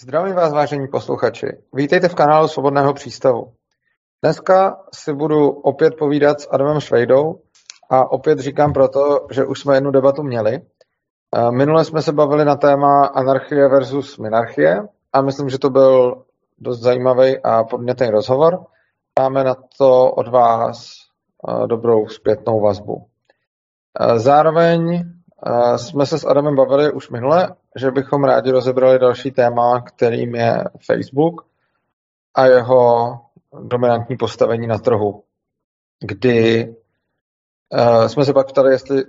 Zdravím vás, vážení posluchači. Vítejte v kanálu Svobodného přístavu. Dneska si budu opět povídat s Adamem Švejdou a opět říkám proto, že už jsme jednu debatu měli. Minule jsme se bavili na téma anarchie versus minarchie a myslím, že to byl dost zajímavý a podnětný rozhovor. Máme na to od vás dobrou zpětnou vazbu. Zároveň jsme se s Adamem bavili už minule, že bychom rádi rozebrali další téma, kterým je Facebook a jeho dominantní postavení na trhu, kdy jsme se pak ptali, jestli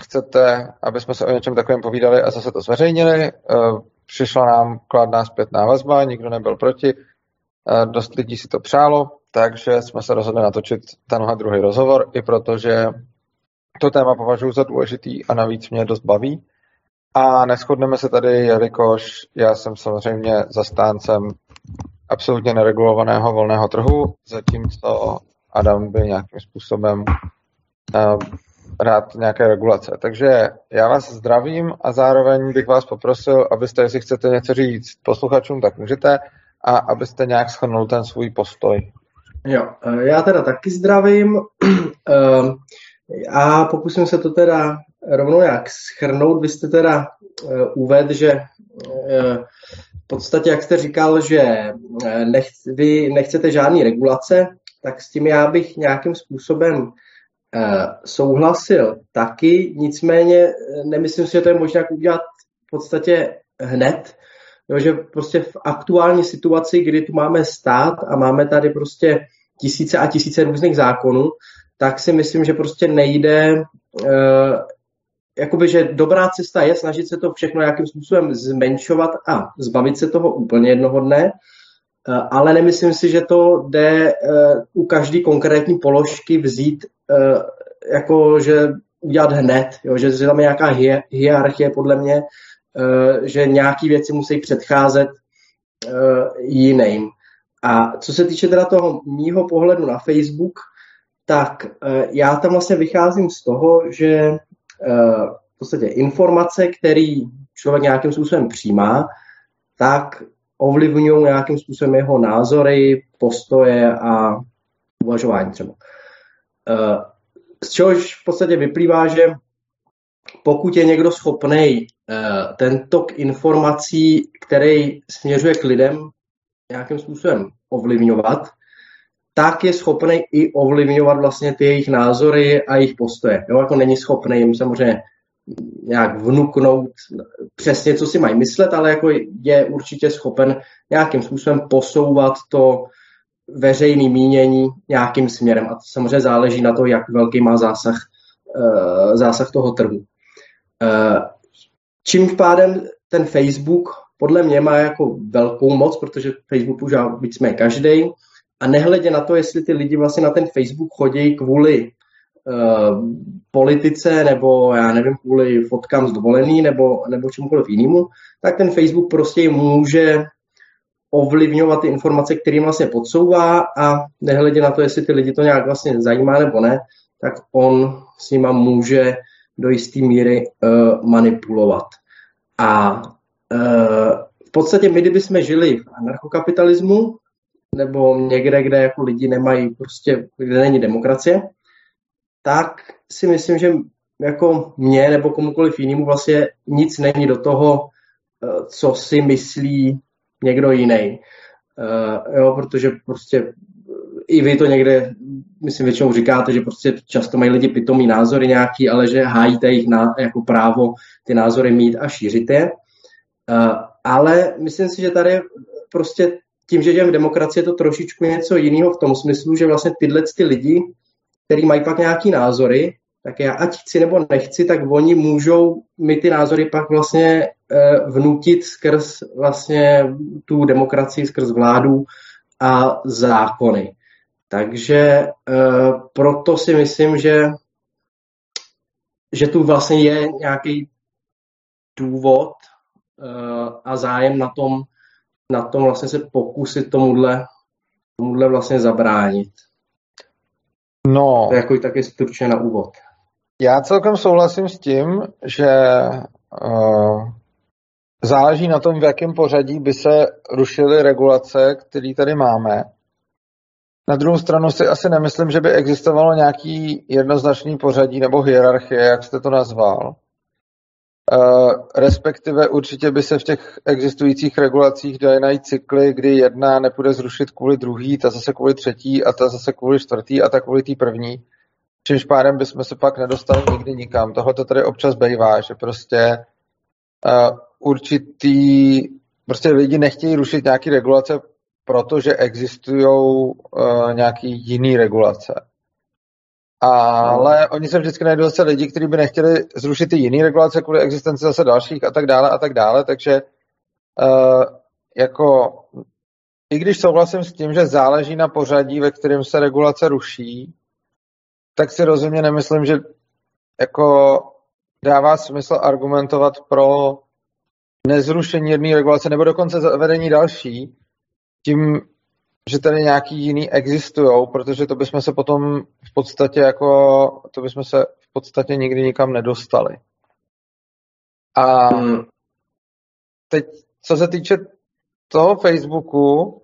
chcete, aby jsme se o něčem takovém povídali a zase to zveřejnili. Přišla nám kladná zpětná vazba, nikdo nebyl proti, dost lidí si to přálo, takže jsme se rozhodli natočit tenhle druhý rozhovor, i protože to téma považuji za důležitý a navíc mě dost baví. A neschodneme se tady, jelikož já jsem samozřejmě zastáncem absolutně neregulovaného volného trhu, zatímco Adam by nějakým způsobem uh, rád nějaké regulace. Takže já vás zdravím a zároveň bych vás poprosil, abyste, jestli chcete něco říct posluchačům, tak můžete, a abyste nějak schrnul ten svůj postoj. Jo, eh, já teda taky zdravím. Eh, a pokusím se to teda rovnou jak schrnout. Vy jste teda uh, uvedl, že uh, v podstatě, jak jste říkal, že uh, nech, vy nechcete žádný regulace, tak s tím já bych nějakým způsobem uh, souhlasil taky, nicméně nemyslím si, že to je možné udělat v podstatě hned, jo, že prostě v aktuální situaci, kdy tu máme stát a máme tady prostě tisíce a tisíce různých zákonů, tak si myslím, že prostě nejde, uh, jakoby, že dobrá cesta je snažit se to všechno nějakým způsobem zmenšovat a zbavit se toho úplně jednoho dne, uh, ale nemyslím si, že to jde uh, u každé konkrétní položky vzít, jako že udělat hned, jo, že tam je nějaká hierarchie podle mě, že nějaké věci musí předcházet jiným. A co se týče teda toho mýho pohledu na Facebook, tak eh, já tam vlastně vycházím z toho, že eh, v podstatě informace, které člověk nějakým způsobem přijímá, tak ovlivňují nějakým způsobem jeho názory, postoje a uvažování třeba. Eh, z čehož v podstatě vyplývá, že pokud je někdo schopný ten tok informací, který směřuje k lidem, nějakým způsobem ovlivňovat, tak je schopný i ovlivňovat vlastně ty jejich názory a jejich postoje. Jo, jako není schopný jim samozřejmě nějak vnuknout přesně, co si mají myslet, ale jako je určitě schopen nějakým způsobem posouvat to veřejné mínění nějakým směrem. A to samozřejmě záleží na to, jak velký má zásah, uh, zásah toho trhu. Uh, čím pádem ten Facebook podle mě má jako velkou moc, protože Facebook už víc každý, a nehledě na to, jestli ty lidi vlastně na ten Facebook chodí kvůli uh, politice nebo já nevím, kvůli fotkám z nebo, nebo čemukoliv jinému, tak ten Facebook prostě může ovlivňovat ty informace, kterým vlastně podsouvá a nehledě na to, jestli ty lidi to nějak vlastně zajímá nebo ne, tak on s nima může do jisté míry uh, manipulovat. A uh, v podstatě my, kdybychom žili v anarchokapitalismu, nebo někde, kde jako lidi nemají prostě, kde není demokracie, tak si myslím, že jako mě nebo komukoliv jinému vlastně nic není do toho, eh, co si myslí někdo jiný. Uh, jo, protože prostě i vy to někde, myslím, většinou říkáte, že prostě často mají lidi pitomý názory nějaký, ale že hájíte jich na, jako právo ty názory mít a šířit je. Ale myslím si, že tady prostě tím, že žijeme v demokracii, je to trošičku něco jiného v tom smyslu, že vlastně tyhle ty lidi, kteří mají pak nějaký názory, tak já ať chci nebo nechci, tak oni můžou mi ty názory pak vlastně e, vnutit skrz vlastně tu demokracii, skrz vládu a zákony. Takže e, proto si myslím, že, že tu vlastně je nějaký důvod e, a zájem na tom, na tom vlastně se pokusit tomuhle, tomuhle vlastně zabránit. No. To je jako i taky stručně na úvod. Já celkem souhlasím s tím, že uh, záleží na tom, v jakém pořadí by se rušily regulace, které tady máme. Na druhou stranu si asi nemyslím, že by existovalo nějaký jednoznačný pořadí nebo hierarchie, jak jste to nazval. Uh, respektive určitě by se v těch existujících regulacích daly najít cykly, kdy jedna nepůjde zrušit kvůli druhý, ta zase kvůli třetí a ta zase kvůli čtvrtý a ta kvůli té první. Čímž pádem bychom se pak nedostali nikdy nikam. Tohle to tady občas bývá, že prostě uh, určitý, prostě lidi nechtějí rušit nějaké regulace, protože existují uh, nějaký jiný regulace. Ale oni se vždycky najdou zase lidi, kteří by nechtěli zrušit ty jiné regulace kvůli existenci zase dalších a tak dále a tak dále, takže uh, jako i když souhlasím s tím, že záleží na pořadí, ve kterém se regulace ruší, tak si rozumně nemyslím, že jako dává smysl argumentovat pro nezrušení jedné regulace nebo dokonce zavedení další, tím, že tady nějaký jiný existují, protože to bychom se potom v podstatě jako, to bychom se v podstatě nikdy nikam nedostali. A teď, co se týče toho Facebooku,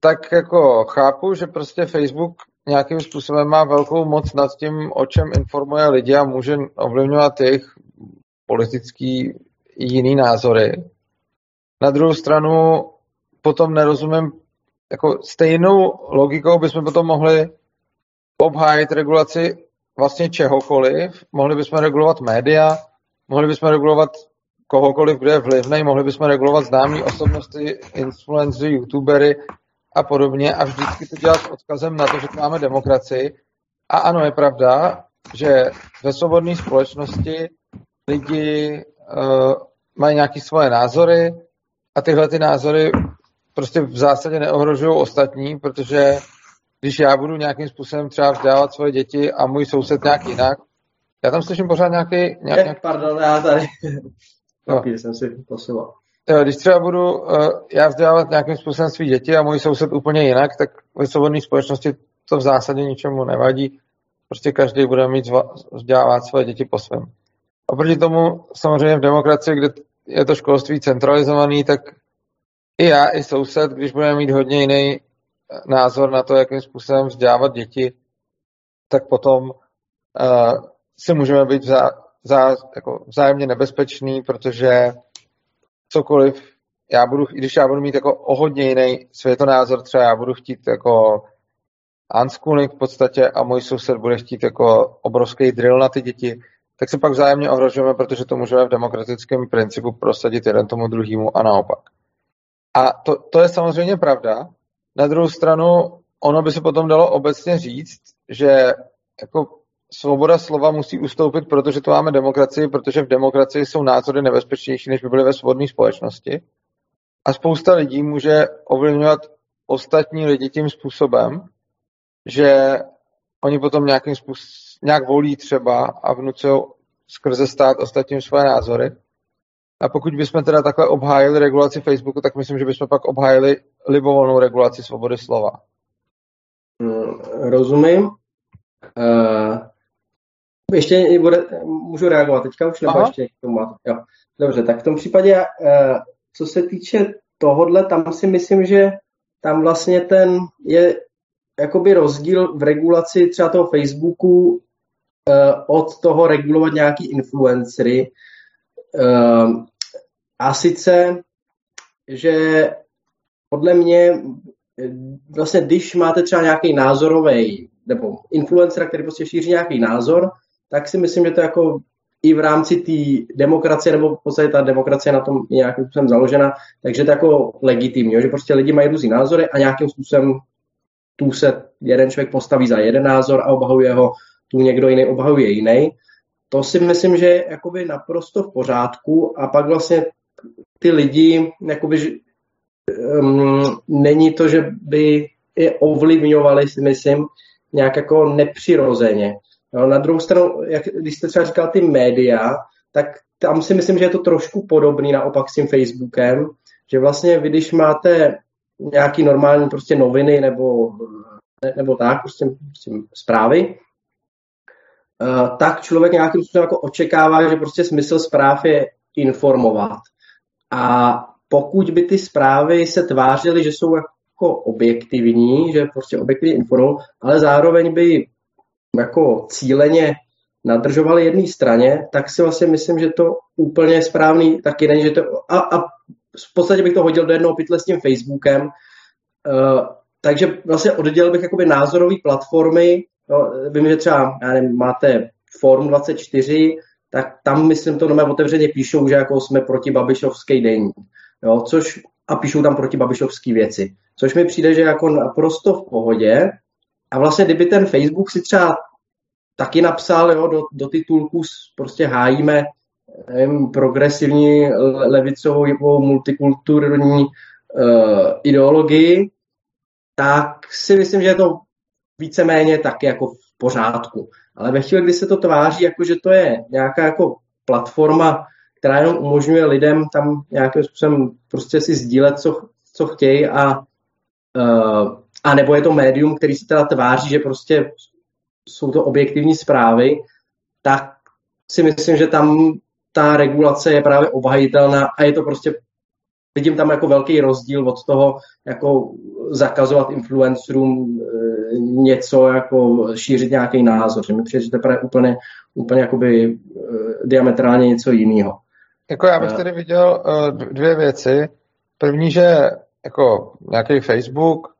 tak jako chápu, že prostě Facebook nějakým způsobem má velkou moc nad tím, o čem informuje lidi a může ovlivňovat jejich politický jiný názory. Na druhou stranu potom nerozumím, jako stejnou logikou bychom potom mohli obhájit regulaci vlastně čehokoliv. Mohli bychom regulovat média, mohli bychom regulovat kohokoliv, kdo je vlivný, mohli bychom regulovat známé osobnosti, influencery, youtubery a podobně a vždycky to dělat s odkazem na to, že máme demokracii. A ano, je pravda, že ve svobodné společnosti lidi uh, mají nějaké svoje názory a tyhle ty názory prostě v zásadě neohrožují ostatní, protože když já budu nějakým způsobem třeba vzdávat svoje děti a můj soused nějak jinak, já tam slyším pořád nějaký... Nějak, nějak... Pardon, já tady... No. jsem si posouval. Jo, když třeba budu uh, já vzdělávat nějakým způsobem svý děti a můj soused úplně jinak, tak ve svobodné společnosti to v zásadě ničemu nevadí. Prostě každý bude mít vzdělávat svoje děti po svém. Oproti tomu samozřejmě v demokracii, kde je to školství centralizovaný, tak i já, i soused, když budeme mít hodně jiný názor na to, jakým způsobem vzdělávat děti, tak potom uh, si můžeme být vzá, vzá, jako vzájemně nebezpečný, protože cokoliv, já budu, i když já budu mít jako o hodně jiný světonázor, třeba já budu chtít jako unschooling v podstatě a můj soused bude chtít jako obrovský drill na ty děti, tak se pak vzájemně ohrožujeme, protože to můžeme v demokratickém principu prosadit jeden tomu druhému a naopak. A to, to je samozřejmě pravda. Na druhou stranu, ono by se potom dalo obecně říct, že jako svoboda slova musí ustoupit, protože tu máme demokracii, protože v demokracii jsou názory nebezpečnější, než by byly ve svobodné společnosti. A spousta lidí může ovlivňovat ostatní lidi tím způsobem, že oni potom nějakým způsobem, nějak volí třeba a vnucují skrze stát ostatním svoje názory. A pokud bychom teda takhle obhájili regulaci Facebooku, tak myslím, že bychom pak obhájili libovolnou regulaci svobody slova. Hmm, rozumím. Uh, ještě bude, můžu reagovat teďka už, nebo Aha. ještě k tomu jo. Dobře, tak v tom případě, uh, co se týče tohodle, tam si myslím, že tam vlastně ten je jakoby rozdíl v regulaci třeba toho Facebooku uh, od toho regulovat nějaký influencery. Uh, a sice, že podle mě vlastně, když máte třeba nějaký názorový nebo influencer, který prostě šíří nějaký názor, tak si myslím, že to jako i v rámci té demokracie, nebo v podstatě ta demokracie na tom nějakým způsobem založena, takže to je jako legitimní, že prostě lidi mají různý názory a nějakým způsobem tu se jeden člověk postaví za jeden názor a obhajuje ho, tu někdo jiný obhajuje jiný. To si myslím, že je jakoby naprosto v pořádku a pak vlastně ty lidi, jakoby, um, není to, že by je ovlivňovali, si myslím, nějak jako nepřirozeně. No, na druhou stranu, jak, když jste třeba říkal ty média, tak tam si myslím, že je to trošku podobný naopak s tím Facebookem, že vlastně vy, když máte nějaký normální prostě noviny nebo, nebo tak, prostě, prostě zprávy, uh, tak člověk nějakým způsobem jako očekává, že prostě smysl zpráv je informovat. A pokud by ty zprávy se tvářily, že jsou jako objektivní, že prostě objektivně informují, ale zároveň by jako cíleně nadržovali jedné straně, tak si vlastně myslím, že to úplně správný taky není. Že to, a, a v podstatě bych to hodil do jednoho pytle s tím Facebookem, uh, takže vlastně oddělil bych jakoby názorový platformy, no, vím, že třeba já nevím, máte Forum 24, tak tam, myslím, to nové otevřeně píšou, že jako jsme proti Babišovské denní. Jo, což, a píšou tam proti Babišovské věci. Což mi přijde, že jako naprosto v pohodě. A vlastně, kdyby ten Facebook si třeba taky napsal jo, do, do titulku prostě hájíme nevím, progresivní levicovou multikulturní uh, ideologii, tak si myslím, že je to víceméně taky jako v pořádku. Ale ve chvíli, kdy se to tváří, jako že to je nějaká jako platforma, která jenom umožňuje lidem tam nějakým způsobem prostě si sdílet, co, co chtějí a, uh, a nebo je to médium, který se teda tváří, že prostě jsou to objektivní zprávy, tak si myslím, že tam ta regulace je právě obhajitelná a je to prostě, vidím tam jako velký rozdíl od toho, jako zakazovat influencerům e, něco, jako šířit nějaký názor. Že mi přijde, že to je úplně, úplně jakoby e, diametrálně něco jiného. Jako já bych tady viděl dvě věci. První, že jako nějaký Facebook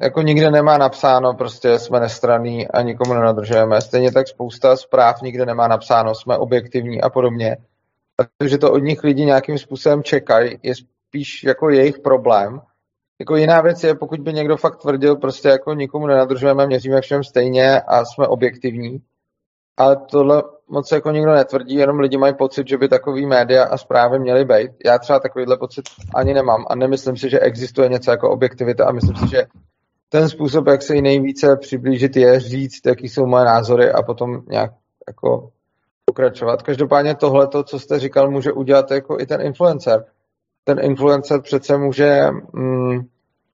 jako nikde nemá napsáno, prostě jsme nestraný a nikomu nenadržujeme. Stejně tak spousta zpráv nikde nemá napsáno, jsme objektivní a podobně. Takže to od nich lidi nějakým způsobem čekají, je spíš jako jejich problém. Jako jiná věc je, pokud by někdo fakt tvrdil, prostě jako nikomu nenadržujeme, měříme všem stejně a jsme objektivní. Ale tohle moc jako nikdo netvrdí, jenom lidi mají pocit, že by takový média a zprávy měly být. Já třeba takovýhle pocit ani nemám a nemyslím si, že existuje něco jako objektivita a myslím si, že ten způsob, jak se jí nejvíce přiblížit, je říct, jaký jsou moje názory a potom nějak jako pokračovat. Každopádně tohle, co jste říkal, může udělat jako i ten influencer. Ten influencer přece může, mm,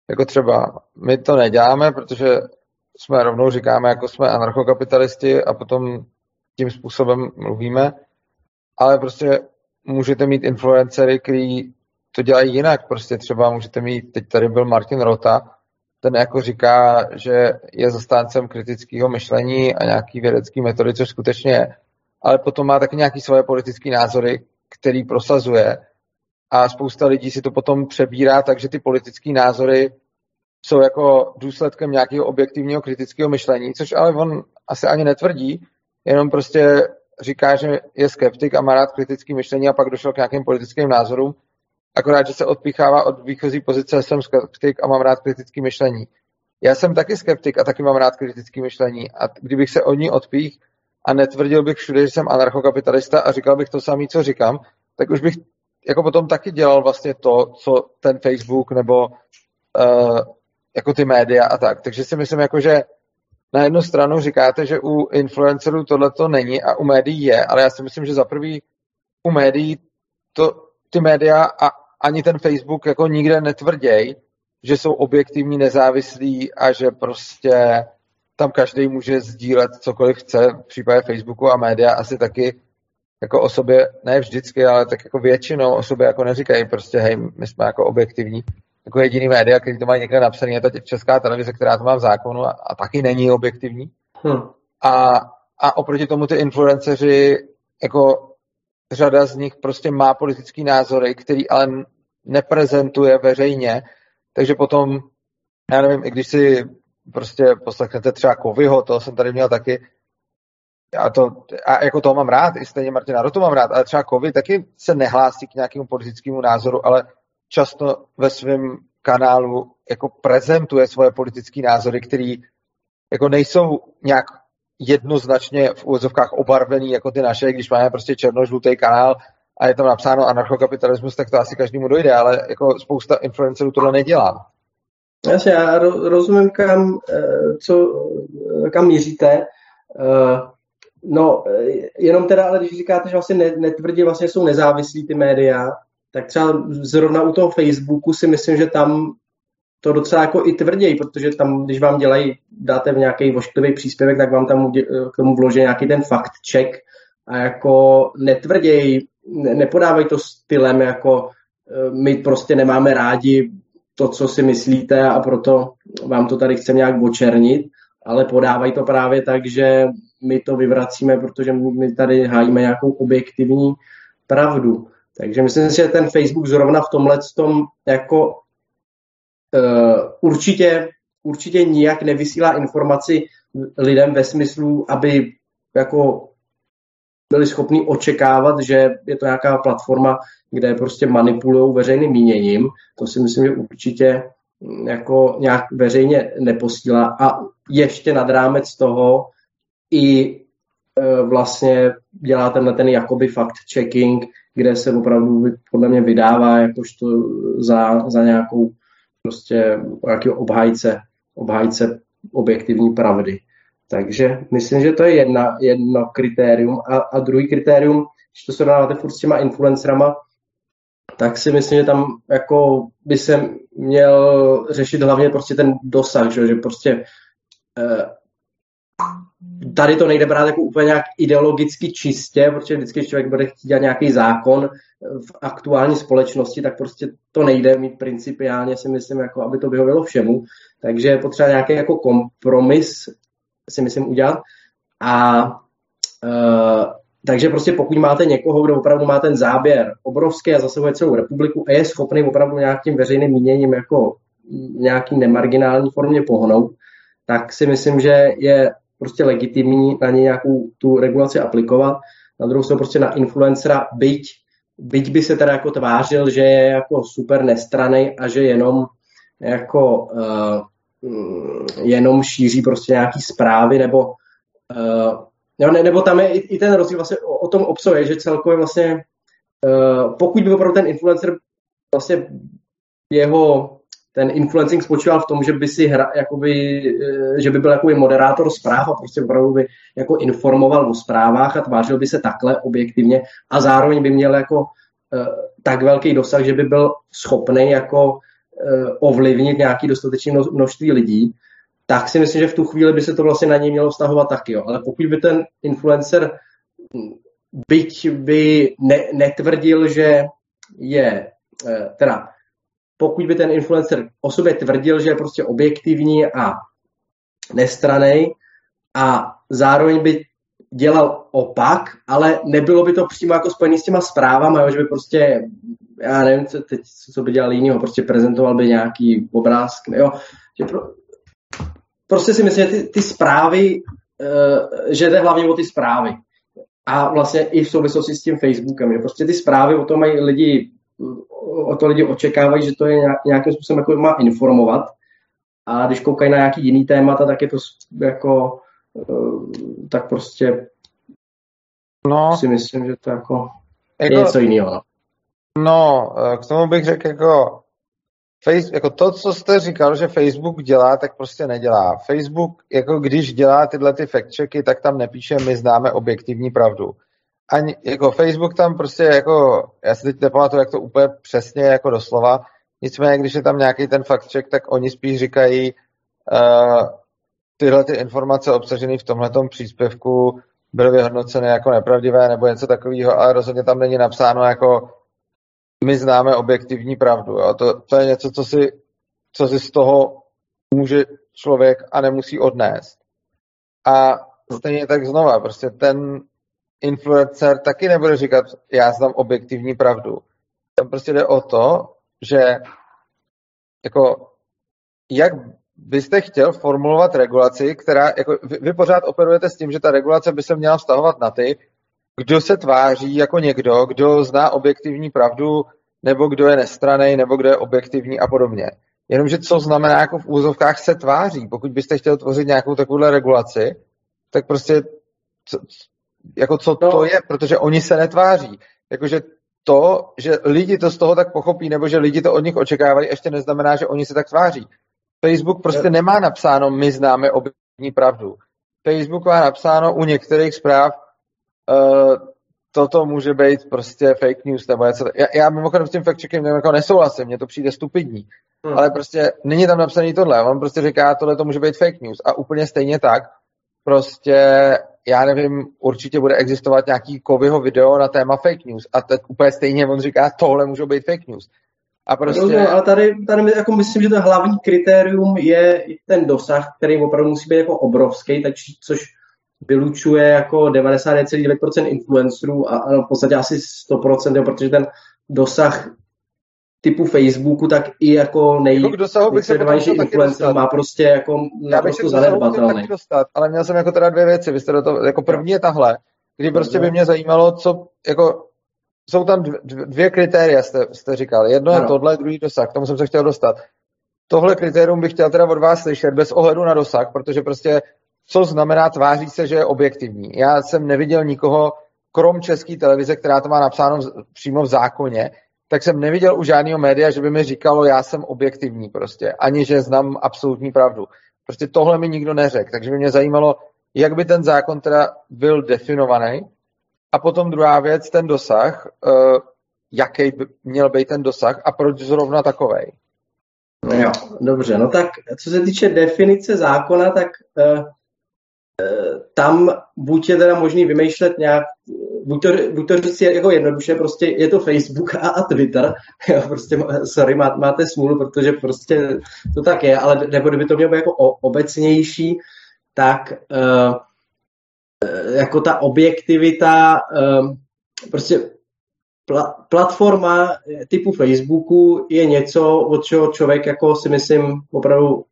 jako třeba, my to neděláme, protože jsme rovnou říkáme, jako jsme anarchokapitalisti a potom tím způsobem mluvíme, ale prostě můžete mít influencery, kteří to dělají jinak. Prostě třeba můžete mít, teď tady byl Martin Rota, ten jako říká, že je zastáncem kritického myšlení a nějaký vědecký metody, což skutečně je. Ale potom má taky nějaký svoje politické názory, který prosazuje. A spousta lidí si to potom přebírá, takže ty politické názory jsou jako důsledkem nějakého objektivního kritického myšlení, což ale on asi ani netvrdí, jenom prostě říká, že je skeptik a má rád kritické myšlení a pak došel k nějakým politickým názorům akorát, že se odpíchává od výchozí pozice, jsem skeptik a mám rád kritické myšlení. Já jsem taky skeptik a taky mám rád kritické myšlení a kdybych se od ní odpích a netvrdil bych všude, že jsem anarchokapitalista a říkal bych to samé, co říkám, tak už bych jako potom taky dělal vlastně to, co ten Facebook nebo uh, jako ty média a tak. Takže si myslím, jako, že na jednu stranu říkáte, že u influencerů tohle to není a u médií je, ale já si myslím, že za prvý u médií to ty média a ani ten Facebook jako nikde netvrděj, že jsou objektivní, nezávislí a že prostě tam každý může sdílet cokoliv chce, v případě Facebooku a média asi taky jako o sobě, ne vždycky, ale tak jako většinou o sobě jako neříkají prostě, hej, my jsme jako objektivní. Jako jediný média, který to mají někde napsaný, je ta Česká televize, která to má v zákonu a, a taky není objektivní. Hmm. A, a oproti tomu ty influenceři jako řada z nich prostě má politický názory, který ale neprezentuje veřejně, takže potom, já nevím, i když si prostě poslechnete třeba Kovyho, to jsem tady měl taky, a, to, a jako to mám rád, i stejně Martina Rotu mám rád, ale třeba Kovy taky se nehlásí k nějakému politickému názoru, ale často ve svém kanálu jako prezentuje svoje politické názory, které jako nejsou nějak jednoznačně v úvozovkách obarvený jako ty naše, když máme prostě černožlutý kanál a je tam napsáno anarchokapitalismus, tak to asi každému dojde, ale jako spousta influencerů tohle nedělá. Jasně, já rozumím, kam, eh, co, kam míříte. Eh, no, jenom teda, ale když říkáte, že vlastně netvrdí, vlastně jsou nezávislí ty média, tak třeba zrovna u toho Facebooku si myslím, že tam to docela jako i tvrději, protože tam, když vám dělají, dáte v nějaký vošklivý příspěvek, tak vám tam k tomu vloží nějaký ten fakt check a jako netvrději nepodávají to stylem jako my prostě nemáme rádi to, co si myslíte a proto vám to tady chceme nějak očernit, ale podávají to právě tak, že my to vyvracíme, protože my tady hájíme nějakou objektivní pravdu. Takže myslím si, že ten Facebook zrovna v tomhle tom jako uh, určitě, určitě nijak nevysílá informaci lidem ve smyslu, aby jako byli schopni očekávat, že je to nějaká platforma, kde prostě manipulují veřejným míněním. To si myslím, že určitě mm, jako nějak veřejně neposílá. A ještě nad rámec toho i e, vlastně dělá tenhle ten jakoby fact-checking, kde se opravdu podle mě vydává jakožto za, za nějakou prostě obhájce, obhájce objektivní pravdy. Takže myslím, že to je jedna, jedno kritérium. A, a druhý kritérium, když to srovnáváte furt s těma influencerama, tak si myslím, že tam jako by se měl řešit hlavně prostě ten dosah, že, že prostě eh, tady to nejde brát jako úplně nějak ideologicky čistě, protože vždycky, když člověk bude chtít dělat nějaký zákon v aktuální společnosti, tak prostě to nejde mít principiálně, si myslím, jako aby to vyhovělo všemu. Takže je potřeba nějaký jako kompromis si myslím udělat. A uh, takže prostě pokud máte někoho, kdo opravdu má ten záběr obrovský a zasahuje celou republiku a je schopný opravdu nějakým veřejným míněním jako nějaký nemarginální formě pohnout, tak si myslím, že je prostě legitimní na ně nějakou tu regulaci aplikovat. Na druhou stranu prostě na influencera, byť, byť by se teda jako tvářil, že je jako super nestraný a že jenom jako uh, jenom šíří prostě nějaký zprávy, nebo, uh, ne, nebo tam je i, i ten rozdíl vlastně o, o tom obsahuje, že celkově vlastně, uh, pokud by opravdu ten influencer vlastně jeho ten influencing spočíval v tom, že by si hra, jakoby, eh, že by byl jakoby moderátor zpráv a prostě opravdu by jako informoval o zprávách a tvářil by se takhle objektivně a zároveň by měl jako tak velký dosah, že by byl schopný jako ovlivnit nějaký dostatečné množství lidí, tak si myslím, že v tu chvíli by se to vlastně na něj mělo vztahovat taky. Jo. Ale pokud by ten influencer, byť by ne, netvrdil, že je, eh, teda pokud by ten influencer o sobě tvrdil, že je prostě objektivní a nestranej a zároveň by dělal opak, ale nebylo by to přímo jako spojené s těma zprávama, jo, že by prostě já nevím, co, teď, co by dělal jinýho, prostě prezentoval by nějaký obrázk, jo. Že pro, prostě si myslím, že ty, ty zprávy, uh, že jde hlavně o ty zprávy. A vlastně i v souvislosti s tím Facebookem, že prostě ty zprávy o tom mají lidi, o to lidi očekávají, že to je nějakým způsobem jako má informovat. A když koukají na nějaký jiný témata, tak je to jako, tak prostě no, si myslím, že to jako, jako je něco jiného. No. No, eh, k tomu bych řekl jako, face, jako to, co jste říkal, že Facebook dělá, tak prostě nedělá. Facebook, jako když dělá tyhle ty fact-checky, tak tam nepíše, my známe objektivní pravdu. Ani, jako Facebook tam prostě jako, já si teď nepamatuju, jak to úplně přesně jako doslova, nicméně, když je tam nějaký ten fact-check, tak oni spíš říkají, uh, tyhle ty informace obsažené v tomhle příspěvku byly vyhodnoceny jako nepravdivé nebo něco takového, ale rozhodně tam není napsáno jako my známe objektivní pravdu. Jo? To, to je něco, co si, co si z toho může člověk a nemusí odnést. A stejně tak znova, prostě ten influencer taky nebude říkat, já znám objektivní pravdu. Tam prostě jde o to, že jako jak byste chtěl formulovat regulaci, která, jako vy, vy pořád operujete s tím, že ta regulace by se měla vztahovat na ty, kdo se tváří jako někdo, kdo zná objektivní pravdu, nebo kdo je nestraný, nebo kdo je objektivní a podobně. Jenomže co znamená jako v úzovkách se tváří. Pokud byste chtěl tvořit nějakou takovouhle regulaci, tak prostě co, jako co to no. je, protože oni se netváří. Jakože to, že lidi to z toho tak pochopí, nebo že lidi to od nich očekávají, ještě neznamená, že oni se tak tváří. Facebook prostě nemá napsáno, my známe objektivní pravdu. Facebook má napsáno u některých zpráv, uh, toto může být prostě fake news nebo něco. Já, já mimochodem s tím fact checkem jako nesouhlasím, mně to přijde stupidní. Hmm. Ale prostě není tam napsaný tohle. On prostě říká, tohle to může být fake news. A úplně stejně tak prostě, já nevím, určitě bude existovat nějaký Kovyho video na téma fake news a teď úplně stejně on říká, tohle můžou být fake news. A prostě... No, ale tady, tady jako myslím, že to hlavní kritérium je ten dosah, který opravdu musí být jako obrovský, tak, což vylučuje jako 99,9% influencerů a, a v podstatě asi 100%, protože ten dosah typu Facebooku, tak i jako nej, jako influencer má prostě jako naprosto zanedbatelný. dostat, ale měl jsem jako teda dvě věci. Vy jste do toho, jako první je tahle, kdy prostě by mě zajímalo, co, jako, jsou tam dvě kritéria, jste, jste říkal. Jedno ano. je tohle, druhý dosah, k tomu jsem se chtěl dostat. Tohle kritérium bych chtěl teda od vás slyšet bez ohledu na dosah, protože prostě co znamená tváří se, že je objektivní. Já jsem neviděl nikoho, krom české televize, která to má napsáno v, přímo v zákoně, tak jsem neviděl u žádného média, že by mi říkalo, já jsem objektivní prostě, ani že znám absolutní pravdu. Prostě tohle mi nikdo neřekl, takže by mě zajímalo, jak by ten zákon teda byl definovaný. A potom druhá věc, ten dosah, uh, jaký by měl být ten dosah a proč zrovna takovej. No jo, dobře, no tak co se týče definice zákona, tak uh, tam buď je teda možný vymýšlet nějak, buď to, buď to říct jako jednoduše, prostě je to Facebook a, a Twitter, jo, prostě, sorry, má, máte smůlu, protože prostě to tak je, ale nebo kdyby to mělo být jako obecnější, tak uh, jako ta objektivita, uh, prostě pla, platforma typu Facebooku je něco, od čeho člověk jako si myslím opravdu uh,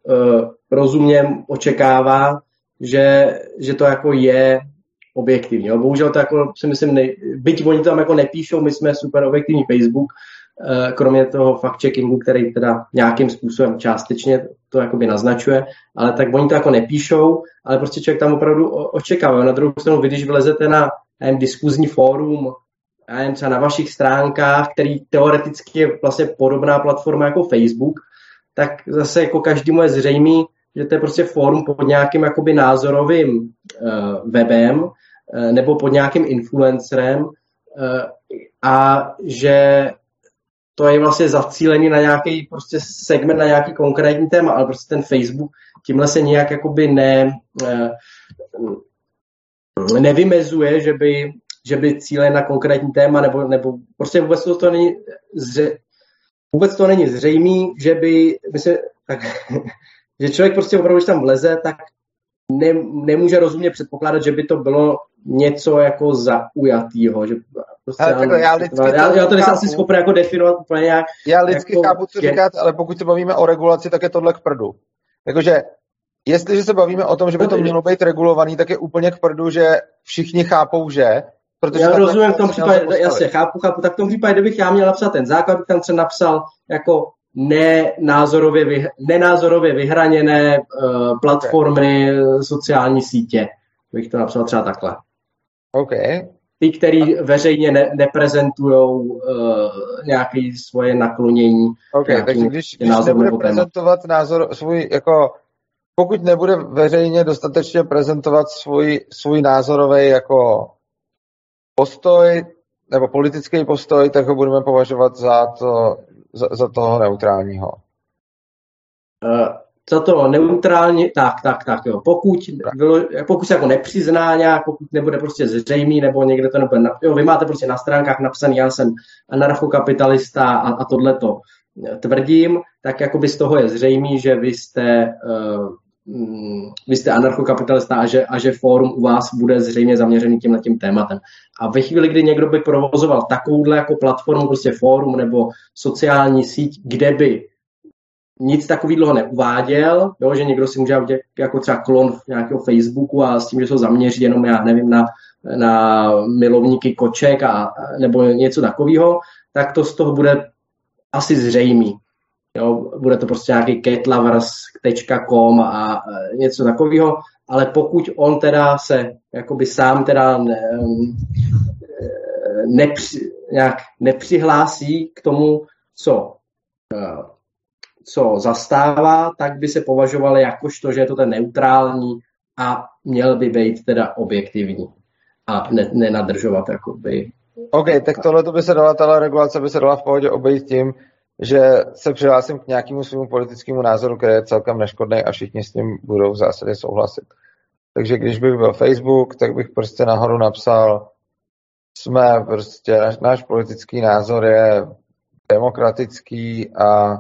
rozumně očekává, že, že to jako je objektivní. Bohužel to jako si myslím, ne, byť oni tam jako nepíšou, my jsme super objektivní Facebook, eh, kromě toho fact-checkingu, který teda nějakým způsobem částečně to jakoby naznačuje, ale tak oni to jako nepíšou, ale prostě člověk tam opravdu očekává. Na druhou stranu, vy když vylezete na nevím, diskuzní fórum, nevím, třeba na vašich stránkách, který teoreticky je vlastně podobná platforma jako Facebook, tak zase jako každému je zřejmý, že to je prostě fórum pod nějakým jakoby názorovým uh, webem uh, nebo pod nějakým influencerem uh, a že to je vlastně zacílený na nějaký prostě segment, na nějaký konkrétní téma, ale prostě ten Facebook tímhle se nějak jakoby ne, nevymezuje, že by, že by cíle na konkrétní téma, nebo, nebo prostě vůbec to, to není zře, vůbec to není zřejmý, že by, se, tak, že člověk prostě opravdu, když tam vleze, tak ne, nemůže rozumně předpokládat, že by to bylo něco jako zaujatýho. Že prostě, ale, takhle, já, lidsky já, já to nejsem asi schopný jako definovat úplně nějak. Já lidsky jako, chápu, co říkáte, ale pokud se bavíme o regulaci, tak je tohle k prdu. Jakože jestliže se bavíme o tom, že by to mělo být regulovaný, tak je úplně k prdu, že všichni chápou, že Protože já rozumím v tom případě, jasně, chápu, chápu, tak v tom případě, kdybych já měl napsat ten základ, bych tam třeba napsal jako nenázorově, vy, nenázorově vyhraněné uh, platformy, okay. sociální sítě. Bych to napsal třeba takhle. OK. Ty, který veřejně ne, neprezentují uh, nějaké svoje naklonění. OK, takže když, když nebude prezentovat názor svůj, jako pokud nebude veřejně dostatečně prezentovat svůj, svůj názorový jako postoj nebo politický postoj, tak ho budeme považovat za to, za, za toho neutrálního? Uh, za to neutrální, tak, tak, tak, jo. Pokud, bylo, pokud se jako nepřizná nějak, pokud nebude prostě zřejmý, nebo někde to nebude, jo, vy máte prostě na stránkách napsaný, já jsem anarchokapitalista a, a tohle to tvrdím, tak jako by z toho je zřejmý, že vy jste uh, vy jste anarchokapitalista a že, a že fórum u vás bude zřejmě zaměřený tímhle tím tématem. A ve chvíli, kdy někdo by provozoval takovouhle jako platformu, prostě fórum nebo sociální síť, kde by nic takového neuváděl, jo, že někdo si může udělat jako třeba klon nějakého Facebooku a s tím, že se zaměří jenom, já nevím, na, na milovníky koček a, nebo něco takového, tak to z toho bude asi zřejmý. Jo, bude to prostě nějaký catlovers.com a něco takového, ale pokud on teda se jakoby sám teda ne, nepři, nějak nepřihlásí k tomu, co, co zastává, tak by se považoval jakožto, že je to ten neutrální a měl by být teda objektivní a ne, nenadržovat jakoby. OK, tak tohle by se dala, ta regulace by se dala v pohodě obejít tím, že se přihlásím k nějakému svému politickému názoru, který je celkem neškodný a všichni s ním budou v zásadě souhlasit. Takže když bych byl Facebook, tak bych prostě nahoru napsal, jsme prostě, náš, náš politický názor je demokratický a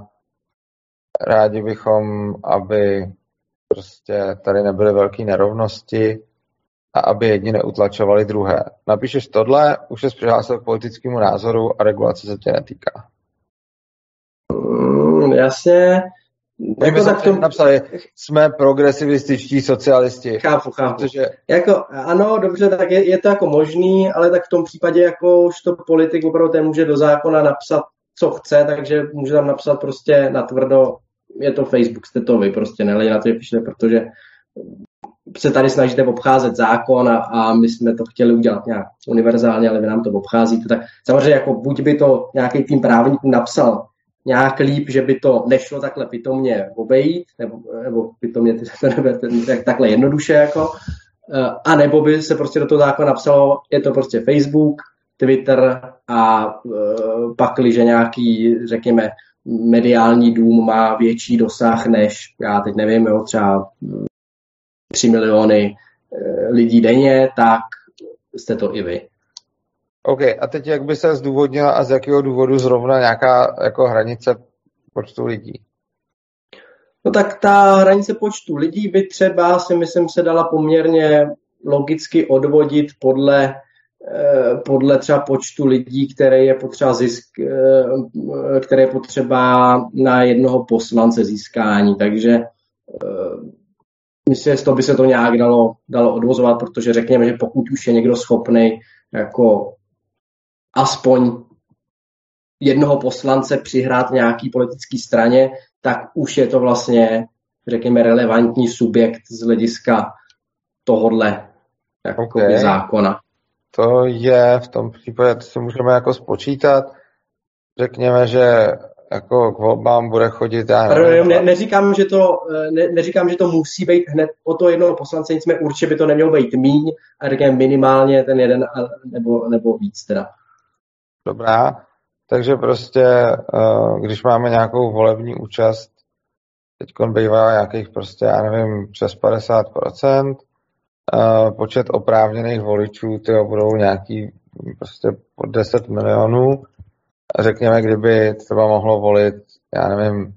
rádi bychom, aby prostě tady nebyly velké nerovnosti a aby jedni neutlačovali druhé. Napíšeš tohle, už se přihlásil k politickému názoru a regulace se tě netýká. Mm, jasně. Jako tak tom... napsali, jsme progresivističtí socialisti. Chápu, chápu. Protože... Jako, ano, dobře, tak je, je, to jako možný, ale tak v tom případě jako už to politik opravdu ten může do zákona napsat, co chce, takže může tam napsat prostě natvrdo, je to Facebook, jste to vy, prostě nelej na to píšete, protože se tady snažíte obcházet zákon a, a my jsme to chtěli udělat nějak univerzálně, ale vy nám to obcházíte, tak samozřejmě jako buď by to nějaký tým právníků napsal nějak líp, že by to nešlo takhle pitomně obejít, nebo, nebo pitomně tak, takhle jednoduše jako, eh, a nebo by se prostě do toho zákona napsalo, je to prostě Facebook, Twitter a uh, pak, když nějaký, řekněme, mediální dům má větší dosah než, já teď nevím, jo, třeba 3 miliony uh, lidí denně, tak jste to i vy. OK, a teď jak by se zdůvodnila a z jakého důvodu zrovna nějaká jako hranice počtu lidí? No tak ta hranice počtu lidí by třeba si myslím se dala poměrně logicky odvodit podle, eh, podle třeba počtu lidí, které je potřeba zisk, eh, které je potřeba na jednoho poslance získání. Takže eh, myslím, že to by se to nějak dalo, dalo odvozovat, protože řekněme, že pokud už je někdo schopný jako aspoň jednoho poslance přihrát nějaký politický straně, tak už je to vlastně, řekněme, relevantní subjekt z hlediska tohodle jako okay. zákona. To je v tom případě, to si můžeme jako spočítat. Řekněme, že jako k volbám bude chodit, já nevím. Ne, neříkám, že to, ne, neříkám, že to musí být hned o to jednoho poslance, nicméně určitě by to nemělo být míň a řekněme minimálně ten jeden nebo, nebo víc teda dobrá. Takže prostě, eh, když máme nějakou volební účast, teď bývá nějakých prostě, já nevím, přes 50%, počet oprávněných voličů, ty budou nějaký prostě pod 10 milionů. Řekněme, kdyby třeba mohlo volit, já nevím,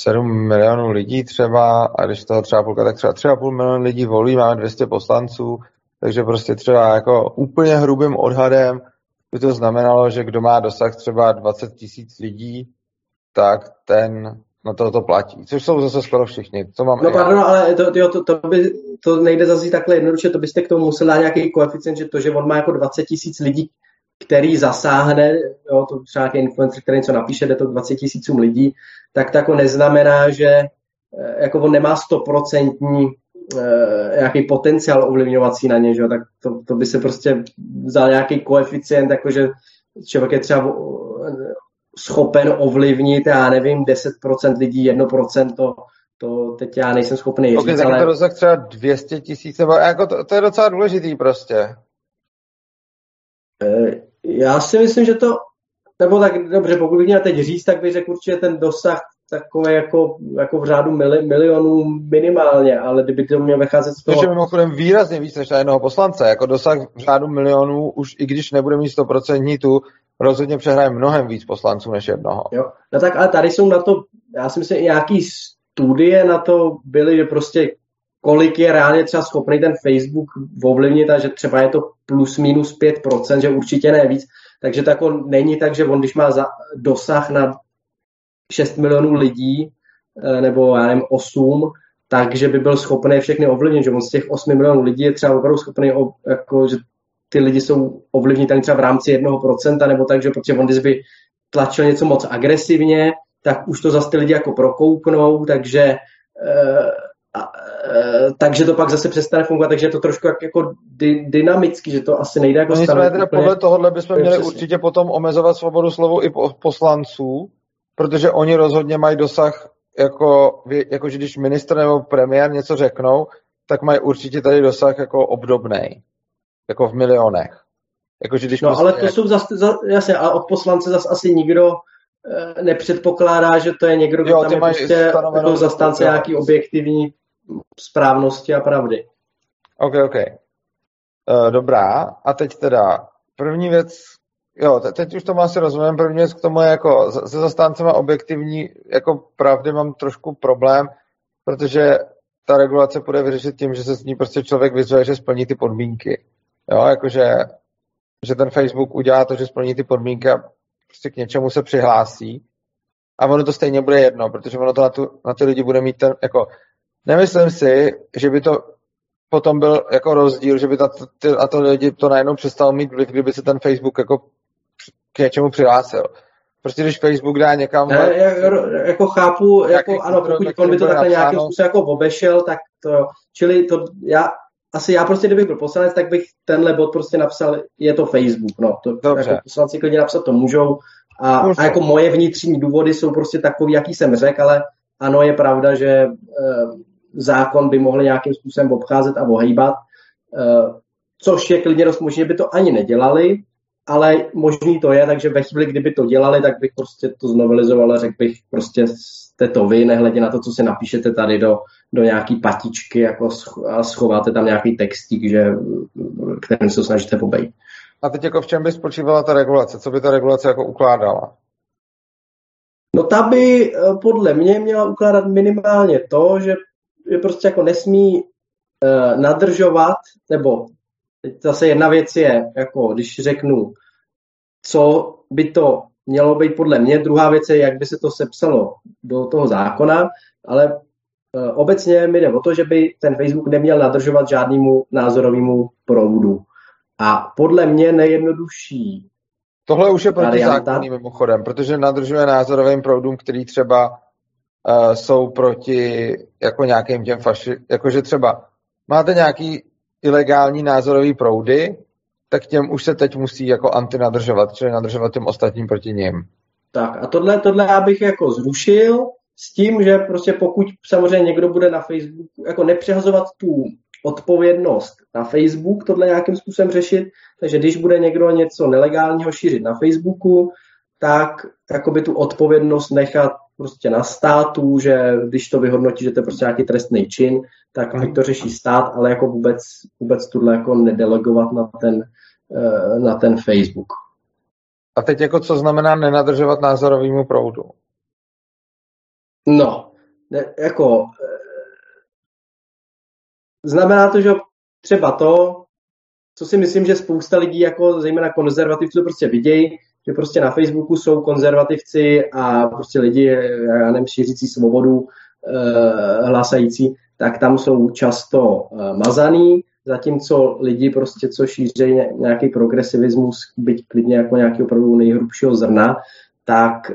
7 milionů lidí třeba, a když toho třeba půlka, tak třeba třeba půl milionu lidí volí, máme 200 poslanců, takže prostě třeba jako úplně hrubým odhadem by to znamenalo, že kdo má dosah třeba 20 tisíc lidí, tak ten na to to platí. Což jsou zase skoro všichni. To mám no pardon, ale to, to, to, to, by, to nejde zase takhle jednoduše, to byste k tomu musel dát nějaký koeficient, že to, že on má jako 20 tisíc lidí, který zasáhne, jo, to třeba nějaký influencer, který něco napíše, jde to 20 tisícům lidí, tak to jako neznamená, že eh, jako on nemá stoprocentní Eh, nějaký potenciál ovlivňovací na ně, že? tak to, to, by se prostě vzal nějaký koeficient, jakože člověk je třeba schopen ovlivnit, já nevím, 10% lidí, 1%, to, to teď já nejsem schopný říct, okay, tak ale... to rozsah třeba 200 tisíc, nebo jako to, to, je docela důležitý prostě. Eh, já si myslím, že to, nebo tak dobře, pokud bych měl teď říct, tak bych řekl určitě ten dosah takové jako, jako v řádu mili, milionů minimálně, ale kdyby to měl vycházet z toho... Což je mimochodem výrazně víc než na jednoho poslance, jako dosah v řádu milionů, už i když nebude mít 100% tu, rozhodně přehraje mnohem víc poslanců než jednoho. Jo, no tak ale tady jsou na to, já si myslím, nějaký studie na to byly, že prostě kolik je reálně třeba schopný ten Facebook ovlivnit a že třeba je to plus minus 5%, že určitě ne víc. Takže to jako není tak, že on když má za, dosah na 6 milionů lidí, eh, nebo já nevím, 8, takže by byl schopný všechny ovlivnit, že on z těch 8 milionů lidí je třeba opravdu schopný, jako, že ty lidi jsou ovlivnitelní třeba v rámci jednoho procenta, nebo tak, že protože on když by tlačil něco moc agresivně, tak už to zase ty lidi jako prokouknou, takže e, e, takže to pak zase přestane fungovat, takže je to trošku jak, jako dy, dynamický, že to asi nejde jako no stanovit. Teda podle tohohle bychom měli přesně. určitě potom omezovat svobodu slovu i poslanců, protože oni rozhodně mají dosah, jako, jako že když ministr nebo premiér něco řeknou, tak mají určitě tady dosah jako obdobný, jako v milionech. Jako, že když no, prostě, ale to jak... jsou zase, za, jasně, a od poslance zase asi nikdo e, nepředpokládá, že to je někdo, kdo tam je prostě jako zastánce nějaký objektivní správnosti a pravdy. OK, OK. Uh, dobrá, a teď teda první věc, jo, teď už tomu asi rozumím, první věc k tomu je jako se zastáncema objektivní jako pravdy mám trošku problém, protože ta regulace bude vyřešit tím, že se s ní prostě člověk vyzve, že splní ty podmínky. Jo, jakože že ten Facebook udělá to, že splní ty podmínky a prostě k něčemu se přihlásí. A ono to stejně bude jedno, protože ono to na, tu, na ty lidi bude mít ten, jako, nemyslím si, že by to potom byl jako rozdíl, že by to, ty, na to lidi to najednou přestalo mít vliv, kdyby se ten Facebook jako k něčemu přihlásil. Prostě když Facebook dá někam... Ne, já, jako chápu, jako, ano, pokud on by to takhle nějakým způsobem jako obešel, tak to, čili to, já, asi já prostě, kdybych byl poslanec, tak bych tenhle bod prostě napsal, je to Facebook, no, to Dobře. jako poslanci klidně napsat to můžou. A, a jako moje vnitřní důvody jsou prostě takový, jaký jsem řekl, ale ano, je pravda, že e, zákon by mohli nějakým způsobem obcházet a ohýbat, e, což je klidně dost možné, by to ani nedělali, ale možný to je, takže ve chvíli, kdyby to dělali, tak bych prostě to znovelizoval a řekl bych prostě jste to vy, nehledě na to, co si napíšete tady do, do nějaký patičky jako a schováte tam nějaký textík, že, kterým se snažíte pobejt. A teď jako v čem by spočívala ta regulace? Co by ta regulace jako ukládala? No ta by eh, podle mě měla ukládat minimálně to, že, že prostě jako nesmí uh, nadržovat, nebo zase jedna věc je, jako když řeknu, co by to mělo být podle mě, druhá věc je, jak by se to sepsalo do toho zákona, ale obecně mi jde o to, že by ten Facebook neměl nadržovat žádnému názorovému proudu. A podle mě nejjednodušší Tohle už je protizákonný mimochodem, protože nadržuje názorovým proudům, který třeba uh, jsou proti jako nějakým těm faši, jakože třeba máte nějaký ilegální názorový proudy, tak těm už se teď musí jako antinadržovat, čili nadržovat těm ostatním proti ním. Tak a tohle, tohle já bych jako zrušil s tím, že prostě pokud samozřejmě někdo bude na Facebooku jako nepřehazovat tu odpovědnost na Facebook, tohle nějakým způsobem řešit, takže když bude někdo něco nelegálního šířit na Facebooku, tak jakoby tu odpovědnost nechat prostě na státu, že když to vyhodnotí, že to je prostě nějaký trestný čin, tak ať to řeší stát, ale jako vůbec, vůbec tuhle jako nedelegovat na ten, eh, na ten Facebook. A teď jako co znamená nenadržovat názorovýmu proudu? No, ne, jako eh, znamená to, že třeba to, co si myslím, že spousta lidí, jako zejména konzervativců, prostě vidějí, že prostě na Facebooku jsou konzervativci a prostě lidi, já nevím, šířící svobodu, eh, hlasající, tak tam jsou často eh, mazaný, zatímco lidi prostě, co šíří nějaký progresivismus, byť klidně jako nějaký opravdu nejhrubšího zrna, tak,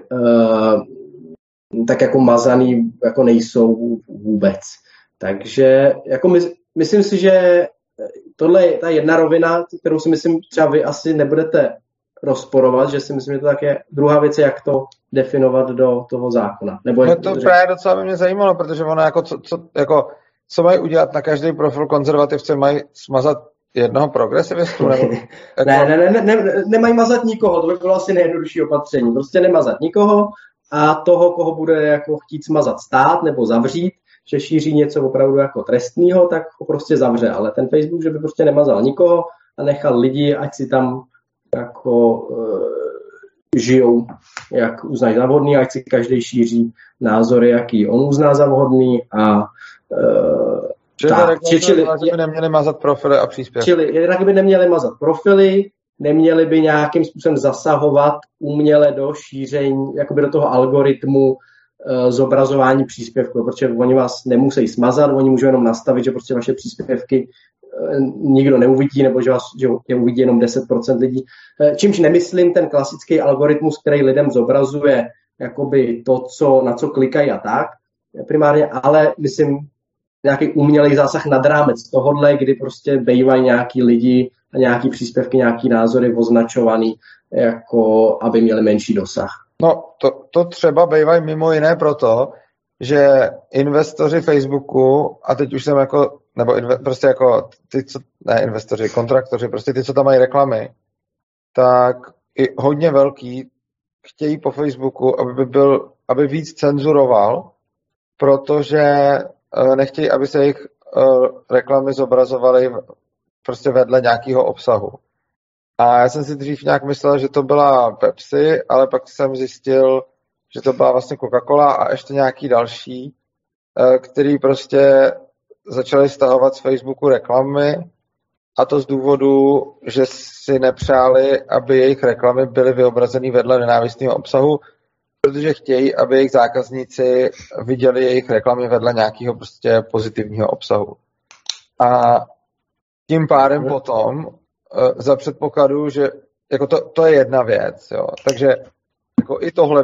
tak jako mazaný jako nejsou vůbec. Takže jako my, myslím si, že tohle je ta jedna rovina, kterou si myslím, třeba vy asi nebudete rozporovat, že si myslím, že to tak je. Druhá věc je, jak to definovat do toho zákona. Nebo no to řek... právě docela by mě zajímalo, protože ono jako, co, co, jako, co mají udělat na každý profil konzervativce, mají smazat jednoho progresivistu? Nebo, jako... ne, ne, ne, ne, nemají mazat nikoho, to by bylo asi nejjednodušší opatření. Prostě nemazat nikoho a toho, koho bude jako chtít smazat stát nebo zavřít, že šíří něco opravdu jako trestního, tak ho prostě zavře. Ale ten Facebook, že by prostě nemazal nikoho a nechal lidi, ať si tam jako uh, žijou, jak uznají za vhodný, ať si každý šíří názory, jaký on uzná za vhodný a uh, Čili tak, čili, by neměli mazat profily a příspěvky. Čili jednak by neměli mazat profily, neměli by nějakým způsobem zasahovat uměle do šíření, jakoby do toho algoritmu uh, zobrazování příspěvků, protože oni vás nemusí smazat, oni můžou jenom nastavit, že prostě vaše příspěvky nikdo neuvidí, nebo že, vás, že je uvidí jenom 10% lidí. Eh, čímž nemyslím ten klasický algoritmus, který lidem zobrazuje jakoby to, co, na co klikají a tak, primárně, ale myslím nějaký umělý zásah nad rámec tohohle, kdy prostě bývají nějaký lidi nějaký příspěvky, nějaký názory označovaný, jako aby měli menší dosah. No, to, to třeba bývají mimo jiné proto, že investoři Facebooku, a teď už jsem jako nebo inve, prostě jako ty, co, ne investoři, kontraktoři, prostě ty, co tam mají reklamy, tak i hodně velký chtějí po Facebooku, aby, by byl, aby víc cenzuroval, protože eh, nechtějí, aby se jejich uh, reklamy zobrazovaly prostě vedle nějakého obsahu. A já jsem si dřív nějak myslel, že to byla Pepsi, ale pak jsem zjistil, že to byla vlastně Coca-Cola a ještě nějaký další, uh, který prostě začali stahovat z Facebooku reklamy a to z důvodu, že si nepřáli, aby jejich reklamy byly vyobrazeny vedle nenávistného obsahu, protože chtějí, aby jejich zákazníci viděli jejich reklamy vedle nějakého prostě pozitivního obsahu. A tím pádem potom, eh, za předpokladu, že jako to, to je jedna věc, jo. Takže jako i tohle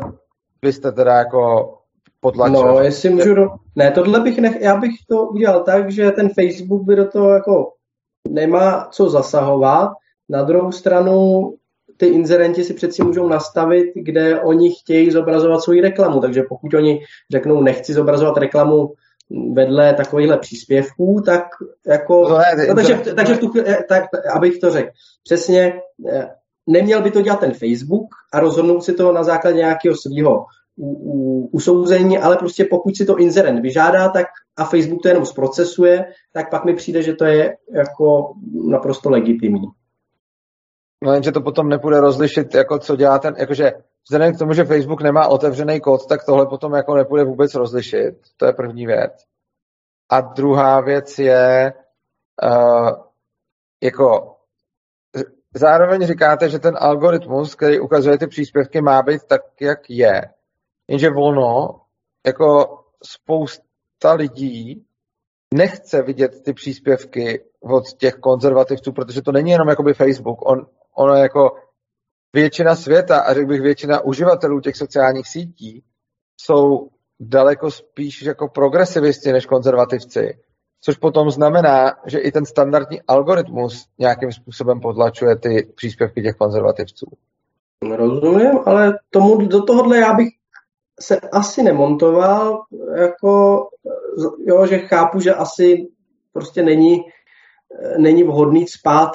byste teda jako potlačil. No, jestli můžu, do... ne, tohle bych nech, já bych to udělal tak, že ten Facebook by do toho jako nemá co zasahovat. Na druhou stranu ty inzerenti si přeci můžou nastavit, kde oni chtějí zobrazovat svoji reklamu. Takže pokud oni řeknou, nechci zobrazovat reklamu vedle takovýchhle příspěvků, tak jako... No, ne, no, takže, to, takže v tu, tak, abych to řekl. Přesně, eh, neměl by to dělat ten Facebook a rozhodnout si to na základě nějakého svého usouzení, ale prostě pokud si to inzerent vyžádá, tak a Facebook to jenom zprocesuje, tak pak mi přijde, že to je jako naprosto legitimní. No jenže to potom nepůjde rozlišit, jako co dělá ten, jakože vzhledem k tomu, že Facebook nemá otevřený kód, tak tohle potom jako nepůjde vůbec rozlišit. To je první věc. A druhá věc je, uh, jako zároveň říkáte, že ten algoritmus, který ukazuje ty příspěvky, má být tak, jak je. Jenže ono, jako spousta lidí, nechce vidět ty příspěvky od těch konzervativců, protože to není jenom jakoby Facebook. On, ono jako většina světa a řekl bych většina uživatelů těch sociálních sítí jsou daleko spíš jako progresivisti než konzervativci. Což potom znamená, že i ten standardní algoritmus nějakým způsobem podlačuje ty příspěvky těch konzervativců. Rozumím, ale tomu, do tohohle já bych se asi nemontoval, jako, jo, že chápu, že asi prostě není, není vhodný spát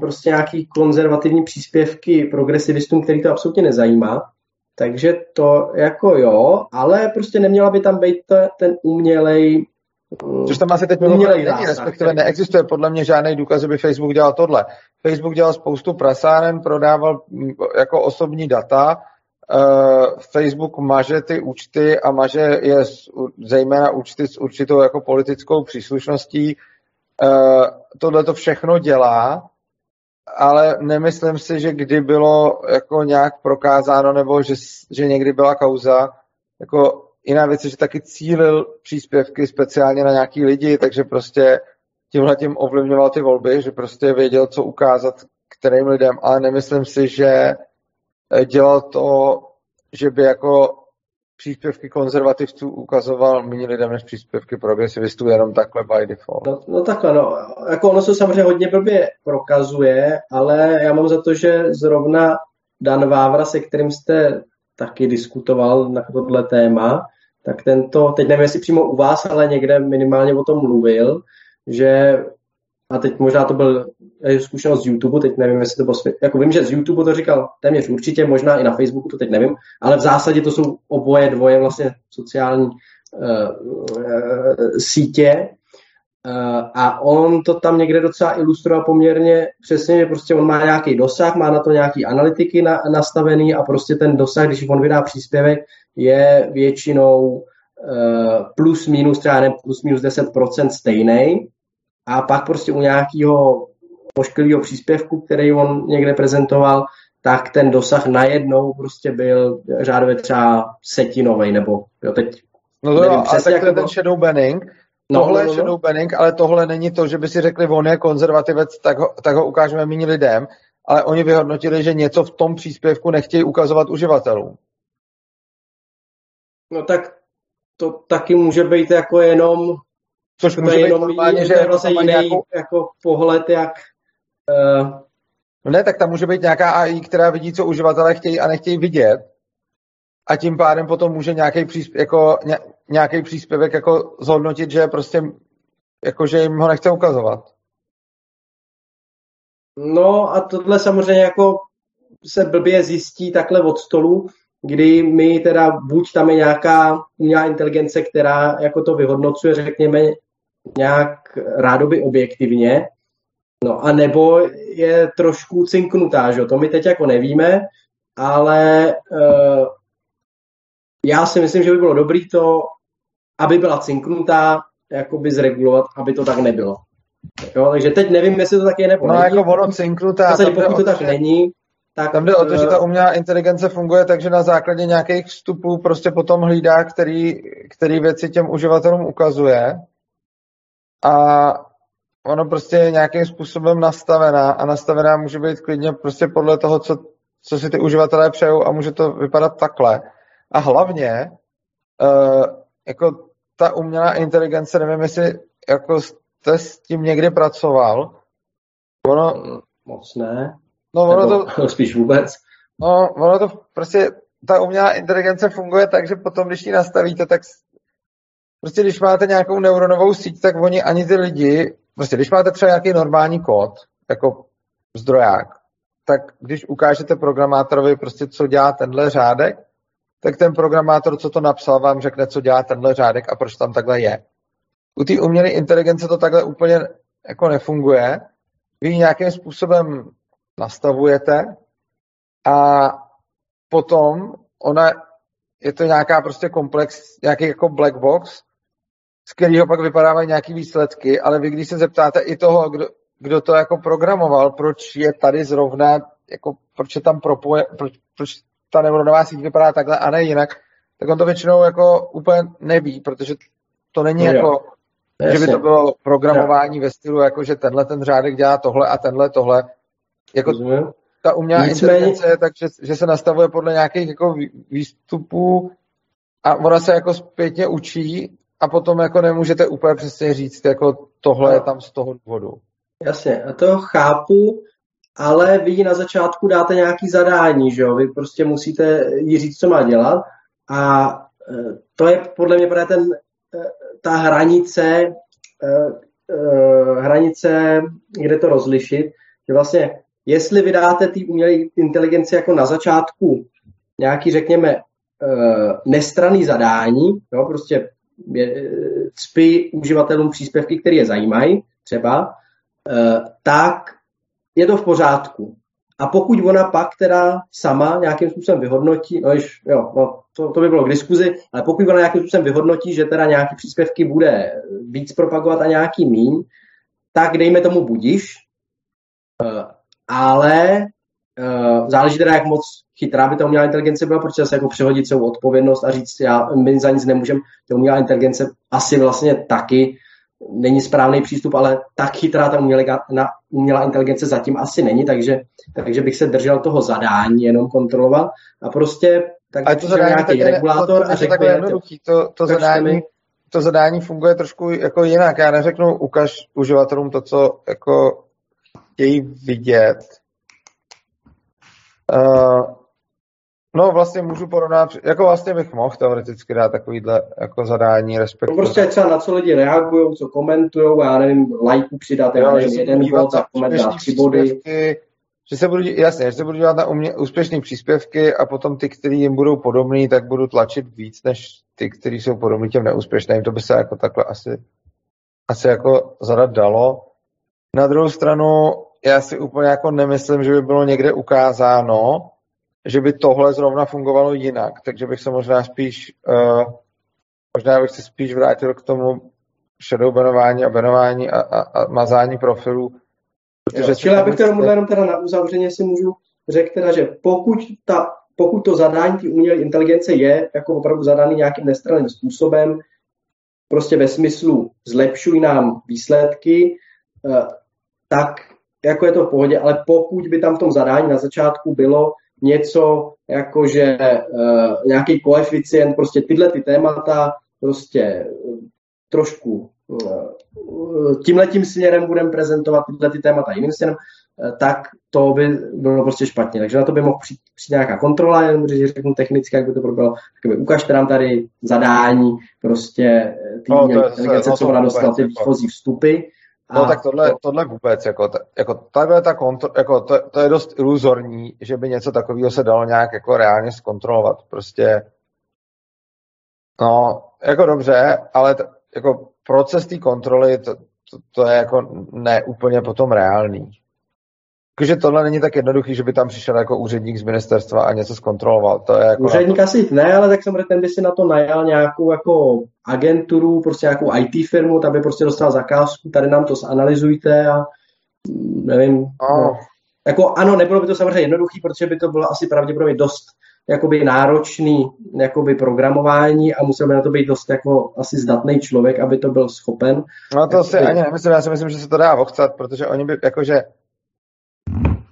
prostě nějaký konzervativní příspěvky progresivistům, který to absolutně nezajímá. Takže to jako jo, ale prostě neměla by tam být ten umělej Což tam asi teď umělej není, respektive neexistuje podle mě žádný důkaz, že by Facebook dělal tohle. Facebook dělal spoustu prasáren, prodával jako osobní data, Uh, Facebook maže ty účty a maže je zejména účty s určitou jako politickou příslušností. Uh, tohle to všechno dělá, ale nemyslím si, že kdy bylo jako nějak prokázáno, nebo že, že někdy byla kauza. Jako jiná věc je, že taky cílil příspěvky speciálně na nějaký lidi, takže prostě tímhle tím ovlivňoval ty volby, že prostě věděl, co ukázat kterým lidem, ale nemyslím si, že Eh, dělal to, že by jako příspěvky konzervativců ukazoval méně lidem než příspěvky progresivistů jenom takhle by default. No, no takhle, no. Jako ono se samozřejmě hodně blbě prokazuje, ale já mám za to, že zrovna Dan Vávra, se kterým jste taky diskutoval na tohle téma, tak tento, teď nevím, jestli přímo u vás, ale někde minimálně o tom mluvil, že a teď možná to byl zkušenost z YouTube, teď nevím, jestli to bylo, jako vím, že z YouTube to říkal téměř určitě, možná i na Facebooku, to teď nevím, ale v zásadě to jsou oboje dvoje vlastně sociální uh, uh, sítě. Uh, a on to tam někde docela ilustroval poměrně přesně, že prostě on má nějaký dosah, má na to nějaký analytiky na, nastavený a prostě ten dosah, když on vydá příspěvek, je většinou plus minus třeba ne, plus minus 10% stejný a pak prostě u nějakého pošklivého příspěvku, který on někde prezentoval, tak ten dosah najednou prostě byl řádově třeba setinový, nebo jo, teď No to nevím, jo, přesně, ale tak ten shadow banning, no, tohle no, no, je shadow banning, ale tohle není to, že by si řekli, on je konzervativec, tak ho, tak ho ukážeme méně lidem, ale oni vyhodnotili, že něco v tom příspěvku nechtějí ukazovat uživatelům. No tak to taky může být jako jenom Což může být jenom normálně, že je vlastně jiný nějakou... jako pohled, jak... Uh... No ne, tak tam může být nějaká AI, která vidí, co uživatelé chtějí a nechtějí vidět. A tím pádem potom může nějaký příspěvek, jako, nějaký příspěvek jako zhodnotit, že prostě jako, že jim ho nechce ukazovat. No a tohle samozřejmě jako se blbě zjistí takhle od stolu, kdy my teda buď tam je nějaká umělá inteligence, která jako to vyhodnocuje, řekněme, nějak rádoby objektivně, no a nebo je trošku cinknutá, že to my teď jako nevíme, ale uh, já si myslím, že by bylo dobrý to, aby byla cinknutá, jakoby zregulovat, aby to tak nebylo. Jo, takže teď nevím, jestli to tak je nebo No není. jako ono cinknutá. pokud to tak není, tak... Tam jde o to, že ta umělá inteligence funguje tak, že na základě nějakých vstupů prostě potom hlídá, který, který věci těm uživatelům ukazuje a ono prostě je nějakým způsobem nastavená a nastavená může být klidně prostě podle toho, co, co si ty uživatelé přejou a může to vypadat takhle. A hlavně, uh, jako ta umělá inteligence, nevím, jestli jako jste s tím někdy pracoval. Ono, Moc ne. No, ono Nebo to, spíš vůbec. No, ono to prostě, ta umělá inteligence funguje tak, že potom, když ji nastavíte, tak prostě když máte nějakou neuronovou síť, tak oni ani ty lidi, prostě když máte třeba nějaký normální kód, jako zdroják, tak když ukážete programátorovi prostě, co dělá tenhle řádek, tak ten programátor, co to napsal, vám řekne, co dělá tenhle řádek a proč tam takhle je. U té umělé inteligence to takhle úplně jako nefunguje. Vy ji nějakým způsobem nastavujete a potom ona, je to nějaká prostě komplex, nějaký jako black box, z kterého pak vypadávají nějaký výsledky, ale vy když se zeptáte i toho, kdo, kdo to jako programoval, proč je tady zrovna, jako proč je tam propoje, proč, proč ta neuronová síť vypadá takhle a ne jinak, tak on to většinou jako úplně neví, protože to není no, jako, jo. že by to bylo programování jo. ve stylu, jako že tenhle ten řádek dělá tohle a tenhle tohle. Jako Rozumím. ta umělá Nicméně... inteligence je tak, že, že se nastavuje podle nějakých jako výstupů a ona se jako zpětně učí a potom jako nemůžete úplně přesně říct, jako tohle je tam z toho důvodu. Jasně, a to chápu, ale vy na začátku dáte nějaký zadání, že jo? Vy prostě musíte jí říct, co má dělat a e, to je podle mě právě ten, e, ta hranice, e, hranice, kde to rozlišit, že vlastně jestli vydáte ty umělé inteligenci jako na začátku nějaký, řekněme, nestraný zadání, jo, prostě cpy uživatelům příspěvky, které je zajímají, třeba, tak je to v pořádku. A pokud ona pak teda sama nějakým způsobem vyhodnotí, no, již, jo, no to, to by bylo k diskuzi, ale pokud ona nějakým způsobem vyhodnotí, že teda nějaký příspěvky bude víc propagovat a nějaký míň, tak dejme tomu budiš, uh, ale uh, záleží teda, jak moc chytrá by ta umělá inteligence byla, protože se jako přehodit celou odpovědnost a říct, já, my za nic nemůžeme, ta umělá inteligence asi vlastně taky není správný přístup, ale tak chytrá ta umělá, na, umělá inteligence zatím asi není, takže, takže bych se držel toho zadání, jenom kontrolovat a prostě tak ale to zadání nějaký regulátor to, to, a řekl jednoduchý. To, to, zadání, mi... to zadání funguje trošku jako jinak. Já neřeknu, ukaž uživatelům to, co jako chtějí vidět. Uh, No vlastně můžu porovnat, jako vlastně bych mohl teoreticky dát takovýhle jako zadání, respektive. No prostě třeba na co lidi reagují, co komentují, já nevím, lajku přidat, já nevím, jeden bod za komentář, tři body. Že se budu, jasně, že se budu dělat na umě, úspěšné příspěvky a potom ty, který jim budou podobný, tak budu tlačit víc, než ty, kteří jsou podobní těm neúspěšným. To by se jako takhle asi, asi jako zadat dalo. Na druhou stranu, já si úplně jako nemyslím, že by bylo někde ukázáno, že by tohle zrovna fungovalo jinak, takže bych se možná spíš, uh, možná bych se spíš vrátil k tomu shadow banování a banování a, a, a mazání profilů. Protože jo, čili já bych teda jenom teda na uzavřeně si můžu řekl teda, že pokud, ta, pokud to zadání ty umělé inteligence je jako opravdu zadaný nějakým nestranným způsobem, prostě ve smyslu zlepšují nám výsledky, uh, tak jako je to v pohodě, ale pokud by tam v tom zadání na začátku bylo, něco jako, že uh, nějaký koeficient, prostě tyhle ty témata prostě uh, trošku uh, tímhletím směrem budeme prezentovat tyhle ty témata jiným směrem, tak to by bylo prostě špatně. Takže na to by mohl přijít, přijít nějaká kontrola, jenom když řeknu technicky, jak by to proběhlo, tak by ukažte nám tady zadání, prostě ty no, inteligence, co ona dostala ty výchozí vstupy, No a tak tohle, to... tohle vůbec, jako, jako takhle ta kontro, jako to, to, je dost iluzorní, že by něco takového se dalo nějak jako reálně zkontrolovat. Prostě, no, jako dobře, ale t, jako proces té kontroly, to, to, to je jako ne úplně potom reálný. Takže tohle není tak jednoduchý, že by tam přišel jako úředník z ministerstva a něco zkontroloval. To je jako úředník na... asi ne, ale tak jsem ten by si na to najal nějakou jako agenturu, prostě nějakou IT firmu, tam by prostě dostal zakázku, tady nám to zanalizujte a nevím. No. No. Jako ano, nebylo by to samozřejmě jednoduchý, protože by to bylo asi pravděpodobně dost jakoby náročný jakoby programování a musel by na to být dost jako asi zdatný člověk, aby to byl schopen. No to si ani nemyslím, já si myslím, že se to dá ochcat, protože oni by jakože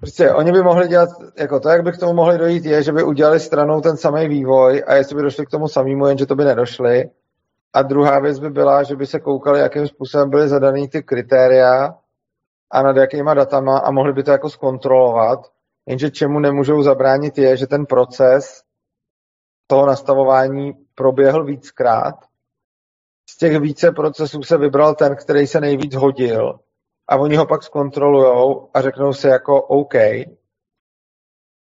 Prostě oni by mohli dělat, jako to, jak by k tomu mohli dojít, je, že by udělali stranou ten samý vývoj a jestli by došli k tomu samému, jenže to by nedošli. A druhá věc by byla, že by se koukali, jakým způsobem byly zadaný ty kritéria a nad jakýma datama a mohli by to jako zkontrolovat. Jenže čemu nemůžou zabránit je, že ten proces toho nastavování proběhl víckrát. Z těch více procesů se vybral ten, který se nejvíc hodil a oni ho pak zkontrolujou a řeknou si jako OK,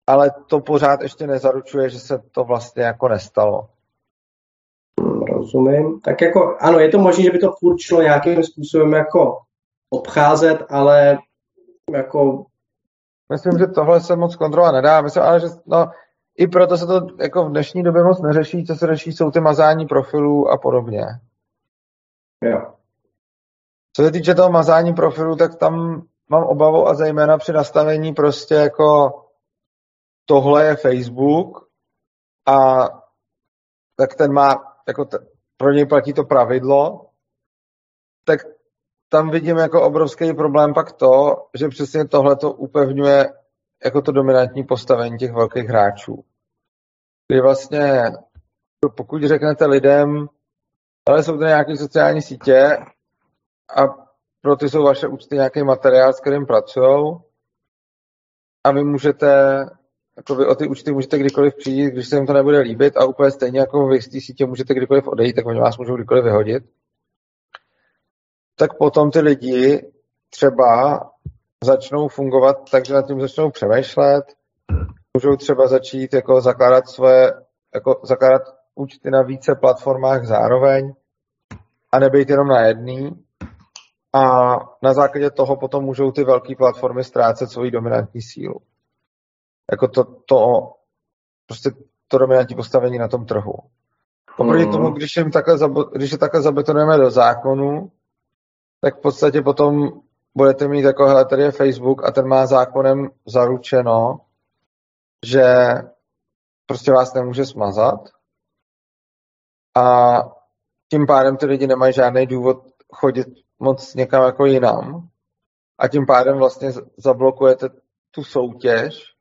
ale to pořád ještě nezaručuje, že se to vlastně jako nestalo. Rozumím. Tak jako, ano, je to možné, že by to furt šlo nějakým způsobem jako obcházet, ale jako... Myslím, že tohle se moc kontrolovat nedá. Myslím, ale že no, i proto se to jako v dnešní době moc neřeší. Co se řeší, jsou ty mazání profilů a podobně. Jo. Co se týče toho mazání profilu, tak tam mám obavu a zejména při nastavení prostě jako tohle je Facebook a tak ten má, jako t- pro něj platí to pravidlo, tak tam vidím jako obrovský problém pak to, že přesně tohle to upevňuje jako to dominantní postavení těch velkých hráčů. Kdy vlastně, pokud řeknete lidem, ale jsou to nějaké sociální sítě a pro ty jsou vaše účty nějaký materiál, s kterým pracují a vy můžete, jako vy o ty účty můžete kdykoliv přijít, když se jim to nebude líbit a úplně stejně jako vy z té sítě můžete kdykoliv odejít, tak oni vás můžou kdykoliv vyhodit. Tak potom ty lidi třeba začnou fungovat takže nad tím začnou přemýšlet, můžou třeba začít jako zakládat svoje, jako zakládat účty na více platformách zároveň a nebejt jenom na jedný a na základě toho potom můžou ty velké platformy ztrácet svoji dominantní sílu. Jako to, to prostě to dominantní postavení na tom trhu. Oproti mm. tomu, když, jim takhle, když je takhle zabetonujeme do zákonu, tak v podstatě potom budete mít jako, hele, tady je Facebook a ten má zákonem zaručeno, že prostě vás nemůže smazat a tím pádem ty lidi nemají žádný důvod chodit moc někam jako jinam a tím pádem vlastně zablokujete tu soutěž,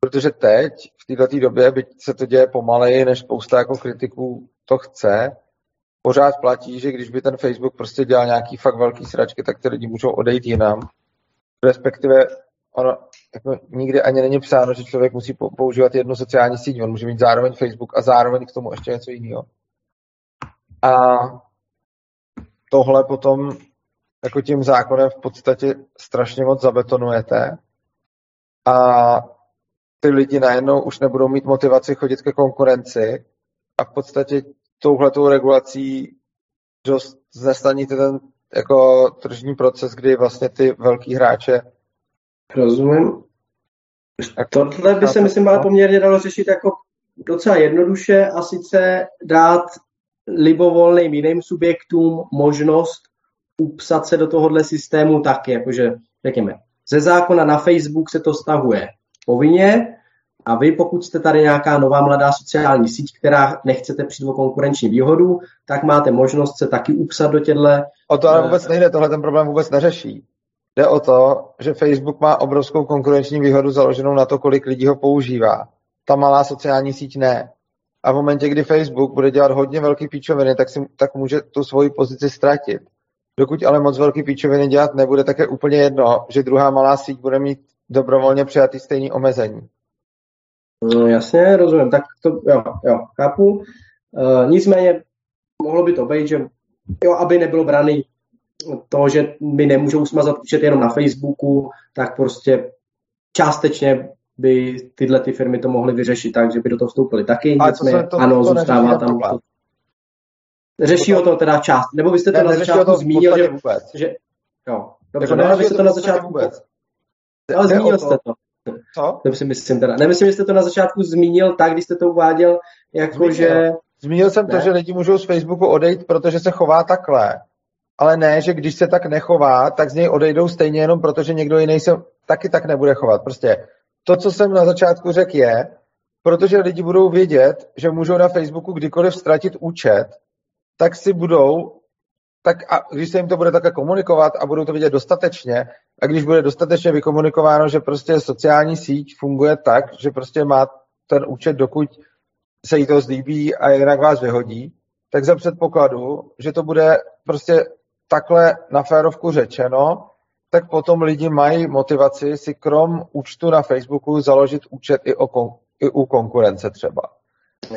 protože teď, v této době, byť se to děje pomaleji, než spousta jako kritiků to chce, pořád platí, že když by ten Facebook prostě dělal nějaký fakt velký sračky, tak ty lidi můžou odejít jinam. Respektive ono jako nikdy ani není psáno, že člověk musí používat jednu sociální síť. On může mít zároveň Facebook a zároveň k tomu ještě něco jiného. A tohle potom jako tím zákonem v podstatě strašně moc zabetonujete a ty lidi najednou už nebudou mít motivaci chodit ke konkurenci a v podstatě touhletou regulací dost znestaníte ten jako tržní proces, kdy vlastně ty velký hráče Rozumím. Tohle by se, myslím, ale poměrně dalo řešit jako docela jednoduše a sice dát libovolným jiným subjektům možnost upsat se do tohohle systému taky, jakože řekněme, ze zákona na Facebook se to stahuje povinně a vy, pokud jste tady nějaká nová mladá sociální síť, která nechcete přijít o konkurenční výhodu, tak máte možnost se taky upsat do těchto. O to ale vůbec nejde, tohle ten problém vůbec neřeší. Jde o to, že Facebook má obrovskou konkurenční výhodu založenou na to, kolik lidí ho používá. Ta malá sociální síť ne. A v momentě, kdy Facebook bude dělat hodně velký píčoviny, tak, si, tak může tu svoji pozici ztratit. Dokud ale moc velký píčoviny dělat nebude, tak je úplně jedno, že druhá malá síť bude mít dobrovolně přijatý stejný omezení. No, jasně, rozumím. Tak to, jo, jo, chápu. E, nicméně mohlo by to být, že jo, aby nebylo braný to, že mi nemůžou smazat účet jenom na Facebooku, tak prostě částečně by tyhle ty firmy to mohly vyřešit tak, že by do toho vstoupily taky. Nicméně, to, ano, to zůstává tam. To, Řeší ho to teda část, nebo byste to Ne, na začátku to zmínil, že, vůbec. že jo, dobře, Jako no, ale vy jste to na začátku, vůbec. ale Jde o zmínil to- jste to. Co? To si myslím teda. Nevím, jestli jste to na začátku zmínil tak, když jste to uváděl, jako Zmínil. že... Zmínil jsem to, Ne? že lidi můžou z Facebooku odejít, protože se chová takhle. Ale ne, že když se tak nechová, tak z něj odejdou stejně jenom proto, že někdo jiný se taky tak nebude chovat. Prostě to, co jsem na začátku řekl, je, protože lidi budou vědět, že můžou na Facebooku kdykoliv ztratit účet, tak si budou, tak a když se jim to bude také komunikovat a budou to vidět dostatečně, a když bude dostatečně vykomunikováno, že prostě sociální síť funguje tak, že prostě má ten účet, dokud se jí to zlíbí a jinak vás vyhodí, tak za předpokladu, že to bude prostě takhle na férovku řečeno, tak potom lidi mají motivaci si krom účtu na Facebooku založit účet i, o kon- i u konkurence třeba.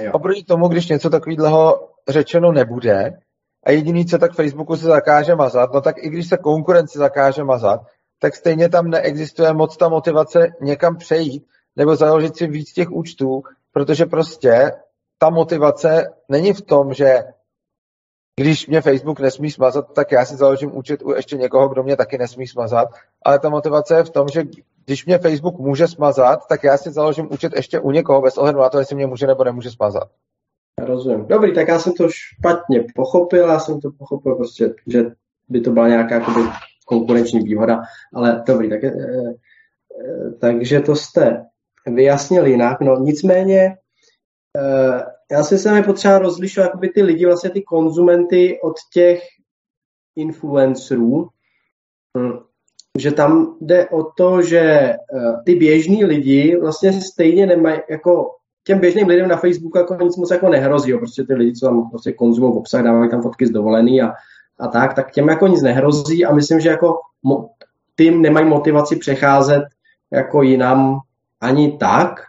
Jo. Oproti tomu, když něco takového řečeno nebude a jediný, co tak Facebooku se zakáže mazat, no tak i když se konkurenci zakáže mazat, tak stejně tam neexistuje moc ta motivace někam přejít nebo založit si víc těch účtů, protože prostě ta motivace není v tom, že když mě Facebook nesmí smazat, tak já si založím účet u ještě někoho, kdo mě taky nesmí smazat, ale ta motivace je v tom, že když mě Facebook může smazat, tak já si založím účet ještě u někoho bez ohledu na to, jestli mě může nebo nemůže smazat. Rozumím. Dobrý, tak já jsem to špatně pochopil, já jsem to pochopil prostě, že by to byla nějaká jakoby, konkurenční výhoda, ale dobrý, tak, e, e, takže to jste vyjasnil jinak, no nicméně e, já si že je potřeba rozlišovat jakoby ty lidi, vlastně ty konzumenty od těch influencerů, hm, že tam jde o to, že e, ty běžní lidi vlastně stejně nemají, jako těm běžným lidem na Facebooku jako nic moc jako nehrozí, jo. prostě ty lidi, co tam prostě konzumují obsah, dávají tam fotky z dovolený a, a tak, tak těm jako nic nehrozí a myslím, že jako mo, tím nemají motivaci přecházet jako jinam ani tak.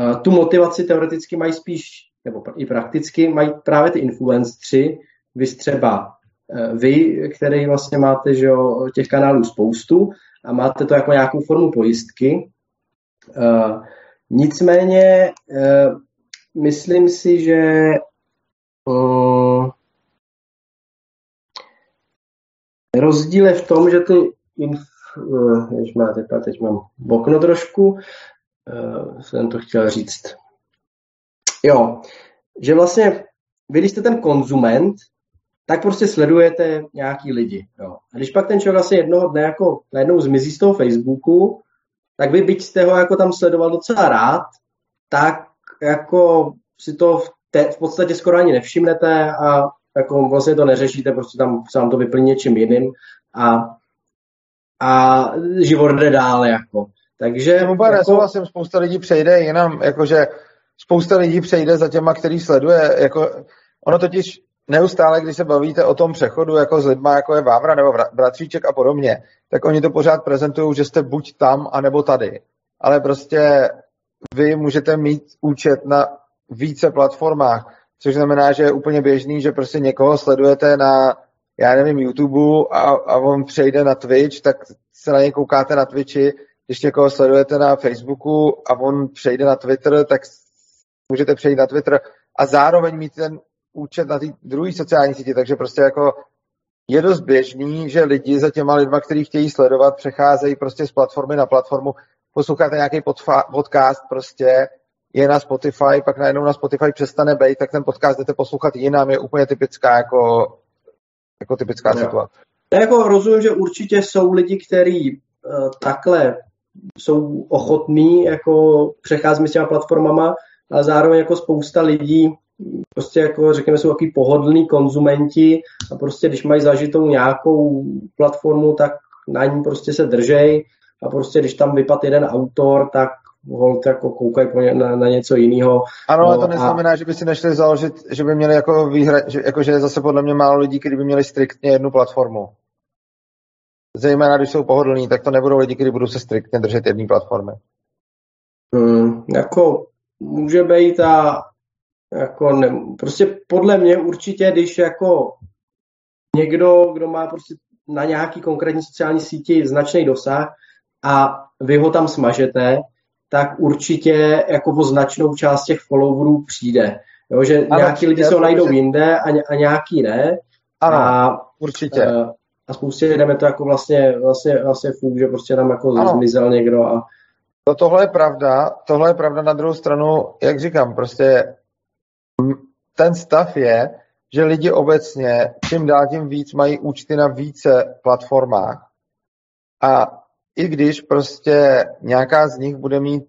Uh, tu motivaci teoreticky mají spíš, nebo i prakticky, mají právě ty influencři, vy třeba uh, vy, který vlastně máte že jo, těch kanálů spoustu a máte to jako nějakou formu pojistky. Uh, Nicméně uh, myslím si, že rozdíl je v tom, že ty inf, uh, jež má, teď, mám okno trošku, jsem to chtěl říct. Jo, že vlastně vy, když jste ten konzument, tak prostě sledujete nějaký lidi. Jo. A když pak ten člověk vlastně jednoho dne jako najednou zmizí z toho Facebooku, tak vy, byť jste ho jako tam sledoval docela rád, tak jako si to v, te, v podstatě skoro ani nevšimnete a jako vlastně to neřešíte, prostě tam se vám to vyplní něčím jiným a, a život jde dál jako. Takže úplně jako, nesouhlasím, spousta lidí přejde jinam, jakože spousta lidí přejde za těma, který sleduje, jako ono totiž neustále, když se bavíte o tom přechodu jako s lidma, jako je Vávra nebo Bratříček a podobně, tak oni to pořád prezentují, že jste buď tam, anebo tady. Ale prostě vy můžete mít účet na více platformách, což znamená, že je úplně běžný, že prostě někoho sledujete na, já nevím, YouTube a, a on přejde na Twitch, tak se na něj koukáte na Twitchi, když někoho sledujete na Facebooku a on přejde na Twitter, tak můžete přejít na Twitter a zároveň mít ten účet na té druhé sociální síti, takže prostě jako je dost běžný, že lidi za těma lidma, kteří chtějí sledovat, přecházejí prostě z platformy na platformu, posloucháte nějaký podcast, prostě je na Spotify, pak najednou na Spotify přestane být, tak ten podcast jdete poslouchat jinam, je úplně typická jako, jako typická no. situace. Já jako rozumím, že určitě jsou lidi, kteří uh, takhle jsou ochotní jako přecházet mezi těma platformama, ale zároveň jako spousta lidí prostě jako řekněme jsou takový pohodlní konzumenti a prostě když mají zažitou nějakou platformu, tak na ní prostě se držej a prostě když tam vypad jeden autor, tak hold jako koukají na, na něco jiného. Ano, ale to neznamená, a... že by si nešli založit, že by měli jako výhra, že, jako že zase podle mě málo lidí, kteří by měli striktně jednu platformu. Zejména, když jsou pohodlní, tak to nebudou lidi, kteří budou se striktně držet jedné platformy. Hmm, jako může být a jako ne, prostě podle mě určitě, když jako někdo, kdo má prostě na nějaký konkrétní sociální síti značný dosah a vy ho tam smažete, tak určitě jako o značnou část těch followerů přijde. Jo, že ano, nějaký lidi se ho najdou jinde a, a nějaký ne. Ano, a, určitě. A, a spoustě lidem je to jako vlastně, vlastně, vlastně fuk, že prostě tam jako ano. zmizel někdo a to, tohle je pravda, tohle je pravda na druhou stranu, jak říkám, prostě ten stav je, že lidi obecně čím dál tím víc mají účty na více platformách a i když prostě nějaká z nich bude mít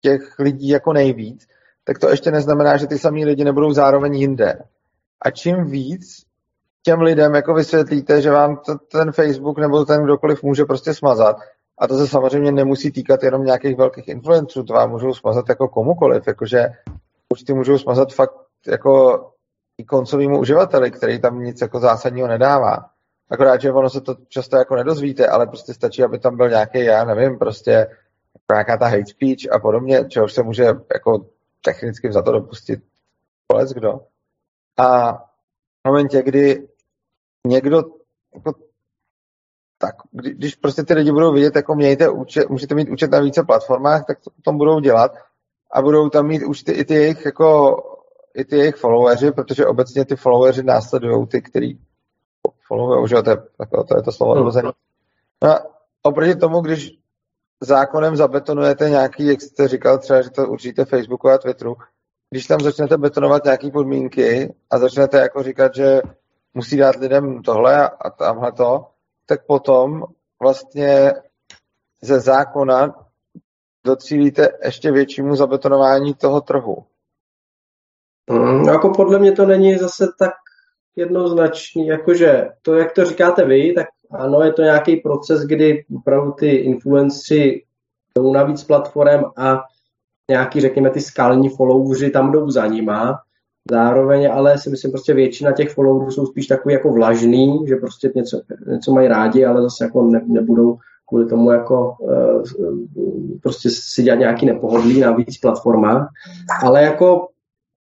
těch lidí jako nejvíc, tak to ještě neznamená, že ty samý lidi nebudou zároveň jinde. A čím víc těm lidem jako vysvětlíte, že vám to, ten Facebook nebo ten kdokoliv může prostě smazat, a to se samozřejmě nemusí týkat jenom nějakých velkých influenců, to vám můžou smazat jako komukoliv, jakože určitě můžou smazat fakt jako i koncovému uživateli, který tam nic jako zásadního nedává. Akorát, že ono se to často jako nedozvíte, ale prostě stačí, aby tam byl nějaký, já nevím, prostě nějaká ta hate speech a podobně, čehož se může jako technicky za to dopustit kolec kdo. A v momentě, kdy někdo jako tak když prostě ty lidi budou vidět, jako mějte účet, můžete mít účet na více platformách, tak to potom budou dělat a budou tam mít účty i ty jejich, jako, i ty jejich followeri, protože obecně ty followeri následují ty, který followují, že to je, jako, to, je to slovo hmm. No a oproti tomu, když zákonem zabetonujete nějaký, jak jste říkal třeba, že to určitě Facebooku a Twitteru, když tam začnete betonovat nějaké podmínky a začnete jako říkat, že musí dát lidem tohle a tamhle to, tak potom vlastně ze zákona docílíte ještě většímu zabetonování toho trhu. Hmm, jako podle mě to není zase tak jednoznačný, jakože to, jak to říkáte vy, tak ano, je to nějaký proces, kdy opravdu ty influencři jdou na víc platform a nějaký, řekněme, ty skalní followři tam jdou za nima. Zároveň ale si myslím, prostě většina těch followerů jsou spíš takový jako vlažný, že prostě něco, něco mají rádi, ale zase jako ne, nebudou kvůli tomu jako uh, prostě si dělat nějaký nepohodlí na víc platformách. Ale jako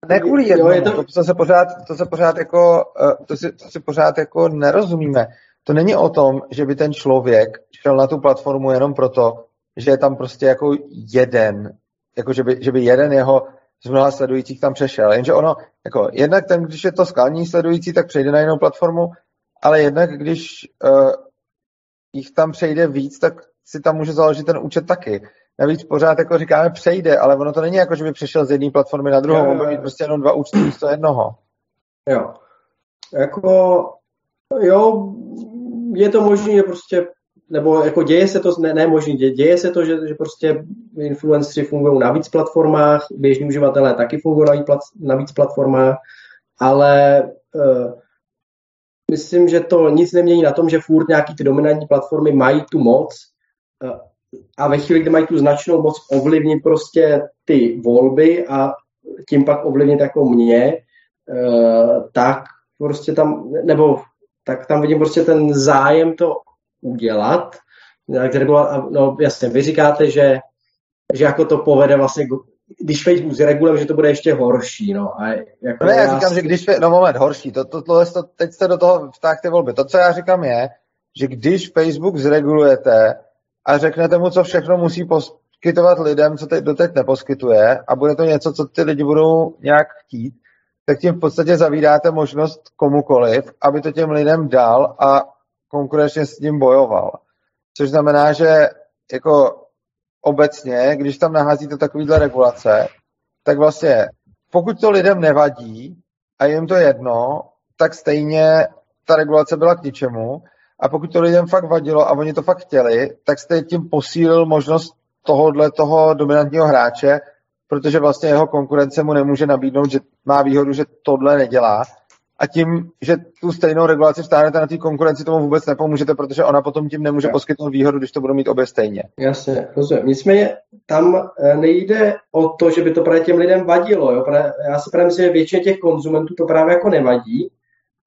ne kvůli jednomu, jo, je to... to, se pořád, to se pořád jako, uh, to si, to si pořád jako nerozumíme. To není o tom, že by ten člověk šel na tu platformu jenom proto, že je tam prostě jako jeden, jako že by, že by jeden jeho z mnoha sledujících tam přešel. Jenže ono, jako jednak ten, když je to skalní sledující, tak přejde na jinou platformu, ale jednak, když uh, jich tam přejde víc, tak si tam může založit ten účet taky. Navíc pořád jako říkáme přejde, ale ono to není jako, že by přešel z jedné platformy na druhou, on by mít prostě jenom dva účty místo jednoho. Jo. Jako, jo, je to možné, že prostě nebo jako děje se to, ne, ne možný, děje, děje se to, že, že prostě influenceri fungují na víc platformách, běžní uživatelé taky fungují na víc, na víc platformách, ale uh, myslím, že to nic nemění na tom, že furt nějaký ty dominantní platformy mají tu moc uh, a ve chvíli, kdy mají tu značnou moc ovlivnit prostě ty volby a tím pak ovlivnit jako mě, uh, tak prostě tam, nebo tak tam vidím prostě ten zájem to udělat, no jasně, vy říkáte, že, že jako to povede vlastně, když Facebook zreguluje, že to bude ještě horší, no. A jako no, já, já říkám, že když, no moment, horší, to, to, to, to, teď jste do toho vtáhte volby. To, co já říkám je, že když Facebook zregulujete a řeknete mu, co všechno musí poskytovat lidem, co teď doteď neposkytuje a bude to něco, co ty lidi budou nějak chtít, tak tím v podstatě zavíráte možnost komukoliv, aby to těm lidem dal a konkurenčně s tím bojoval. Což znamená, že jako obecně, když tam naházíte takovýhle regulace, tak vlastně pokud to lidem nevadí a jim to jedno, tak stejně ta regulace byla k ničemu. A pokud to lidem fakt vadilo a oni to fakt chtěli, tak jste tím posílil možnost tohohle toho dominantního hráče, protože vlastně jeho konkurence mu nemůže nabídnout, že má výhodu, že tohle nedělá a tím, že tu stejnou regulaci vstáhnete na té konkurenci, tomu vůbec nepomůžete, protože ona potom tím nemůže ja. poskytnout výhodu, když to budou mít obě stejně. Jasně, rozumím. Nicméně tam eh, nejde o to, že by to právě těm lidem vadilo. Jo? Já si právě myslím, že většině těch konzumentů to právě jako nevadí.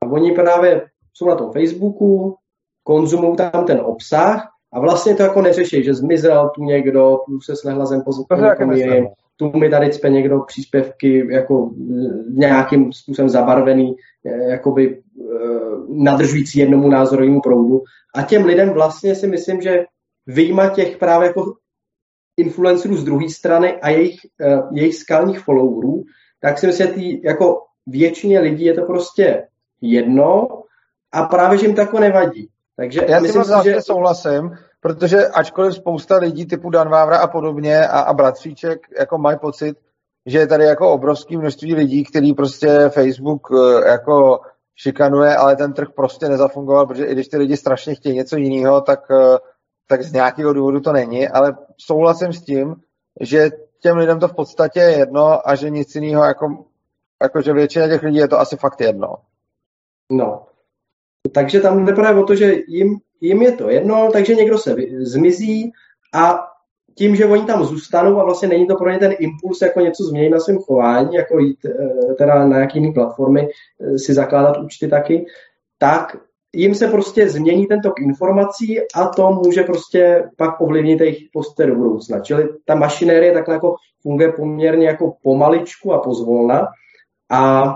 A oni právě jsou na tom Facebooku, konzumují tam ten obsah a vlastně to jako neřeší, že zmizel tu někdo, tu se slehla zem po jiným, tu mi tady cpe někdo příspěvky jako nějakým způsobem zabarvený, eh, jakoby eh, nadržující jednomu názorovému proudu. A těm lidem vlastně si myslím, že vyjma těch právě jako influencerů z druhé strany a jejich, eh, jejich skalních followerů, tak si myslím, že tý, jako většině lidí je to prostě jedno a právě, že jim to jako nevadí. Takže Já myslím si, že... souhlasím, protože ačkoliv spousta lidí typu Dan Vávra a podobně a, a Bratříček jako mají pocit, že je tady jako obrovské množství lidí, který prostě Facebook eh, jako šikanuje, ale ten trh prostě nezafungoval, protože i když ty lidi strašně chtějí něco jiného, tak, eh, tak z nějakého důvodu to není, ale souhlasím s tím, že těm lidem to v podstatě je jedno a že nic jiného, jako, jako že většina těch lidí je to asi fakt jedno. No, takže tam jde právě o to, že jim, jim je to jedno, takže někdo se zmizí a tím, že oni tam zůstanou a vlastně není to pro ně ten impuls jako něco změnit na svém chování, jako jít eh, teda na nějaký jiný platformy, eh, si zakládat účty taky, tak jim se prostě změní ten tok informací a to může prostě pak ovlivnit jejich postoje do budoucna. Čili ta mašinérie takhle jako funguje poměrně jako pomaličku a pozvolna a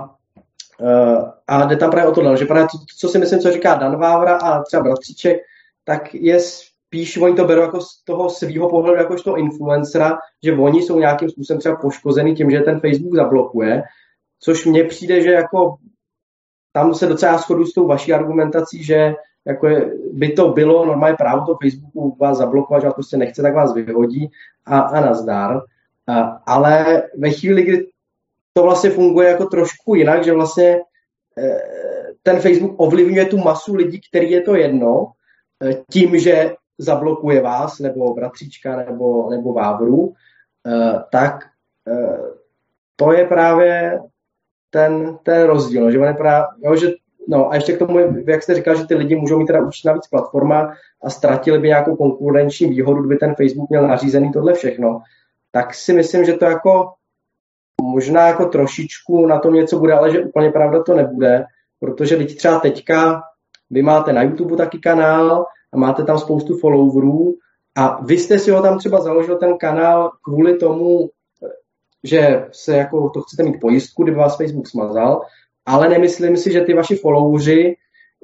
a jde tam právě o to, že právě to, co si myslím, co říká Dan Vávra a třeba Bratříček, tak je spíš, oni to berou jako z toho svého pohledu, jako toho influencera, že oni jsou nějakým způsobem třeba poškozený tím, že ten Facebook zablokuje, což mně přijde, že jako tam se docela shodu s tou vaší argumentací, že jako je, by to bylo normálně právo to Facebooku vás zablokovat, že vás prostě nechce, tak vás vyhodí a, a nazdar. A, ale ve chvíli, kdy to vlastně funguje jako trošku jinak, že vlastně eh, ten Facebook ovlivňuje tu masu lidí, který je to jedno, eh, tím, že zablokuje vás, nebo bratříčka, nebo, nebo vávru, eh, tak to je právě ten, ten rozdíl, že, on je právě, jo, že No a ještě k tomu, jak jste říkal, že ty lidi můžou mít teda určitě navíc platforma a ztratili by nějakou konkurenční výhodu, kdyby ten Facebook měl nařízený tohle všechno, tak si myslím, že to jako možná jako trošičku na tom něco bude, ale že úplně pravda to nebude, protože lidi třeba teďka, vy máte na YouTube taky kanál a máte tam spoustu followerů a vy jste si ho tam třeba založil ten kanál kvůli tomu, že se jako to chcete mít pojistku, kdyby vás Facebook smazal, ale nemyslím si, že ty vaši followři,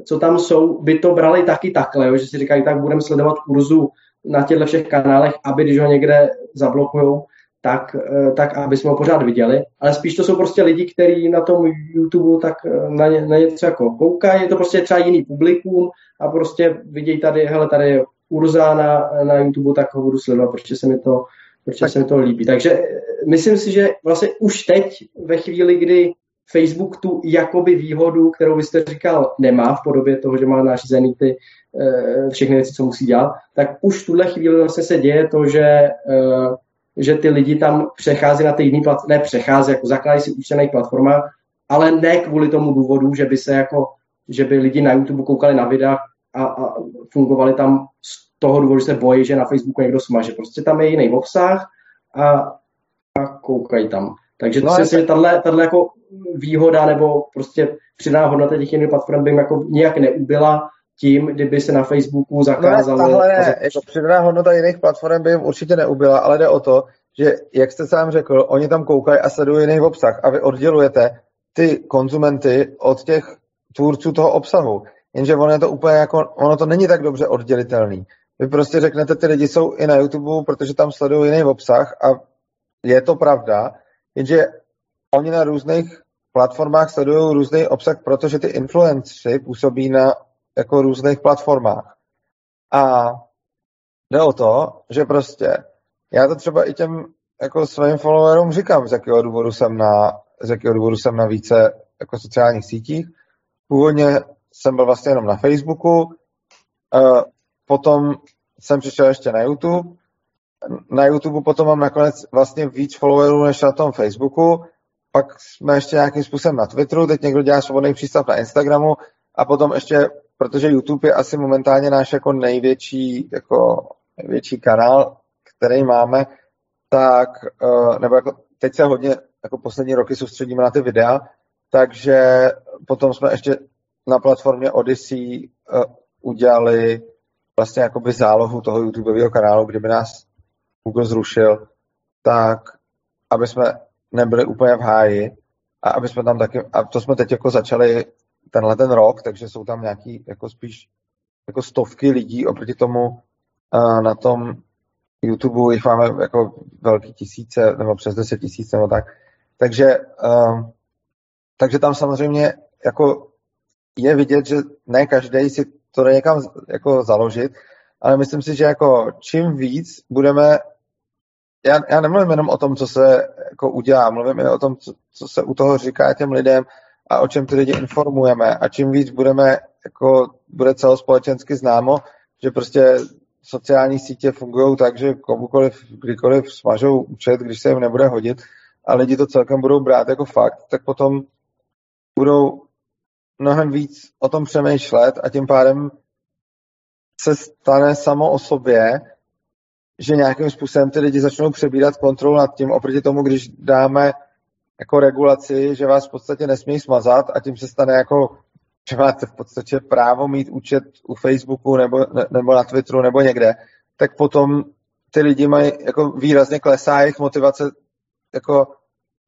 co tam jsou, by to brali taky takhle, jo, že si říkají, tak budeme sledovat kurzu na těchto všech kanálech, aby když ho někde zablokují, tak, eh, tak aby jsme ho pořád viděli. Ale spíš to jsou prostě lidi, kteří na tom YouTube tak eh, na, ně, na něco jako koukají, je to prostě třeba jiný publikum a prostě vidějí tady, hele, tady je Urza na, na YouTube, tak ho budu sledovat, protože se mi to, protože se mi to líbí. Takže eh, myslím si, že vlastně už teď, ve chvíli, kdy Facebook tu jakoby výhodu, kterou vy jste říkal, nemá v podobě toho, že má nařízený ty všechny věci, co musí dělat, tak už v tuhle chvíli vlastně se děje to, že že ty lidi tam přechází na ty jiné platformy, ne přechází, jako zakládají si účty na jejich platformách, ale ne kvůli tomu důvodu, že by se jako, že by lidi na YouTube koukali na videa a, a fungovali tam z toho důvodu, že se bojí, že na Facebooku někdo smaže. Prostě tam je jiný obsah a, a koukají tam. Takže no, si myslím, že tahle, tahle jako výhoda nebo prostě přidaná hodnota těch jiných platform by jim jako nějak neubila tím, kdyby se na Facebooku zakázalo. No, tahle ne, jako přidaná hodnota jiných platform by jim určitě neubila, ale jde o to, že, jak jste sám řekl, oni tam koukají a sledují jiný obsah a vy oddělujete ty konzumenty od těch tvůrců toho obsahu. Jenže ono je to úplně jako, ono to není tak dobře oddělitelný. Vy prostě řeknete, ty lidi jsou i na YouTube, protože tam sledují jiný obsah a je to pravda, jenže oni na různých platformách sledují různý obsah, protože ty influenceri působí na jako různých platformách. A jde o to, že prostě já to třeba i těm jako svým followerům říkám, z jakého důvodu jsem na, z jakého důvodu jsem na více jako sociálních sítích. Původně jsem byl vlastně jenom na Facebooku, eh, potom jsem přišel ještě na YouTube. Na YouTube potom mám nakonec vlastně víc followerů než na tom Facebooku. Pak jsme ještě nějakým způsobem na Twitteru, teď někdo dělá svobodný přístav na Instagramu a potom ještě protože YouTube je asi momentálně náš jako největší, jako největší kanál, který máme, tak, uh, nebo jako teď se hodně jako poslední roky soustředíme na ty videa, takže potom jsme ještě na platformě Odyssey uh, udělali vlastně jakoby zálohu toho YouTubeového kanálu, kdyby nás Google zrušil, tak aby jsme nebyli úplně v háji a aby jsme tam taky, a to jsme teď jako začali tenhle ten rok, takže jsou tam nějaký jako spíš jako stovky lidí oproti tomu uh, na tom YouTube jich máme jako velký tisíce nebo přes 10 tisíc nebo tak. Takže, uh, takže tam samozřejmě jako je vidět, že ne každý si to jde někam jako založit, ale myslím si, že jako čím víc budeme já, já nemluvím jenom o tom, co se jako udělá, mluvím i o tom, co, co se u toho říká těm lidem a o čem ty lidi informujeme? A čím víc budeme, jako bude celospolečensky známo, že prostě sociální sítě fungují tak, že komukoliv, kdykoliv smažou účet, když se jim nebude hodit a lidi to celkem budou brát jako fakt, tak potom budou mnohem víc o tom přemýšlet a tím pádem se stane samo o sobě, že nějakým způsobem ty lidi začnou přebírat kontrolu nad tím, oproti tomu, když dáme jako regulaci, že vás v podstatě nesmí smazat a tím se stane jako, že máte v podstatě právo mít účet u Facebooku nebo, nebo na Twitteru nebo někde, tak potom ty lidi mají jako výrazně klesá jejich motivace jako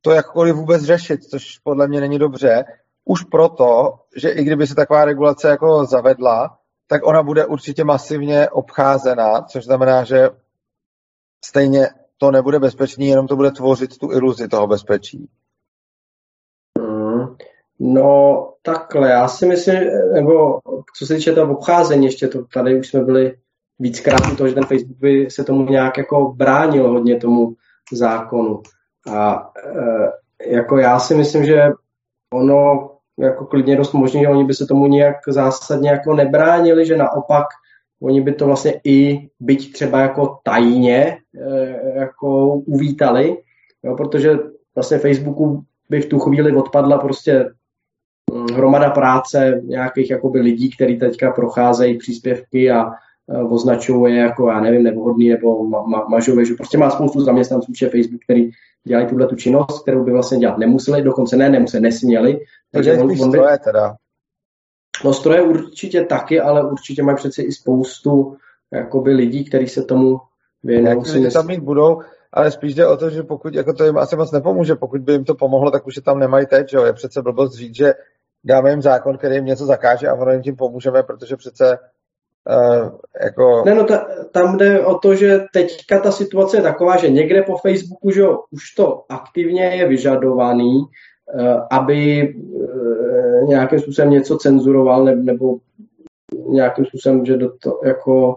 to jakkoliv vůbec řešit, což podle mě není dobře, už proto, že i kdyby se taková regulace jako zavedla, tak ona bude určitě masivně obcházena, což znamená, že stejně to nebude bezpečný, jenom to bude tvořit tu iluzi toho bezpečí. Mm, no takhle, já si myslím, nebo co se týče toho obcházení, ještě to tady už jsme byli víckrát u toho, že ten Facebook by se tomu nějak jako bránil hodně tomu zákonu. A e, jako já si myslím, že ono jako klidně dost možný, že oni by se tomu nějak zásadně jako nebránili, že naopak oni by to vlastně i byť třeba jako tajně eh, jako uvítali, jo, protože vlastně Facebooku by v tu chvíli odpadla prostě hm, hromada práce nějakých jakoby lidí, kteří teďka procházejí příspěvky a eh, označují je jako, já nevím, nevhodný nebo ma, ma, mažové, že prostě má spoustu zaměstnanců, že Facebook, který dělají tuhle tu činnost, kterou by vlastně dělat nemuseli, dokonce ne, nemuseli, nesměli. Takže on, on by, teda. No stroje určitě taky, ale určitě mají přeci i spoustu jakoby lidí, kteří se tomu věnují. Lidi tam mít budou, ale spíš jde o to, že pokud jako to jim asi moc nepomůže, pokud by jim to pomohlo, tak už je tam nemají teď, že jo? Je přece blbost říct, že dáme jim zákon, který jim něco zakáže a ono jim tím pomůžeme, protože přece uh, jako... Ne, no ta, tam jde o to, že teďka ta situace je taková, že někde po Facebooku, že jo, už to aktivně je vyžadovaný, aby uh, nějakým způsobem něco cenzuroval ne, nebo nějakým způsobem, že do to, jako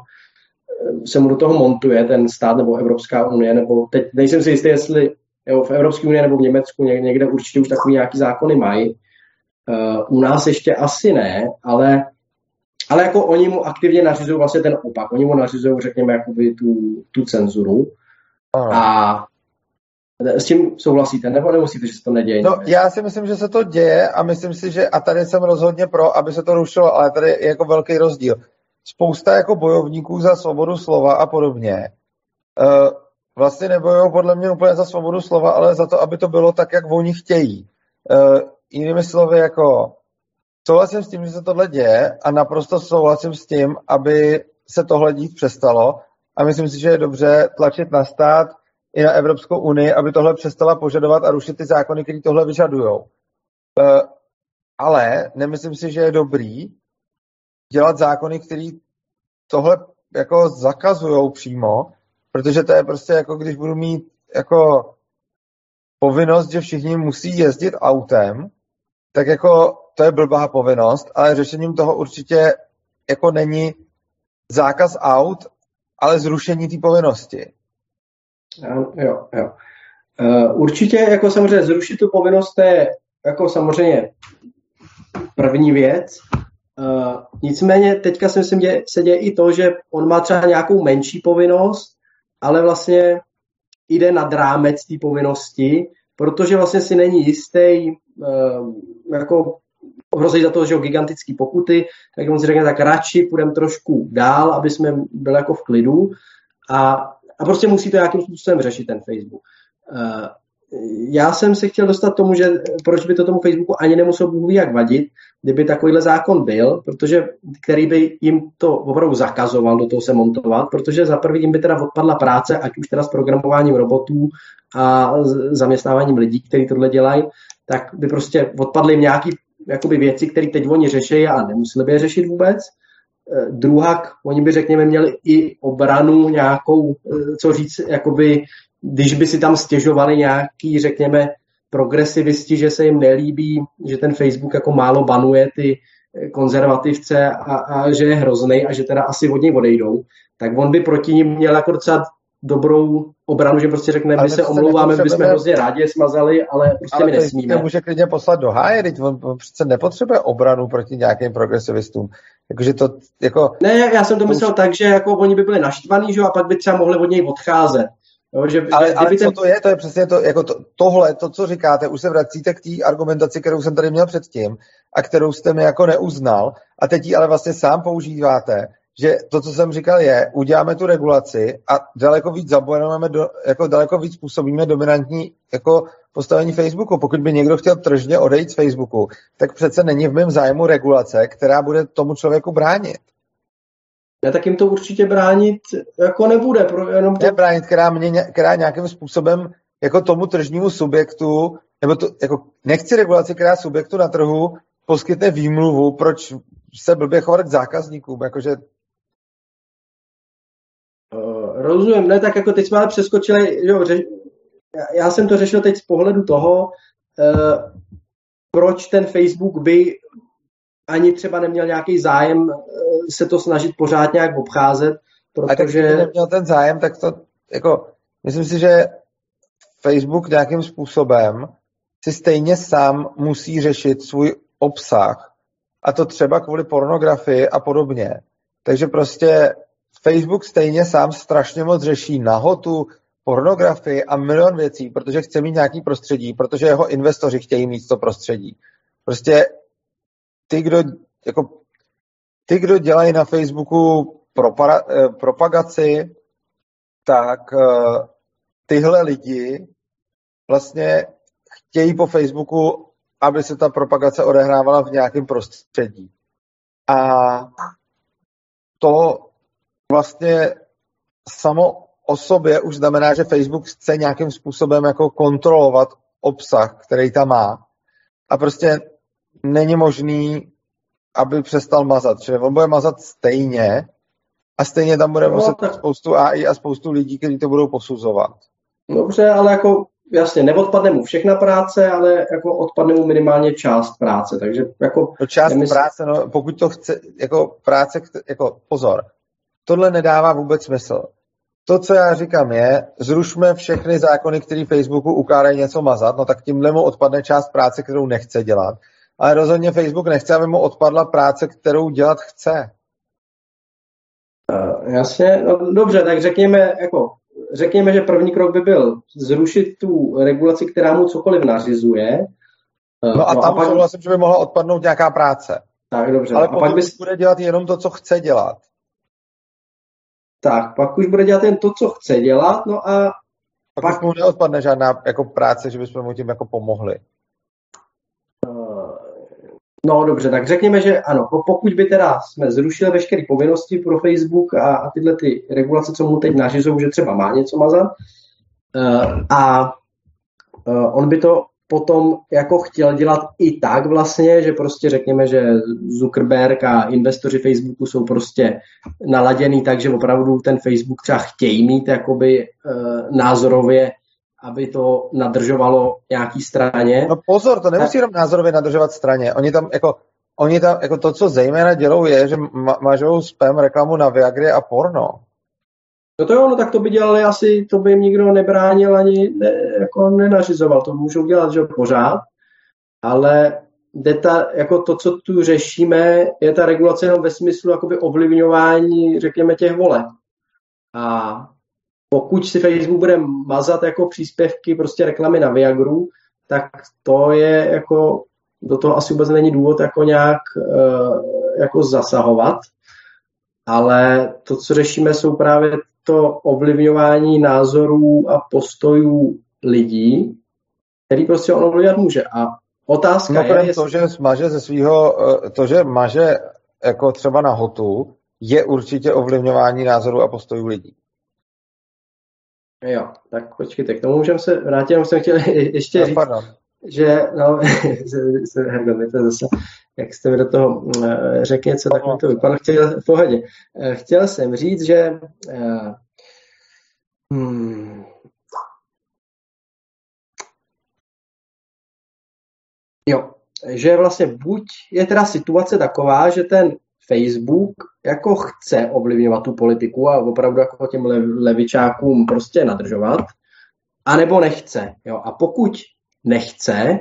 se mu do toho montuje ten stát nebo Evropská unie, nebo teď nejsem si jistý, jestli jo, v Evropské unii nebo v Německu někde určitě už takový nějaký zákony mají. Uh, u nás ještě asi ne, ale ale jako oni mu aktivně nařizují vlastně ten opak. Oni mu nařizují, řekněme, jakoby tu, tu cenzuru. Aha. A s tím souhlasíte, nebo nemusíte, že se to neděje? No, já si myslím, že se to děje a myslím si, že a tady jsem rozhodně pro, aby se to rušilo, ale tady je jako velký rozdíl. Spousta jako bojovníků za svobodu slova a podobně uh, vlastně nebojují podle mě úplně za svobodu slova, ale za to, aby to bylo tak, jak oni chtějí. Uh, jinými slovy, jako souhlasím s tím, že se tohle děje a naprosto souhlasím s tím, aby se tohle dít přestalo a myslím si, že je dobře tlačit na stát i na Evropskou unii, aby tohle přestala požadovat a rušit ty zákony, které tohle vyžadují. E, ale nemyslím si, že je dobrý dělat zákony, které tohle jako zakazují přímo, protože to je prostě jako když budu mít jako povinnost, že všichni musí jezdit autem, tak jako to je blbá povinnost, ale řešením toho určitě jako není zákaz aut, ale zrušení té povinnosti. Jo, jo. Uh, určitě jako samozřejmě zrušit tu povinnost je jako samozřejmě první věc. Uh, nicméně teďka si myslím, že se děje i to, že on má třeba nějakou menší povinnost, ale vlastně jde nad rámec té povinnosti, protože vlastně si není jistý, uh, jako hrozí za to, že gigantické pokuty, tak on si řekne, tak radši půjdeme trošku dál, aby jsme byli jako v klidu a, a prostě musí to nějakým způsobem řešit ten Facebook. Uh, já jsem se chtěl dostat tomu, že proč by to tomu Facebooku ani nemuselo Bůh jak vadit, kdyby takovýhle zákon byl, protože, který by jim to opravdu zakazoval do toho se montovat, protože za prvý jim by teda odpadla práce, ať už teda s programováním robotů a zaměstnáváním lidí, kteří tohle dělají, tak by prostě odpadly nějaký jakoby věci, které teď oni řeší a nemuseli by je řešit vůbec. Eh, druhak, oni by, řekněme, měli i obranu nějakou, eh, co říct, jakoby, když by si tam stěžovali nějaký, řekněme, progresivisti, že se jim nelíbí, že ten Facebook jako málo banuje ty konzervativce a, a že je hrozný a že teda asi od něj odejdou, tak on by proti ním měl jako docela dobrou obranu, že prostě řekne, my se omlouváme, my bychom hrozně rádi smazali, ale prostě ale my nesmíme. Ale může klidně poslat do háje, teď on, on přece nepotřebuje obranu proti nějakým progresivistům. Jakože to, jako... Ne, já jsem to myslel už... tak, že jako oni by byli naštvaní, že a pak by třeba mohli od něj odcházet. Jo, že, ale, že, ale ten... co to je, to je přesně to, jako to, tohle, to, co říkáte, už se vracíte k té argumentaci, kterou jsem tady měl předtím a kterou jste mi jako neuznal a teď ji ale vlastně sám používáte, že to, co jsem říkal, je, uděláme tu regulaci a daleko víc zabojujeme, do, jako daleko víc způsobíme dominantní jako postavení Facebooku. Pokud by někdo chtěl tržně odejít z Facebooku, tak přece není v mém zájmu regulace, která bude tomu člověku bránit. Ne, tak jim to určitě bránit jako nebude. Pro, jenom to... Ne bránit, která, mě, která nějakým způsobem jako tomu tržnímu subjektu, nebo to, jako nechci regulaci, která subjektu na trhu poskytne výmluvu, proč se blbě chovat k zákazníkům, jakože Uh, rozumím, ne, tak jako teď jsme ale přeskočili, jo, já jsem to řešil teď z pohledu toho, uh, proč ten Facebook by ani třeba neměl nějaký zájem uh, se to snažit pořád nějak obcházet, protože... A neměl ten zájem, tak to, jako, myslím si, že Facebook nějakým způsobem si stejně sám musí řešit svůj obsah. A to třeba kvůli pornografii a podobně. Takže prostě Facebook stejně sám strašně moc řeší nahotu, pornografii a milion věcí, protože chce mít nějaký prostředí, protože jeho investoři chtějí mít to prostředí. Prostě ty, kdo, jako, ty, kdo dělají na Facebooku propara, eh, propagaci, tak eh, tyhle lidi vlastně chtějí po Facebooku, aby se ta propagace odehrávala v nějakém prostředí. A to vlastně samo o sobě už znamená, že Facebook chce nějakým způsobem jako kontrolovat obsah, který tam má. A prostě není možný, aby přestal mazat. Čili on bude mazat stejně a stejně tam bude no, muset tak... spoustu AI a spoustu lidí, kteří to budou posuzovat. Dobře, ale jako jasně, neodpadne mu všechna práce, ale jako odpadne mu minimálně část práce, takže jako... No část nemysl... práce, no pokud to chce, jako práce, jako pozor, tohle nedává vůbec smysl. To, co já říkám, je, zrušme všechny zákony, které Facebooku ukládají něco mazat, no tak tímhle mu odpadne část práce, kterou nechce dělat. Ale rozhodně Facebook nechce, aby mu odpadla práce, kterou dělat chce. Uh, jasně, no, dobře, tak řekněme, jako, řekněme, že první krok by byl zrušit tu regulaci, která mu cokoliv nařizuje. Uh, no a no tam a pak... souhlasím, že by mohla odpadnout nějaká práce. Tak, dobře. Ale pokud pak bys... bude dělat jenom to, co chce dělat, tak pak už bude dělat jen to, co chce dělat, no a pak, pak mu neodpadne žádná jako práce, že bychom mu tím jako pomohli. Eh, no dobře, tak řekněme, že ano, pokud by teda jsme zrušili veškeré povinnosti pro Facebook a, a tyhle ty regulace, co mu teď nařizují, že třeba má něco mazat, uh, a uh, on by to potom jako chtěl dělat i tak vlastně, že prostě řekněme, že Zuckerberg a investoři Facebooku jsou prostě naladěný tak, že opravdu ten Facebook třeba chtějí mít jakoby e, názorově, aby to nadržovalo nějaký straně. No pozor, to nemusí jenom názorově nadržovat straně. Oni tam jako Oni tam, jako to, co zejména dělou, je, že ma- mažou spam reklamu na Viagry a porno. No to jo, no tak to by dělali asi, to by jim nikdo nebránil ani ne, jako nenařizoval, to můžou dělat, že pořád, ale deta, jako to, co tu řešíme, je ta regulace jenom ve smyslu jakoby ovlivňování, řekněme, těch voleb. A pokud si Facebook bude mazat jako příspěvky, prostě reklamy na Viagru, tak to je jako, do toho asi vůbec není důvod jako nějak uh, jako zasahovat, ale to, co řešíme, jsou právě to ovlivňování názorů a postojů lidí, který prostě on ovlivňovat může. A otázka no, je... To, že maže ze svého, eh, to, že maže jako třeba na hotu, je určitě ovlivňování názorů a postojů lidí. Jo, tak počkejte, k tomu můžeme se vrátit, jenom jsem chtěl ještě no, říct, pardon. Že, no, to je zase, jak jste mi do toho eh, řekl něco, tak mi to vypadlo. Chtěl, v pohodě. Eh, chtěl jsem říct, že eh, hmm, Jo, že vlastně buď je teda situace taková, že ten Facebook jako chce ovlivňovat tu politiku a opravdu jako těm levičákům prostě nadržovat, anebo nechce. Jo? A pokud nechce,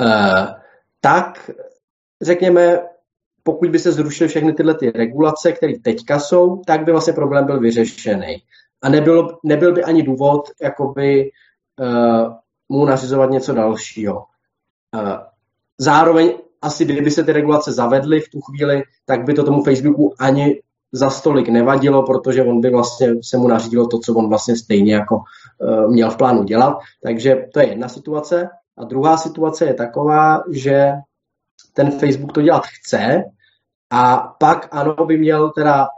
uh, tak řekněme, pokud by se zrušily všechny tyhle ty regulace, které teďka jsou, tak by vlastně problém byl vyřešený. A nebyl, nebyl by ani důvod jakoby, uh, mu nařizovat něco dalšího. Uh, zároveň asi kdyby se ty regulace zavedly v tu chvíli, tak by to tomu Facebooku ani za stolik nevadilo, protože on by vlastně se mu nařídilo to, co on vlastně stejně jako měl v plánu dělat. Takže to je jedna situace. A druhá situace je taková, že ten Facebook to dělat chce a pak ano by měl teda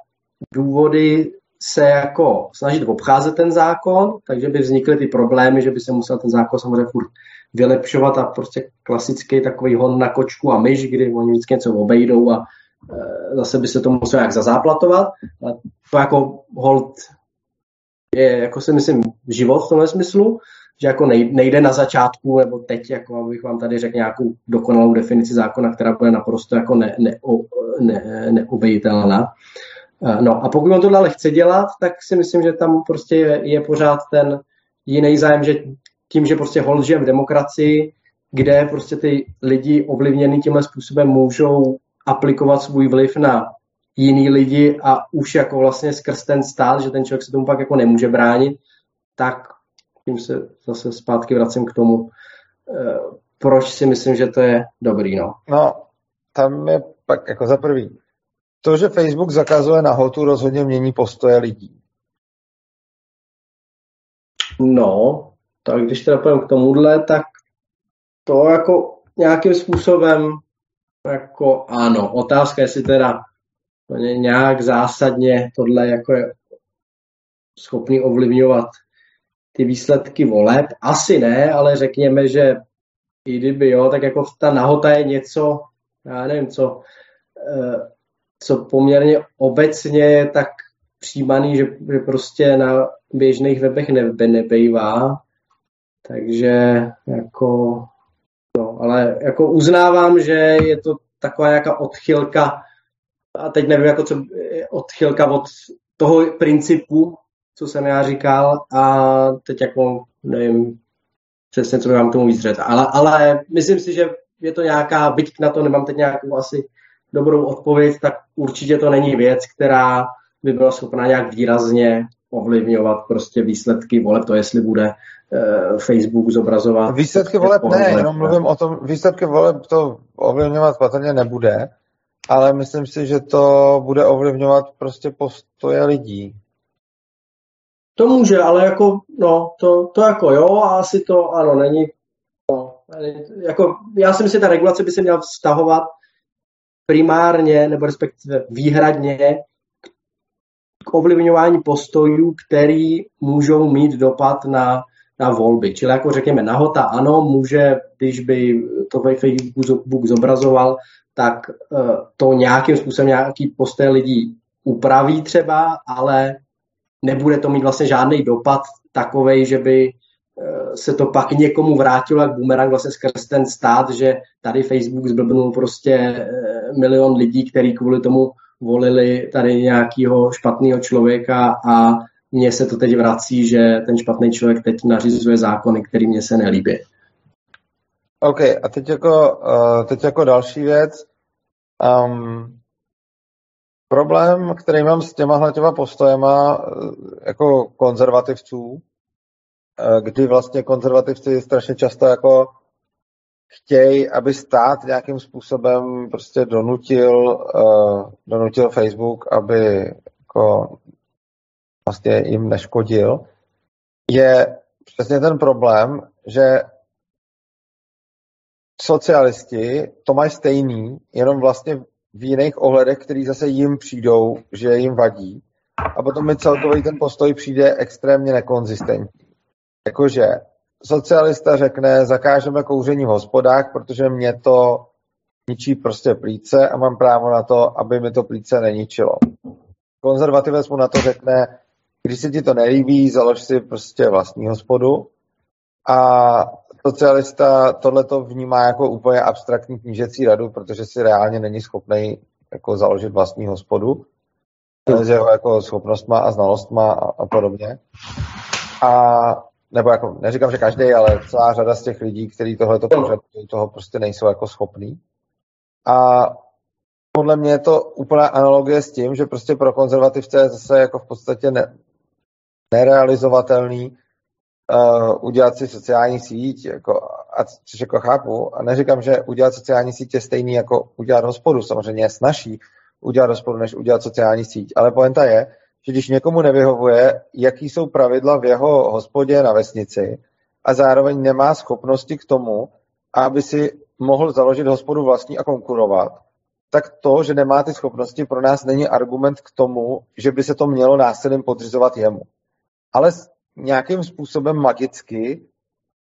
důvody se jako snažit obcházet ten zákon, takže by vznikly ty problémy, že by se musel ten zákon samozřejmě furt vylepšovat a prostě klasický takový hon na kočku a myš, kdy oni vždycky něco obejdou a e, zase by se to muselo jak zazáplatovat. A to jako hold je, jako si myslím, život v tomhle smyslu, že jako nejde na začátku, nebo teď, jako abych vám tady řekl nějakou dokonalou definici zákona, která bude naprosto jako ne, ne, ne, neobejitelná. E, no a pokud on to ale chce dělat, tak si myslím, že tam prostě je, je pořád ten jiný zájem, že tím, že prostě hold v demokracii, kde prostě ty lidi ovlivněný tímhle způsobem můžou aplikovat svůj vliv na jiný lidi a už jako vlastně skrz ten stát, že ten člověk se tomu pak jako nemůže bránit, tak tím se zase zpátky vracím k tomu, eh, proč si myslím, že to je dobrý, no. No, tam je pak jako za prvý. To, že Facebook zakazuje nahotu, rozhodně mění postoje lidí. No, tak když teda půjdeme k tomuhle, tak to jako nějakým způsobem jako ano. Otázka, jestli teda nějak zásadně tohle jako je schopný ovlivňovat ty výsledky voleb. Asi ne, ale řekněme, že i kdyby jo, tak jako ta nahota je něco, já nevím, co, eh, co poměrně obecně tak přijímaný, že, že prostě na běžných webech nebe, nebejvá. Takže jako, no, ale jako uznávám, že je to taková nějaká odchylka, a teď nevím, jako co, odchylka od toho principu, co jsem já říkal, a teď jako nevím přesně, co by vám k tomu víc řekl. Ale, ale myslím si, že je to nějaká, byť na to nemám teď nějakou asi dobrou odpověď, tak určitě to není věc, která by byla schopná nějak výrazně ovlivňovat prostě výsledky voleb, to jestli bude uh, Facebook zobrazovat. Výsledky voleb ne, jenom mluvím o tom, výsledky voleb to ovlivňovat patrně nebude, ale myslím si, že to bude ovlivňovat prostě postoje lidí. To může, ale jako, no, to, to jako jo, a asi to, ano, není, no, jako, já si myslím, že ta regulace by se měla vztahovat primárně, nebo respektive výhradně k ovlivňování postojů, který můžou mít dopad na, na volby. Čili jako řekněme, nahota ano, může, když by to Facebook zobrazoval, tak eh, to nějakým způsobem nějaký postoj lidí upraví třeba, ale nebude to mít vlastně žádný dopad takovej, že by eh, se to pak někomu vrátilo jak bumerang vlastně skrz ten stát, že tady Facebook zblbnul prostě eh, milion lidí, který kvůli tomu volili tady nějakého špatného člověka a mně se to teď vrací, že ten špatný člověk teď nařizuje zákony, který mně se nelíbí. OK, a teď jako, uh, teď jako další věc. Um, problém, který mám s těma těma postojema uh, jako konzervativců, uh, kdy vlastně konzervativci strašně často jako chtějí, aby stát nějakým způsobem prostě donutil, uh, donutil Facebook, aby jako vlastně jim neškodil, je přesně ten problém, že socialisti to mají stejný, jenom vlastně v jiných ohledech, který zase jim přijdou, že jim vadí. A potom mi celkový ten postoj přijde extrémně nekonzistentní. Jakože socialista řekne, zakážeme kouření v hospodách, protože mě to ničí prostě plíce a mám právo na to, aby mi to plíce neničilo. Konzervativec mu na to řekne, když se ti to nelíbí, založ si prostě vlastní hospodu. A socialista tohleto vnímá jako úplně abstraktní knížecí radu, protože si reálně není schopný jako založit vlastní hospodu s jeho jako schopnostma a znalostma a, a podobně. A nebo jako, neříkám, že každý, ale celá řada z těch lidí, kteří tohle to pořadují, toho prostě nejsou jako schopní. A podle mě je to úplná analogie s tím, že prostě pro konzervativce je zase jako v podstatě ne, nerealizovatelný uh, udělat si sociální síť, jako, a, což jako chápu, a neříkám, že udělat sociální síť je stejný jako udělat hospodu, samozřejmě je snažší udělat hospodu, než udělat sociální síť, ale poenta je, že když někomu nevyhovuje, jaký jsou pravidla v jeho hospodě na vesnici a zároveň nemá schopnosti k tomu, aby si mohl založit hospodu vlastní a konkurovat, tak to, že nemá ty schopnosti, pro nás není argument k tomu, že by se to mělo násilím podřizovat jemu. Ale nějakým způsobem magicky,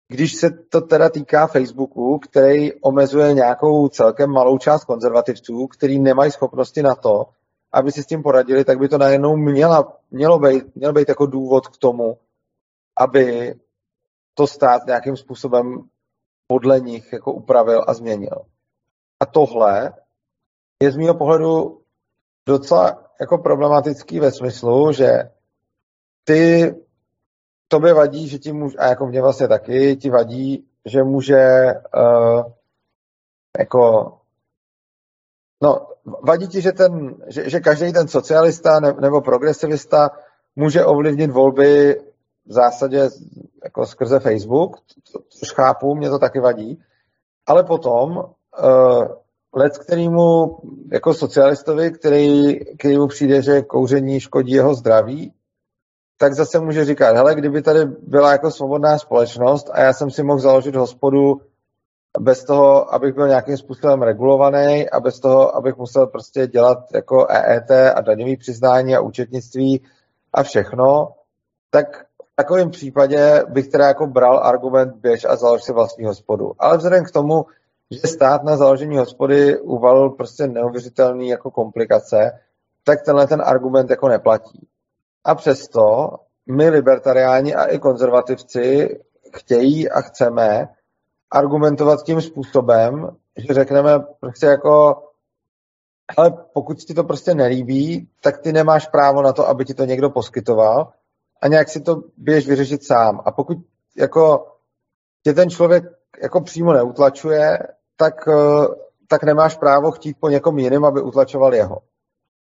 když se to teda týká Facebooku, který omezuje nějakou celkem malou část konzervativců, který nemají schopnosti na to, aby si s tím poradili, tak by to najednou měla, mělo, být, mělo být jako důvod k tomu, aby to stát nějakým způsobem podle nich jako upravil a změnil. A tohle je z mého pohledu docela jako problematický ve smyslu, že ty tobě vadí, že ti může, a jako mě vlastně taky, ti vadí, že může uh, jako no, vadí ti, že, ten, že, že každý ten socialista ne, nebo progresivista může ovlivnit volby v zásadě jako skrze Facebook, což chápu, mě to taky vadí, ale potom uh, let, kterýmu jako socialistovi, který, který mu přijde, že kouření škodí jeho zdraví, tak zase může říkat, hele, kdyby tady byla jako svobodná společnost a já jsem si mohl založit hospodu bez toho, abych byl nějakým způsobem regulovaný a bez toho, abych musel prostě dělat jako EET a daňový přiznání a účetnictví a všechno, tak v takovém případě bych teda jako bral argument běž a založ si vlastní hospodu. Ale vzhledem k tomu, že stát na založení hospody uvalil prostě neuvěřitelný jako komplikace, tak tenhle ten argument jako neplatí. A přesto my libertariáni a i konzervativci chtějí a chceme argumentovat tím způsobem, že řekneme prostě jako ale pokud ti to prostě nelíbí, tak ty nemáš právo na to, aby ti to někdo poskytoval a nějak si to běž vyřešit sám. A pokud jako tě ten člověk jako přímo neutlačuje, tak, eh, tak nemáš právo chtít po někom jiném, aby utlačoval jeho.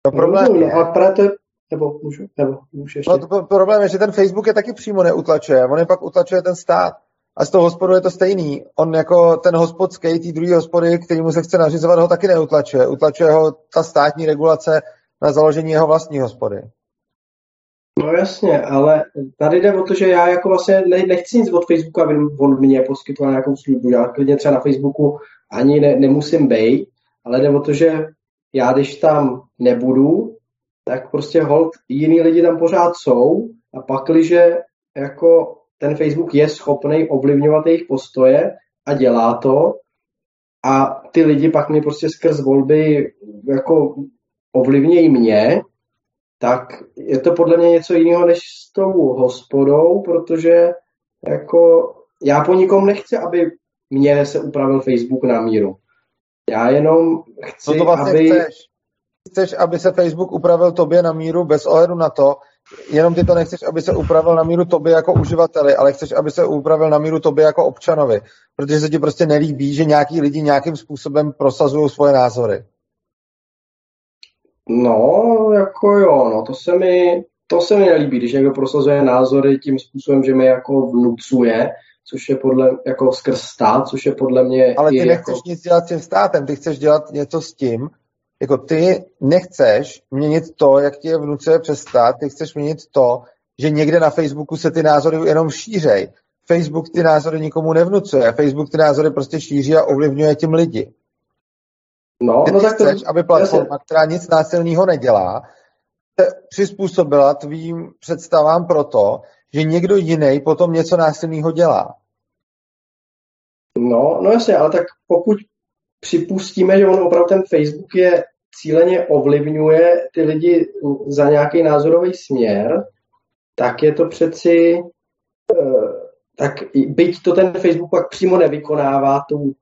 No, problém no, je, a proto, nebo můžu, nebo můžu ještě. No, to, problém je, že ten Facebook je taky přímo neutlačuje, on je pak utlačuje ten stát. A z toho hospodu je to stejný. On jako ten hospodský, tý druhý hospody, kterýmu se chce nařizovat, ho taky neutlačuje. Utlačuje ho ta státní regulace na založení jeho vlastní hospody. No jasně, ale tady jde o to, že já jako vlastně nechci nic od Facebooku, aby on mě poskytoval nějakou službu. Já klidně třeba na Facebooku ani ne, nemusím být, ale jde o to, že já když tam nebudu, tak prostě hold jiný lidi tam pořád jsou a pakliže jako ten Facebook je schopný ovlivňovat jejich postoje a dělá to a ty lidi pak mi prostě skrz volby jako ovlivnějí mě, tak je to podle mě něco jiného než s tou hospodou, protože jako já po nikom nechci, aby mě se upravil Facebook na míru. Já jenom chci, no to vlastně aby... Chceš. Chceš, aby se Facebook upravil tobě na míru bez ohledu na to, jenom ty to nechceš, aby se upravil na míru tobě jako uživateli, ale chceš, aby se upravil na míru tobě jako občanovi, protože se ti prostě nelíbí, že nějaký lidi nějakým způsobem prosazují svoje názory. No, jako jo, no, to se mi, to se mi nelíbí, když někdo prosazuje názory tím způsobem, že mi jako vnucuje, což je podle, jako skrz stát, což je podle mě... Ale ty nechceš jako... nic dělat s tím státem, ty chceš dělat něco s tím, jako ty nechceš měnit to, jak ti je vnucuje přes stát, ty chceš měnit to, že někde na Facebooku se ty názory jenom šířej. Facebook ty názory nikomu nevnucuje, Facebook ty názory prostě šíří a ovlivňuje tím lidi. No, Ty no tak chceš, to, aby platforma, která nic násilného nedělá, se přizpůsobila tvým představám proto, že někdo jiný potom něco násilného dělá. No, no jasně, ale tak pokud připustíme, že on opravdu ten Facebook je cíleně ovlivňuje ty lidi za nějaký názorový směr, tak je to přeci eh, tak byť to ten Facebook pak přímo nevykonává tu,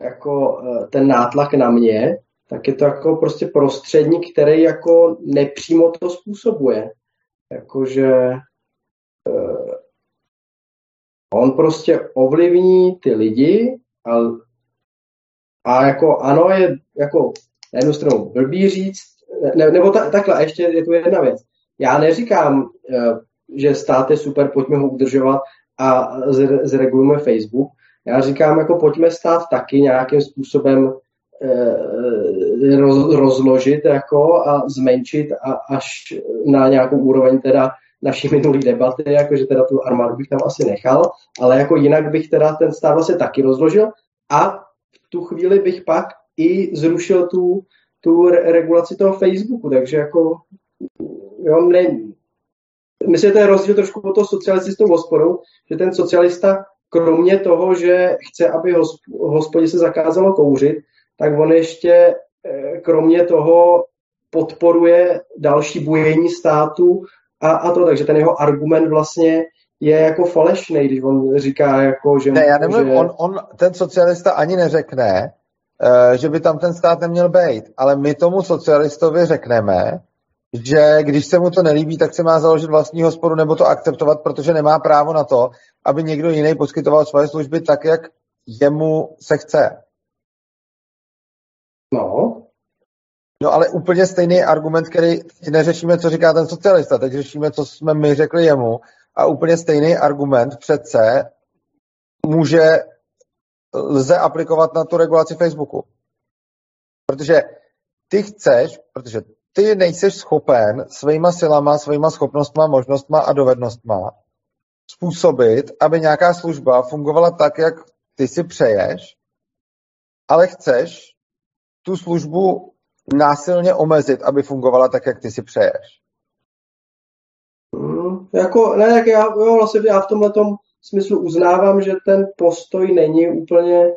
jako eh, ten nátlak na mě, tak je to jako prostě prostředník, který jako nepřímo to způsobuje. Jakože eh, on prostě ovlivní ty lidi a, a jako ano, je jako na jednu stranu blbý říct, ne, nebo ta, takhle, ještě je tu jedna věc. Já neříkám, eh, že stát je super, pojďme ho udržovat a zregulujeme Facebook. Já říkám, jako pojďme stát taky nějakým způsobem eh, roz, rozložit jako a zmenšit a až na nějakou úroveň teda naší minulý debaty, jako že teda tu armádu bych tam asi nechal, ale jako jinak bych teda ten stát vlastně taky rozložil a tu chvíli bych pak i zrušil tu, tu regulaci toho Facebooku, takže jako jo, ne, myslím, že to je rozdíl trošku od toho socialisty s hospodou, že ten socialista kromě toho, že chce, aby hospodě se zakázalo kouřit, tak on ještě eh, kromě toho podporuje další bujení státu a, a to, takže ten jeho argument vlastně je jako falešný, když on říká jako, že... Ne, já nemluvím, že... on, on, ten socialista ani neřekne, uh, že by tam ten stát neměl být, ale my tomu socialistovi řekneme, že když se mu to nelíbí, tak se má založit vlastní hospodu nebo to akceptovat, protože nemá právo na to, aby někdo jiný poskytoval svoje služby tak, jak jemu se chce. No. No ale úplně stejný argument, který neřešíme, co říká ten socialista, teď řešíme, co jsme my řekli jemu a úplně stejný argument přece může, lze aplikovat na tu regulaci Facebooku. Protože ty chceš, protože ty nejseš schopen svýma silama, svýma schopnostma, možnostma a dovednostma způsobit, aby nějaká služba fungovala tak, jak ty si přeješ, ale chceš tu službu násilně omezit, aby fungovala tak, jak ty si přeješ. Hmm, jako, ne, jak já, jo, vlastně já v tomhle smyslu uznávám, že ten postoj není úplně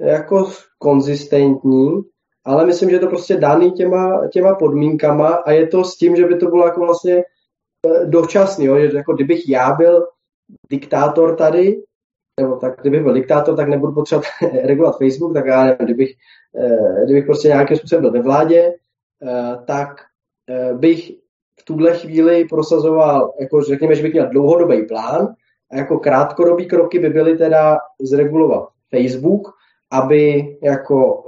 jako konzistentní, ale myslím, že je to prostě daný těma, těma podmínkama a je to s tím, že by to bylo jako vlastně eh, dočasný, jo? že jako kdybych já byl diktátor tady, nebo tak kdybych byl diktátor, tak nebudu potřebovat regulovat Facebook, tak já nevím, kdybych, eh, kdybych prostě nějakým způsobem byl ve vládě, eh, tak bych v tuhle chvíli prosazoval, jako řekněme, že bych měl dlouhodobý plán a jako krátkodobý kroky by byly teda zregulovat Facebook, aby jako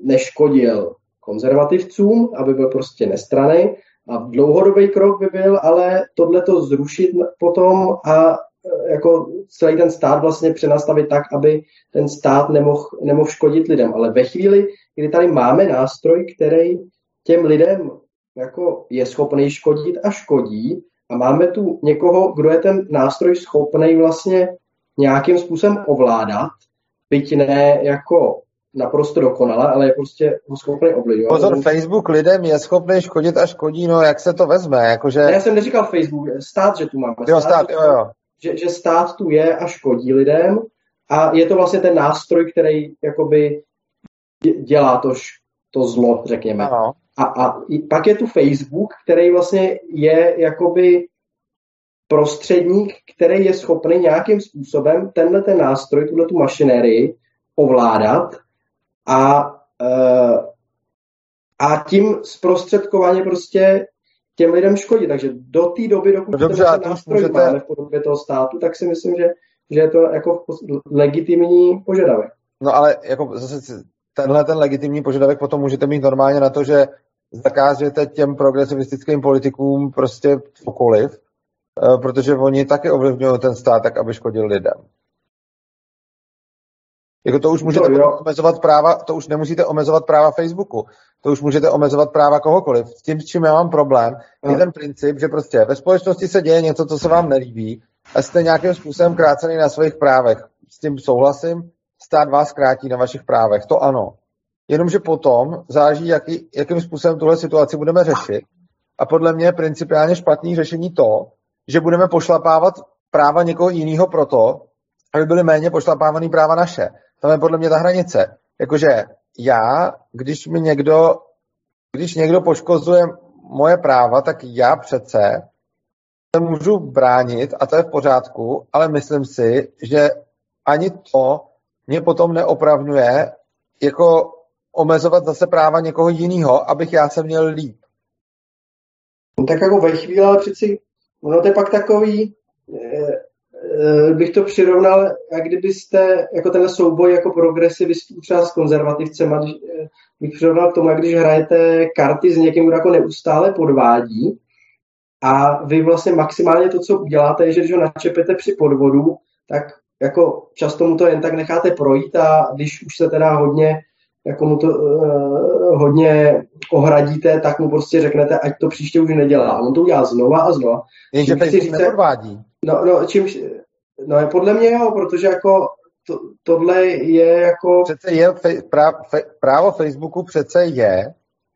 neškodil konzervativcům, aby byl prostě nestraný. A dlouhodobý krok by byl ale tohleto zrušit potom a e, jako celý ten stát vlastně přenastavit tak, aby ten stát nemohl, nemohl škodit lidem. Ale ve chvíli, kdy tady máme nástroj, který těm lidem jako je schopný škodit a škodí, a máme tu někoho, kdo je ten nástroj schopný vlastně nějakým způsobem ovládat, byť ne jako naprosto dokonale, ale je prostě ho schopný ovlivňovat. Pozor, Facebook lidem je schopný škodit a škodí, no jak se to vezme? Jakože... Ne, já jsem neříkal Facebook, stát, že tu máme. Jo, stát, stát jo, jo. Že, že stát tu je a škodí lidem a je to vlastně ten nástroj, který jakoby dělá to, to zlo, řekněme. Ano. A, a pak je tu Facebook, který vlastně je jakoby prostředník, který je schopný nějakým způsobem tenhle ten nástroj, tuhle tu mašinérii ovládat a, uh, a tím zprostředkovaně prostě těm lidem škodí. Takže do té doby, dokud no Dobře, ten nástroj můžete... máme v podobě toho státu, tak si myslím, že, že je to jako legitimní požadavek. No ale jako zase tenhle ten legitimní požadavek potom můžete mít normálně na to, že zakážete těm progresivistickým politikům prostě cokoliv, eh, protože oni taky ovlivňují ten stát tak, aby škodil lidem. Jako to už můžete to, omezovat práva, to už nemusíte omezovat práva Facebooku. To už můžete omezovat práva kohokoliv. S tím, s čím já mám problém, je no. ten princip, že prostě ve společnosti se děje něco, co se vám nelíbí a jste nějakým způsobem krácený na svých právech. S tím souhlasím, stát vás krátí na vašich právech, to ano. Jenomže potom záleží, jaký, jakým způsobem tuhle situaci budeme řešit. A podle mě je principiálně špatný řešení to, že budeme pošlapávat práva někoho jiného proto, aby byly méně pošlapávaný práva naše. Tam je podle mě ta hranice. Jakože já, když mi někdo, když někdo poškozuje moje práva, tak já přece se můžu bránit a to je v pořádku, ale myslím si, že ani to mě potom neopravňuje jako omezovat zase práva někoho jiného, abych já se měl líp. No tak jako ve chvíli, ale přeci, ono to je pak takový, eh, eh, bych to přirovnal, jak kdybyste, jako ten souboj jako progresivistů třeba s konzervativcem, eh, bych přirovnal k tomu, jak když hrajete karty s někým, kdo jako neustále podvádí a vy vlastně maximálně to, co uděláte, je, že když ho načepete při podvodu, tak jako často mu to jen tak necháte projít a když už se teda hodně jako mu to uh, hodně ohradíte, tak mu prostě řeknete, ať to příště už nedělá. On to udělá znova a znova. Jenže Facebook říct, nepodvádí. No, no, čímž, no podle mě jo, protože jako to, tohle je jako... Přece je, práv, právo Facebooku přece je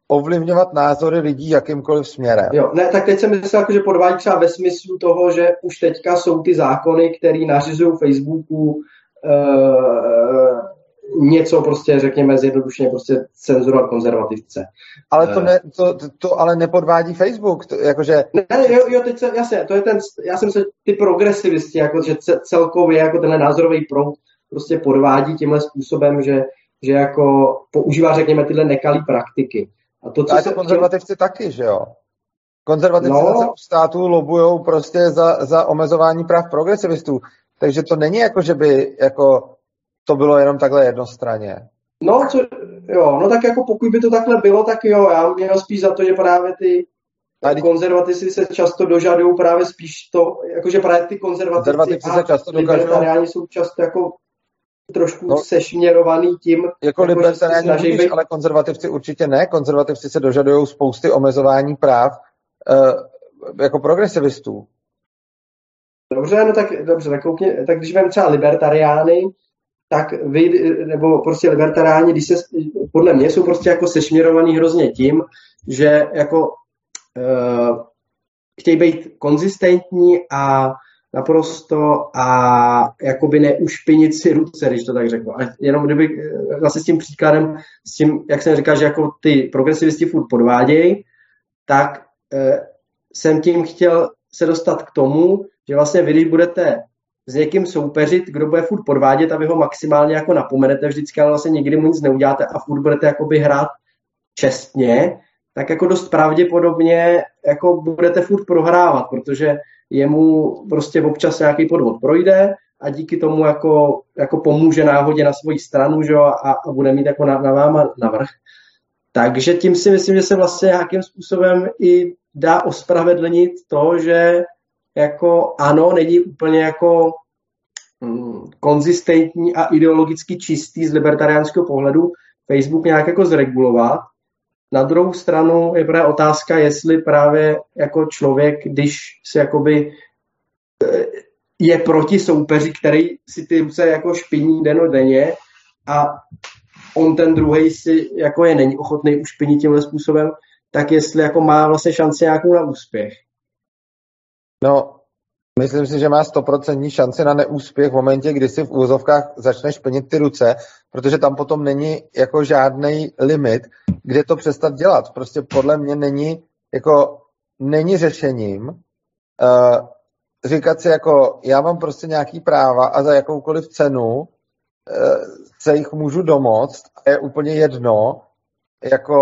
ovlivňovat názory lidí jakýmkoliv směrem. Jo, ne, tak teď jsem myslel, jako, že podvádí třeba ve smyslu toho, že už teďka jsou ty zákony, které nařizují Facebooku uh, něco prostě, řekněme zjednodušeně, prostě cenzurovat konzervativce. Ale to, ne, to, to ale nepodvádí Facebook, to, jakože... Ne, jo, jo, teď se, jasně, to je ten, já jsem se, ty progresivisti, jako, že celkově jako tenhle názorový proud prostě podvádí tímhle způsobem, že, že jako používá, řekněme, tyhle nekalý praktiky. A to, co Ale to konzervativci tím... taky, že jo? Konzervativci no. na státu lobují prostě za, za omezování práv progresivistů. Takže to není jako, že by jako to bylo jenom takhle jednostranně. No, co, jo, no tak jako pokud by to takhle bylo, tak jo, já měl spíš za to, že právě ty Tady... konzervativci se často dožadují právě spíš to, jakože právě ty konzervativci, konzervativci se často dožadují. jsou často jako trošku no, sešměrovaný tím. Jako, jako libertariáni snaží být... ale konzervativci určitě ne. Konzervativci se dožadují spousty omezování práv uh, jako progresivistů. Dobře, no tak dobře, tak, koukně, tak když vem třeba libertariány, tak vy, nebo prostě libertariáni, když se, podle mě jsou prostě jako sešměrovaný hrozně tím, že jako uh, chtějí být konzistentní a naprosto a jakoby neušpinit si ruce, když to tak řeknu. A jenom kdyby zase s tím příkladem, s tím, jak jsem říkal, že jako ty progresivisti furt podvádějí, tak e, jsem tím chtěl se dostat k tomu, že vlastně vy, když budete s někým soupeřit, kdo bude furt podvádět a vy ho maximálně jako napomenete vždycky, ale vlastně nikdy mu nic neuděláte a furt budete jakoby hrát čestně, tak jako dost pravděpodobně jako budete furt prohrávat, protože jemu prostě občas nějaký podvod projde a díky tomu jako, jako pomůže náhodě na svoji stranu že, a, a bude mít jako na, na váma navrh. Takže tím si myslím, že se vlastně nějakým způsobem i dá ospravedlnit to, že jako ano, není úplně jako konzistentní a ideologicky čistý z libertariánského pohledu Facebook nějak jako zregulovat, na druhou stranu je právě otázka, jestli právě jako člověk, když se jakoby eh, je proti soupeři, který si ty ruce jako špiní denně a on ten druhý si jako je není ochotný ušpinit tímhle způsobem, tak jestli jako má vlastně šanci nějakou na úspěch. No, Myslím si, že má stoprocentní šanci na neúspěch v momentě, kdy si v úzovkách začneš plnit ty ruce, protože tam potom není jako žádný limit, kde to přestat dělat. Prostě podle mě není, jako, není řešením uh, říkat si jako, já mám prostě nějaký práva a za jakoukoliv cenu uh, se jich můžu domoct a je úplně jedno, jako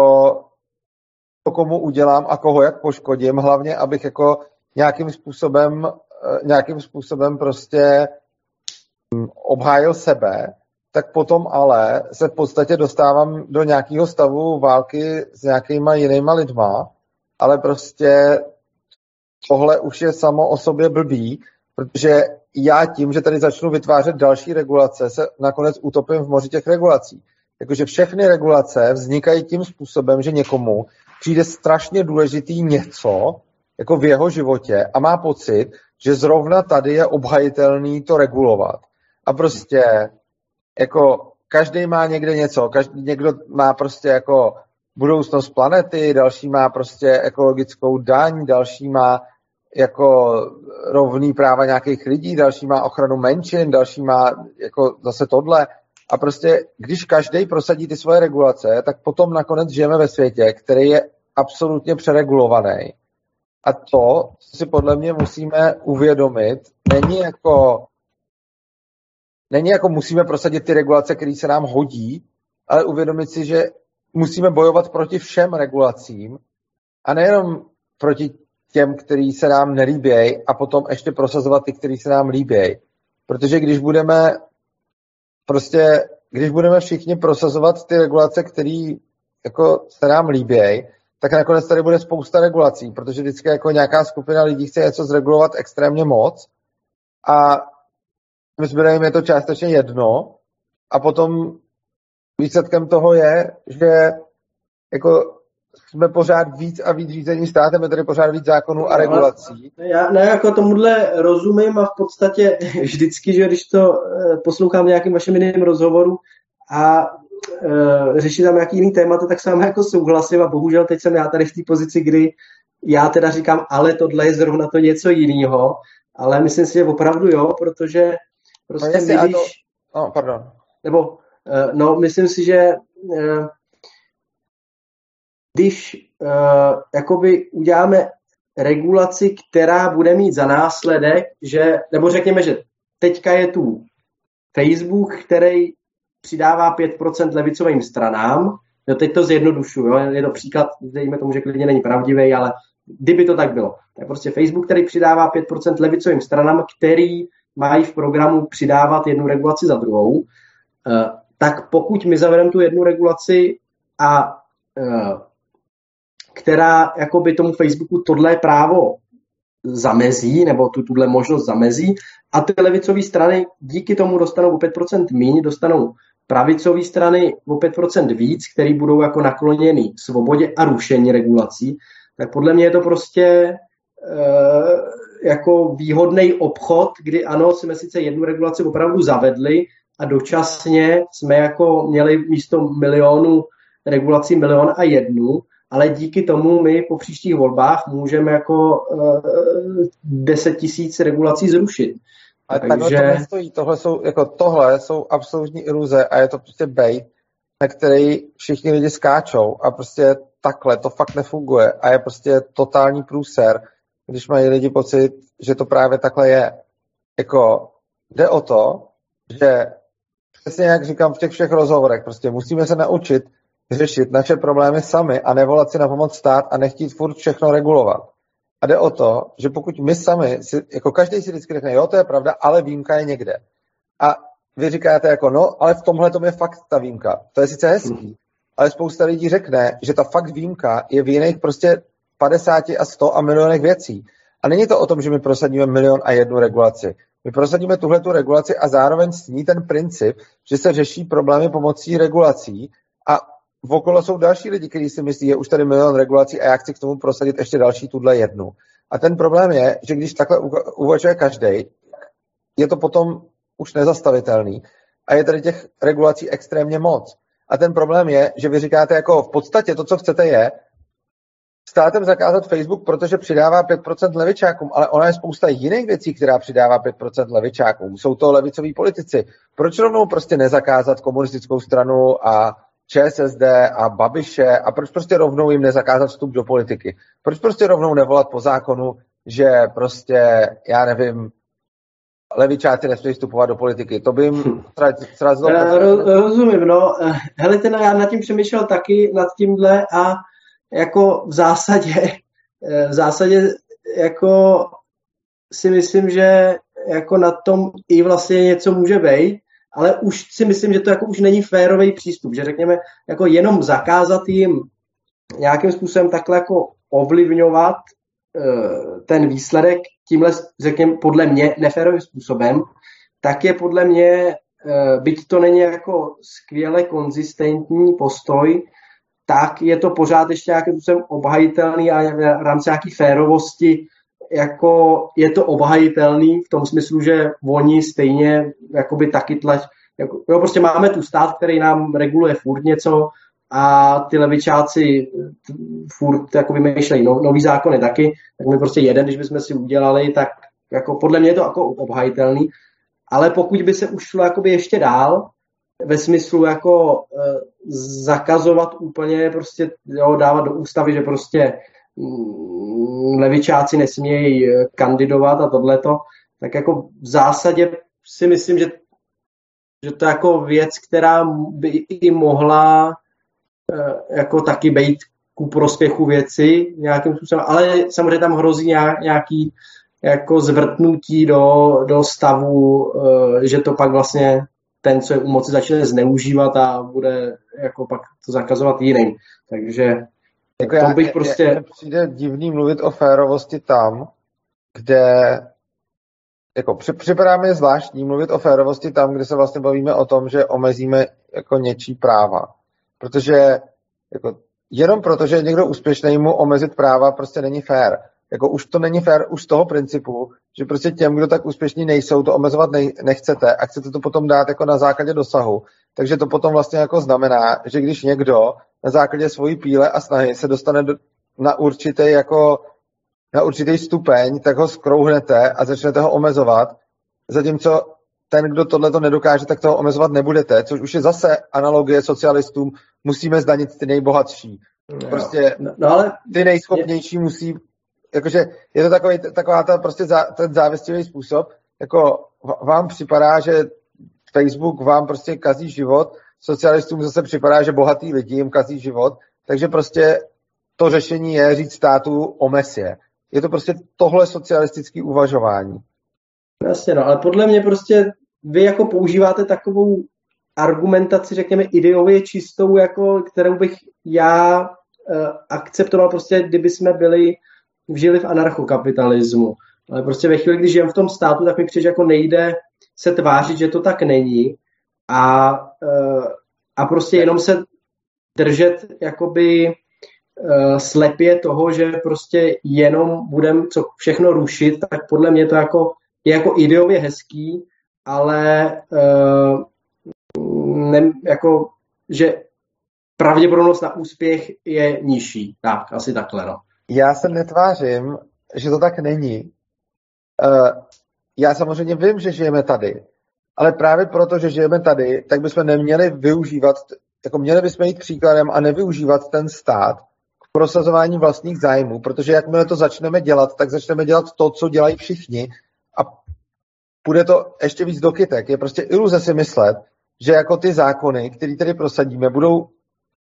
to komu udělám a koho jak poškodím, hlavně abych jako nějakým způsobem nějakým způsobem prostě hm, obhájil sebe, tak potom ale se v podstatě dostávám do nějakého stavu války s nějakýma jinýma lidma, ale prostě tohle už je samo o sobě blbý, protože já tím, že tady začnu vytvářet další regulace, se nakonec utopím v moři těch regulací. Jakože všechny regulace vznikají tím způsobem, že někomu přijde strašně důležitý něco, jako v jeho životě a má pocit, že zrovna tady je obhajitelný to regulovat. A prostě jako každý má někde něco, každý, někdo má prostě jako budoucnost planety, další má prostě ekologickou daň, další má jako rovný práva nějakých lidí, další má ochranu menšin, další má jako zase tohle. A prostě, když každý prosadí ty svoje regulace, tak potom nakonec žijeme ve světě, který je absolutně přeregulovaný A to, co si podle mě musíme uvědomit, není jako není jako musíme prosadit ty regulace, které se nám hodí, ale uvědomit si, že musíme bojovat proti všem regulacím a nejenom proti těm, který se nám nelíbějí a potom ještě prosazovat ty, který se nám líbějí. Protože když budeme prostě, když budeme všichni prosazovat ty regulace, které jako se nám líbějí, tak nakonec tady bude spousta regulací, protože vždycky jako nějaká skupina lidí chce něco zregulovat extrémně moc a my zběrem je to částečně jedno a potom výsledkem toho je, že jako jsme pořád víc a víc řízení státem, je tady pořád víc zákonů a regulací. Já ne, jako tomuhle rozumím a v podstatě vždycky, že když to eh, poslouchám v nějakým vašem jiným rozhovoru a e, řešit tam nějaký jiný témata, tak s vámi jako souhlasím a bohužel teď jsem já tady v té pozici, kdy já teda říkám, ale tohle je zrovna to něco jiného, ale myslím si, že opravdu jo, protože prostě no, když... To... Oh, pardon. Nebo, e, no, myslím si, že e, když uh, jakoby uděláme regulaci, která bude mít za následek, že, nebo řekněme, že teďka je tu Facebook, který přidává 5% levicovým stranám, jo, teď to zjednodušuju, jo, je to příklad, dejme tomu, že klidně není pravdivý, ale kdyby to tak bylo, tak prostě Facebook, který přidává 5% levicovým stranám, který mají v programu přidávat jednu regulaci za druhou, eh, tak pokud my zavedeme tu jednu regulaci a eh, která jakoby tomu Facebooku tohle právo zamezí, nebo tu, tuhle možnost zamezí a ty levicové strany díky tomu dostanou o 5% míň, dostanou pravicové strany o 5% víc, který budou jako nakloněny svobodě a rušení regulací, tak podle mě je to prostě e, jako výhodný obchod, kdy ano, jsme sice jednu regulaci opravdu zavedli a dočasně jsme jako měli místo milionu regulací milion a jednu, ale díky tomu my po příštích volbách můžeme jako uh, 10 tisíc regulací zrušit. Ale Takže... takhle to nestojí. Tohle jsou, jako tohle jsou absolutní iluze a je to prostě bait, na který všichni lidi skáčou a prostě takhle to fakt nefunguje a je prostě totální průser, když mají lidi pocit, že to právě takhle je. Jako jde o to, že přesně jak říkám v těch všech rozhovorech, prostě musíme se naučit řešit naše problémy sami a nevolat si na pomoc stát a nechtít furt všechno regulovat. A jde o to, že pokud my sami, si, jako každý si vždycky řekne, jo, to je pravda, ale výjimka je někde. A vy říkáte jako, no, ale v tomhle tom je fakt ta výjimka. To je sice hezký, mm. ale spousta lidí řekne, že ta fakt výjimka je v jiných prostě 50 a 100 a milionech věcí. A není to o tom, že my prosadíme milion a jednu regulaci. My prosadíme tuhle tu regulaci a zároveň s ní ten princip, že se řeší problémy pomocí regulací a v okolo jsou další lidi, kteří si myslí, že už tady milion regulací a já chci k tomu prosadit ještě další tuhle jednu. A ten problém je, že když takhle uvažuje každý, je to potom už nezastavitelný. A je tady těch regulací extrémně moc. A ten problém je, že vy říkáte jako v podstatě to, co chcete je, státem zakázat Facebook, protože přidává 5% levičákům, ale ona je spousta jiných věcí, která přidává 5% levičákům. Jsou to levicoví politici. Proč rovnou prostě nezakázat komunistickou stranu a ČSSD a Babiše a proč prostě rovnou jim nezakázat vstup do politiky? Proč prostě rovnou nevolat po zákonu, že prostě, já nevím, levičáci nesmí vstupovat do politiky. To by jim srazilo... Rozumím, no. Hele, ten, já nad tím přemýšlel taky, nad tímhle a jako v zásadě, v zásadě jako si myslím, že jako na tom i vlastně něco může být, ale už si myslím, že to jako už není férový přístup, že řekněme, jako jenom zakázat jim nějakým způsobem takhle jako ovlivňovat uh, ten výsledek tímhle, řekněme, podle mě neférovým způsobem, tak je podle mě, uh, byť to není jako skvěle konzistentní postoj, tak je to pořád ještě nějakým způsobem obhajitelný a v rámci nějaké férovosti jako je to obhajitelný v tom smyslu, že oni stejně jakoby taky tlač, jako, jo, prostě máme tu stát, který nám reguluje furt něco a ty levičáci furt jako vymýšlejí no, nový zákony taky, tak my prostě jeden, když bychom si udělali, tak jako podle mě je to jako obhajitelný, ale pokud by se už šlo jakoby ještě dál, ve smyslu jako e, zakazovat úplně prostě, jo, dávat do ústavy, že prostě levičáci nesmějí kandidovat a tohleto, tak jako v zásadě si myslím, že, že to je jako věc, která by i mohla jako taky být ku prospěchu věci nějakým způsobem, ale samozřejmě tam hrozí nějaký jako zvrtnutí do, do stavu, eh, že to pak vlastně ten, co je u moci, začne zneužívat a bude jako pak to zakazovat jiným. Takže jako já, bych prostě... Je, přijde divný mluvit o férovosti tam, kde jako při, připadá mi zvláštní mluvit o férovosti tam, kde se vlastně bavíme o tom, že omezíme jako něčí práva. Protože jako, jenom proto, že je někdo úspěšný, mu omezit práva prostě není fér jako už to není fér už z toho principu, že prostě těm, kdo tak úspěšní nejsou, to omezovat nej, nechcete a chcete to potom dát jako na základě dosahu. Takže to potom vlastně jako znamená, že když někdo na základě svojí píle a snahy se dostane do, na určitý jako na určitý stupeň, tak ho skrouhnete a začnete ho omezovat, zatímco ten, kdo tohle to nedokáže, tak toho omezovat nebudete, což už je zase analogie socialistům, musíme zdanit ty nejbohatší. Prostě no, no ale ty nejschopnější musí jakože je to takový, taková ta prostě zá, ten závistivý způsob, jako vám připadá, že Facebook vám prostě kazí život, socialistům zase připadá, že bohatý lidi jim kazí život, takže prostě to řešení je říct státu omez je. Je to prostě tohle socialistické uvažování. Jasně, no, ale podle mě prostě vy jako používáte takovou argumentaci, řekněme, ideově čistou, jako, kterou bych já uh, akceptoval prostě, kdyby jsme byli žili v anarchokapitalismu. Ale prostě ve chvíli, když žijem v tom státu, tak mi přijde, jako nejde se tvářit, že to tak není a, eh, a prostě jenom se držet jakoby eh, slepě toho, že prostě jenom budem co všechno rušit, tak podle mě to jako, je jako ideově hezký, ale uh, ne, jako, že pravděpodobnost na úspěch je nižší. Tak, asi takhle, no. Já se netvářím, že to tak není. Já samozřejmě vím, že žijeme tady, ale právě proto, že žijeme tady, tak bychom neměli využívat, jako měli bychom jít příkladem a nevyužívat ten stát k prosazování vlastních zájmů, protože jakmile to začneme dělat, tak začneme dělat to, co dělají všichni a půjde to ještě víc do kytek. Je prostě iluze si myslet, že jako ty zákony, které tady prosadíme, budou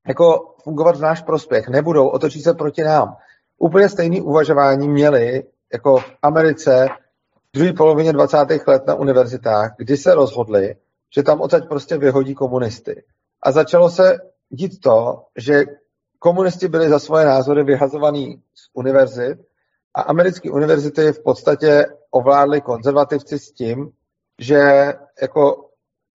jako fungovat v náš prospěch. Nebudou, otočí se proti nám úplně stejné uvažování měli jako v Americe druhé polovině 20. let na univerzitách, kdy se rozhodli, že tam odsaď prostě vyhodí komunisty. A začalo se dít to, že komunisti byli za svoje názory vyhazovaní z univerzit a americké univerzity v podstatě ovládly konzervativci s tím, že jako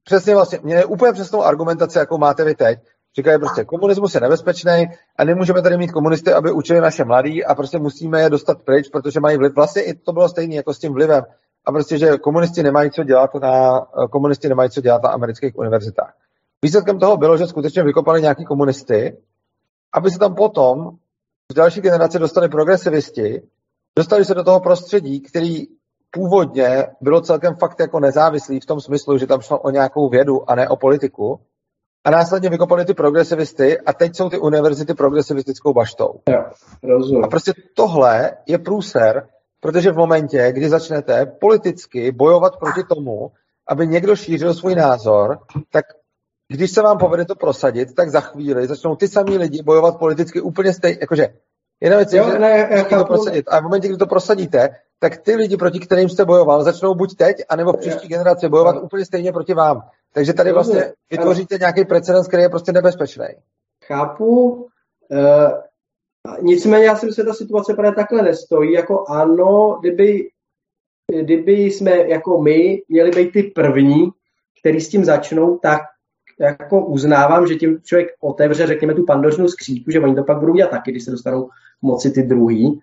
přesně vlastně, měli úplně přesnou argumentaci, jakou máte vy teď, Říkají prostě, komunismus je nebezpečný a nemůžeme tady mít komunisty, aby učili naše mladí a prostě musíme je dostat pryč, protože mají vliv. Vlastně i to bylo stejné jako s tím vlivem. A prostě, že komunisti nemají co dělat na, komunisti nemají co dělat na amerických univerzitách. Výsledkem toho bylo, že skutečně vykopali nějaký komunisty, aby se tam potom v další generaci dostali progresivisti, dostali se do toho prostředí, který původně bylo celkem fakt jako nezávislý v tom smyslu, že tam šlo o nějakou vědu a ne o politiku, a následně vykopali ty progresivisty a teď jsou ty univerzity progresivistickou baštou. Jo, rozumím. A prostě tohle je průser, protože v momentě, kdy začnete politicky bojovat proti tomu, aby někdo šířil svůj názor, tak když se vám povede to prosadit, tak za chvíli začnou ty samý lidi bojovat politicky úplně stejně, jakože Jedna věc je, že ne, já to prosadit. A v momentě, kdy to prosadíte, tak ty lidi, proti kterým jste bojoval, začnou buď teď, anebo v příští generaci bojovat úplně stejně proti vám. Takže tady vlastně vytvoříte nějaký precedens, který je prostě nebezpečný. Chápu. Uh, nicméně já si myslím, že ta situace právě takhle nestojí. Jako ano, kdyby, kdyby jsme jako my měli být ty první, který s tím začnou, tak jako uznávám, že tím člověk otevře, řekněme, tu pandořinu skříňku, že oni to pak budou dělat taky, když se dostanou moci ty druhý.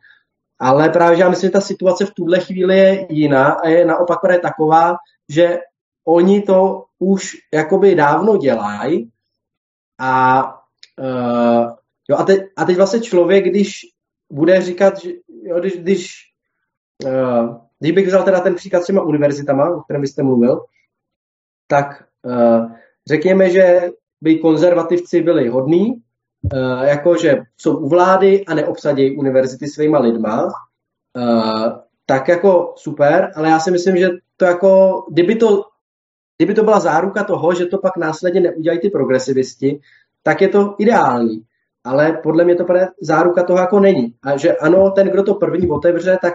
Ale právě, já myslím, že ta situace v tuhle chvíli je jiná a je naopak právě taková, že oni to už jakoby dávno dělají a, uh, jo, a, teď, a teď vlastně člověk, když bude říkat, že, jo, když, když, uh, když bych vzal teda ten příklad s těma univerzitama, o kterém byste mluvil, tak uh, řekněme, že by konzervativci byli hodní uh, jako že jsou u vlády a neobsadějí univerzity svýma lidma, uh, tak jako super, ale já si myslím, že to jako, kdyby to, kdyby to byla záruka toho, že to pak následně neudělají ty progresivisti, tak je to ideální. Ale podle mě to záruka toho jako není. A že ano, ten, kdo to první otevře, tak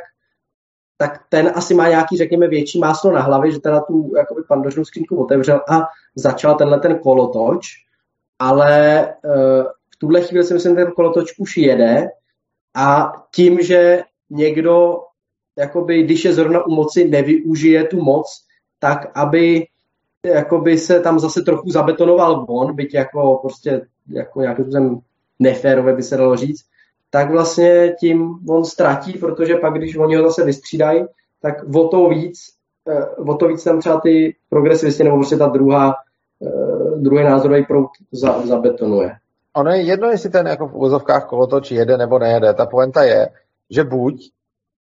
tak ten asi má nějaký, řekněme, větší máslo na hlavě, že teda tu jakoby pandořinu skřínku otevřel a začal tenhle ten kolotoč, ale uh, v tuhle chvíli si myslím, že ten kolotoč už jede a tím, že někdo, jakoby, když je zrovna u moci, nevyužije tu moc, tak aby jakoby se tam zase trochu zabetonoval on, byť jako prostě jako nějakým způsobem neférové by se dalo říct, tak vlastně tím on ztratí, protože pak, když oni ho zase vystřídají, tak o to víc, eh, o to víc tam třeba ty progresivisti nebo prostě ta druhá, eh, druhý názorový proud za, zabetonuje. Ono je jedno, jestli ten jako v úzovkách kolotoč jede nebo nejede. Ta poenta je, že buď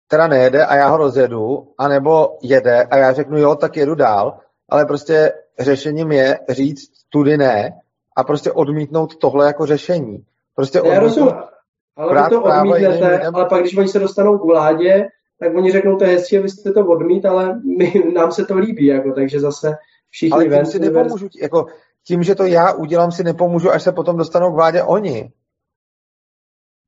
teda nejede a já ho rozjedu, anebo jede a já řeknu jo, tak jedu dál, ale prostě řešením je říct tudy ne a prostě odmítnout tohle jako řešení. Prostě odmítnout, já rozumím, ale vy to odmítnete, ale pak když oni se dostanou k vládě, tak oni řeknou, to je hezčí, vy jste to odmít, ale my, nám se to líbí, jako, takže zase všichni ale ven. si nepomůžu, jako, tím, že to já udělám, si nepomůžu, až se potom dostanou k vládě oni.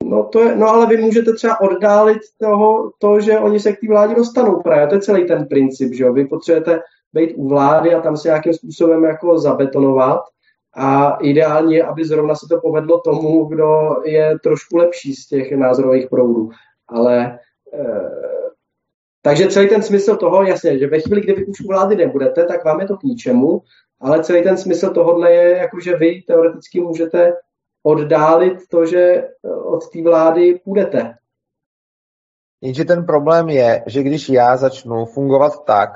No, to je, no ale vy můžete třeba oddálit toho, to, že oni se k té vládě dostanou právě. To je celý ten princip, že jo? Vy potřebujete být u vlády a tam se nějakým způsobem jako zabetonovat a ideální je, aby zrovna se to povedlo tomu, kdo je trošku lepší z těch názorových proudů. Ale e, takže celý ten smysl toho, jasně, že ve chvíli, kdy vy už u vlády nebudete, tak vám je to k ničemu, ale celý ten smysl tohohle je, jako že vy teoreticky můžete oddálit to, že od té vlády půjdete. Jenže ten problém je, že když já začnu fungovat tak,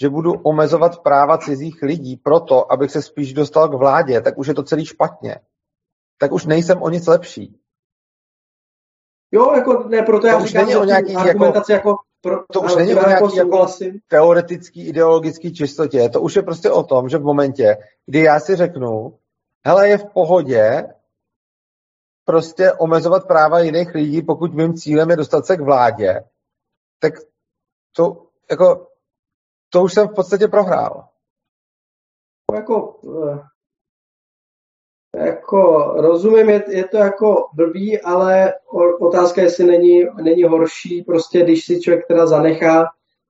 že budu omezovat práva cizích lidí proto, abych se spíš dostal k vládě, tak už je to celý špatně. Tak už nejsem o nic lepší. Jo, jako ne, proto já to říkám, není o nějaký, argumentaci jako, jako pro, to už není o jako nějaký jako, jako teoretický, ideologický čistotě. To už je prostě o tom, že v momentě, kdy já si řeknu, hele, je v pohodě prostě omezovat práva jiných lidí, pokud mým cílem je dostat se k vládě, tak to jako to už jsem v podstatě prohrál. Jako, eh, jako rozumím, je, je to jako blbý, ale otázka, jestli není, není horší, prostě když si člověk teda zanechá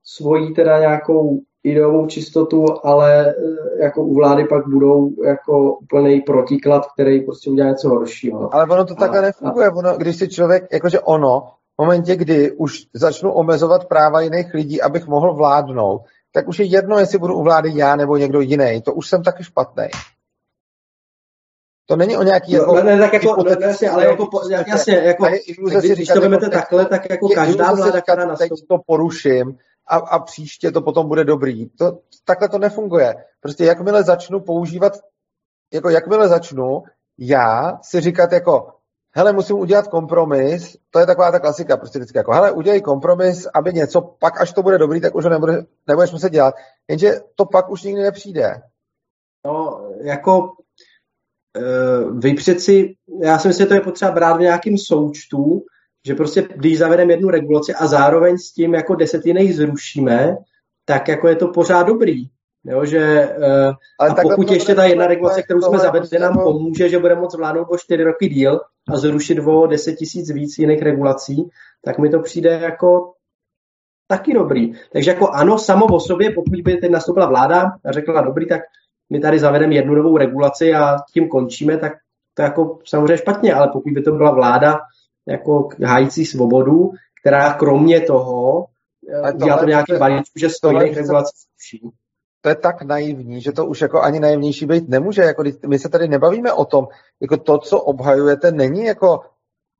svoji teda nějakou ideovou čistotu, ale eh, jako u vlády pak budou jako úplný protiklad, který prostě udělá něco horšího. Ale ono to takhle nefunguje. Ono, když si člověk, jakože ono, v momentě, kdy už začnu omezovat práva jiných lidí, abych mohl vládnout, tak už je jedno, jestli budu u vlády já nebo někdo jiný. To už jsem taky špatný. To není o nějaký jako... No, ne, tak jako, ne, jasně, ale jako, jasně, jako, iluze když, když to vezmete jako, takhle, tak jako každá vláda, která nastoupí... Teď to poruším a, a příště to potom bude dobrý. To, takhle to nefunguje. Prostě jakmile začnu používat, jako jakmile začnu já si říkat jako, hele, musím udělat kompromis, to je taková ta klasika, prostě vždycky jako, hele, udělej kompromis, aby něco, pak až to bude dobrý, tak už ho nebude, nebudeš muset dělat, jenže to pak už nikdy nepřijde. No, jako e, vy přeci, já si myslím, že to je potřeba brát v nějakým součtu, že prostě když zavedeme jednu regulaci a zároveň s tím jako desetiny zrušíme, tak jako je to pořád dobrý. Jo, že, uh, Ale a pokud ještě ta jedna regulace, kterou jsme zavedli, nám pomůže, že bude moc vládnout o čtyři roky díl a zrušit o 10 tisíc víc jiných regulací, tak mi to přijde jako taky dobrý. Takže jako ano, samo o sobě, pokud by teď nastoupila vláda a řekla, dobrý, tak my tady zavedeme jednu novou regulaci a tím končíme, tak to jako samozřejmě špatně, ale pokud by to byla vláda jako hájící svobodu, která kromě toho dělá to nějaký balíčku, že stojí jiných regulací to je tak naivní, že to už jako ani naivnější být nemůže. Jako, my se tady nebavíme o tom, jako to, co obhajujete, není jako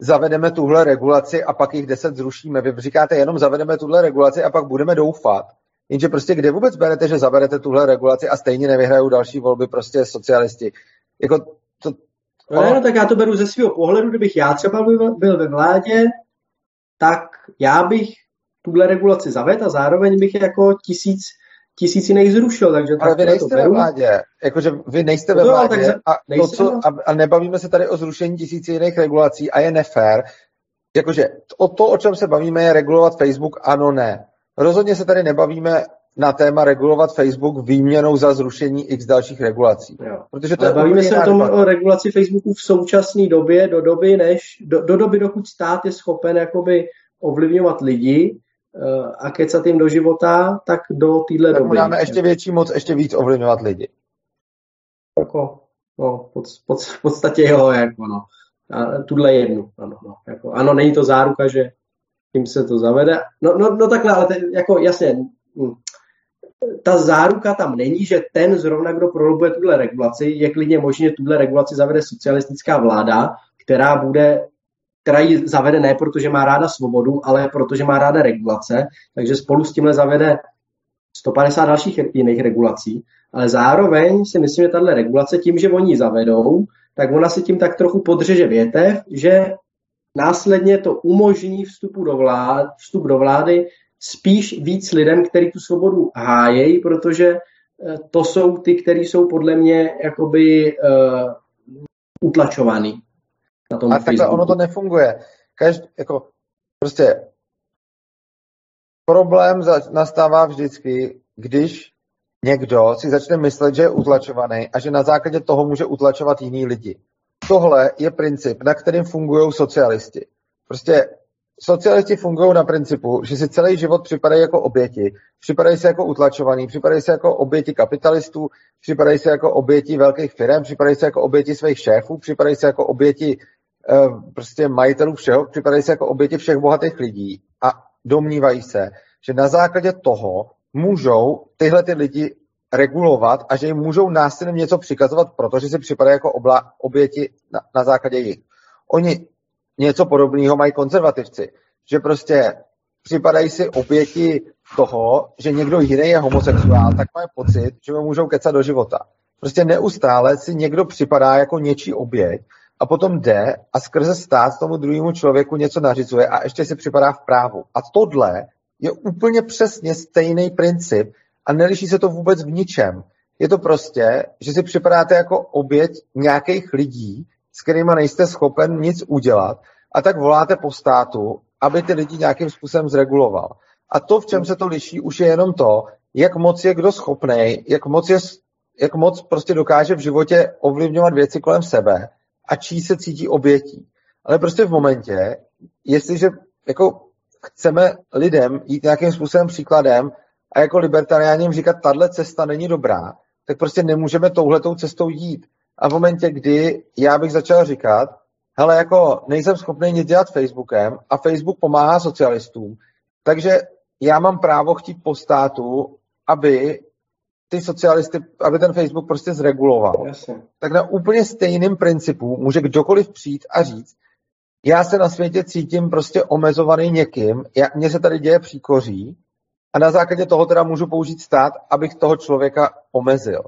zavedeme tuhle regulaci a pak jich deset zrušíme. Vy říkáte jenom zavedeme tuhle regulaci a pak budeme doufat. Jenže prostě kde vůbec berete, že zavedete tuhle regulaci a stejně nevyhrajou další volby prostě socialisti. Jako to, No, no, tak já to beru ze svého pohledu, kdybych já třeba byl, byl ve vládě, tak já bych tuhle regulaci zavedl a zároveň bych jako tisíc tisíc jiných zrušil, takže Ale vy nejste ve vládě, jakože vy nejste ve no, vládě a, to, co, a, a nebavíme se tady o zrušení tisíc jiných regulací a je nefér, jakože o to, o čem se bavíme, je regulovat Facebook, ano, ne. Rozhodně se tady nebavíme na téma regulovat Facebook výměnou za zrušení x dalších regulací. Jo. Protože to Ale bavíme se o tom o regulaci Facebooku v současné době, do doby, než, do, do doby, dokud stát je schopen jakoby ovlivňovat lidi a kecat jim do života, tak do téhle doby. Máme ještě větší moc, ještě víc ovlivňovat lidi. Jako, no, pod, pod, v podstatě jo, jako no. A tuhle jednu, ano, no, jako, ano, není to záruka, že tím se to zavede. No, no, no takhle, ale te, jako jasně, hm, ta záruka tam není, že ten zrovna, kdo prolobuje tuhle regulaci, je klidně možné, že tuhle regulaci zavede socialistická vláda, která bude která ji zavede ne protože má ráda svobodu, ale protože má ráda regulace, takže spolu s tímhle zavede 150 dalších jiných regulací, ale zároveň si myslím, že tahle regulace tím, že oni ji zavedou, tak ona si tím tak trochu podřeže větev, že následně to umožní vstupu do vlády, vstup do vlády spíš víc lidem, kteří tu svobodu hájejí, protože eh, to jsou ty, kteří jsou podle mě jakoby uh, utlačovaný na tom A takhle ono to nefunguje. Každý, jako, prostě problém nastává vždycky, když někdo si začne myslet, že je utlačovaný a že na základě toho může utlačovat jiný lidi. Tohle je princip, na kterým fungují socialisti. Prostě socialisti fungují na principu, že si celý život připadají jako oběti, připadají se jako utlačovaní, připadají se jako oběti kapitalistů, připadají se jako oběti velkých firm, připadají se jako oběti svých šéfů, připadají se jako oběti prostě majitelů všeho, připadají se jako oběti všech bohatých lidí a domnívají se, že na základě toho můžou tyhle ty lidi regulovat a že jim můžou násilím něco přikazovat, protože si připadají jako obla, oběti na, na základě jich. Oni něco podobného mají konzervativci, že prostě připadají si oběti toho, že někdo jiný je homosexuál, tak mají pocit, že mu můžou kecat do života. Prostě neustále si někdo připadá jako něčí oběť a potom jde a skrze stát tomu druhému člověku něco nařizuje a ještě si připadá v právu. A tohle je úplně přesně stejný princip a neliší se to vůbec v ničem. Je to prostě, že si připadáte jako oběť nějakých lidí, s kterými nejste schopen nic udělat a tak voláte po státu, aby ty lidi nějakým způsobem zreguloval. A to, v čem se to liší, už je jenom to, jak moc je kdo schopný, jak moc, je, jak moc prostě dokáže v životě ovlivňovat věci kolem sebe a čí se cítí obětí. Ale prostě v momentě, jestliže jako chceme lidem jít nějakým způsobem příkladem a jako libertariáním říkat, tahle cesta není dobrá, tak prostě nemůžeme touhletou cestou jít. A v momentě, kdy já bych začal říkat, hele, jako nejsem schopný nic dělat Facebookem a Facebook pomáhá socialistům, takže já mám právo chtít po státu, aby ty socialisty, aby ten Facebook prostě zreguloval. Jasně. Tak na úplně stejným principu může kdokoliv přijít a říct, já se na světě cítím prostě omezovaný někým, já, mně se tady děje příkoří a na základě toho teda můžu použít stát, abych toho člověka omezil.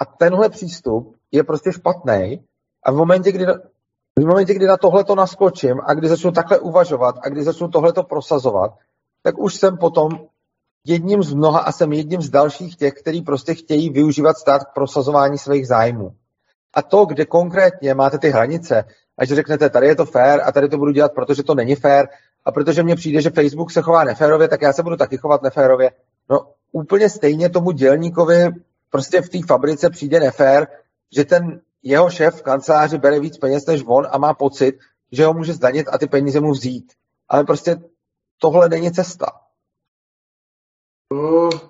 A tenhle přístup je prostě špatný a v momentě, kdy, v momentě, kdy na tohle to naskočím a kdy začnu takhle uvažovat a kdy začnu tohle to prosazovat, tak už jsem potom jedním z mnoha a jsem jedním z dalších těch, kteří prostě chtějí využívat stát k prosazování svých zájmů. A to, kde konkrétně máte ty hranice, a že řeknete, tady je to fair a tady to budu dělat, protože to není fair a protože mně přijde, že Facebook se chová neférově, tak já se budu taky chovat neférově. No úplně stejně tomu dělníkovi prostě v té fabrice přijde nefér, že ten jeho šéf v kanceláři bere víc peněz než on a má pocit, že ho může zdanit a ty peníze mu vzít. Ale prostě tohle není cesta.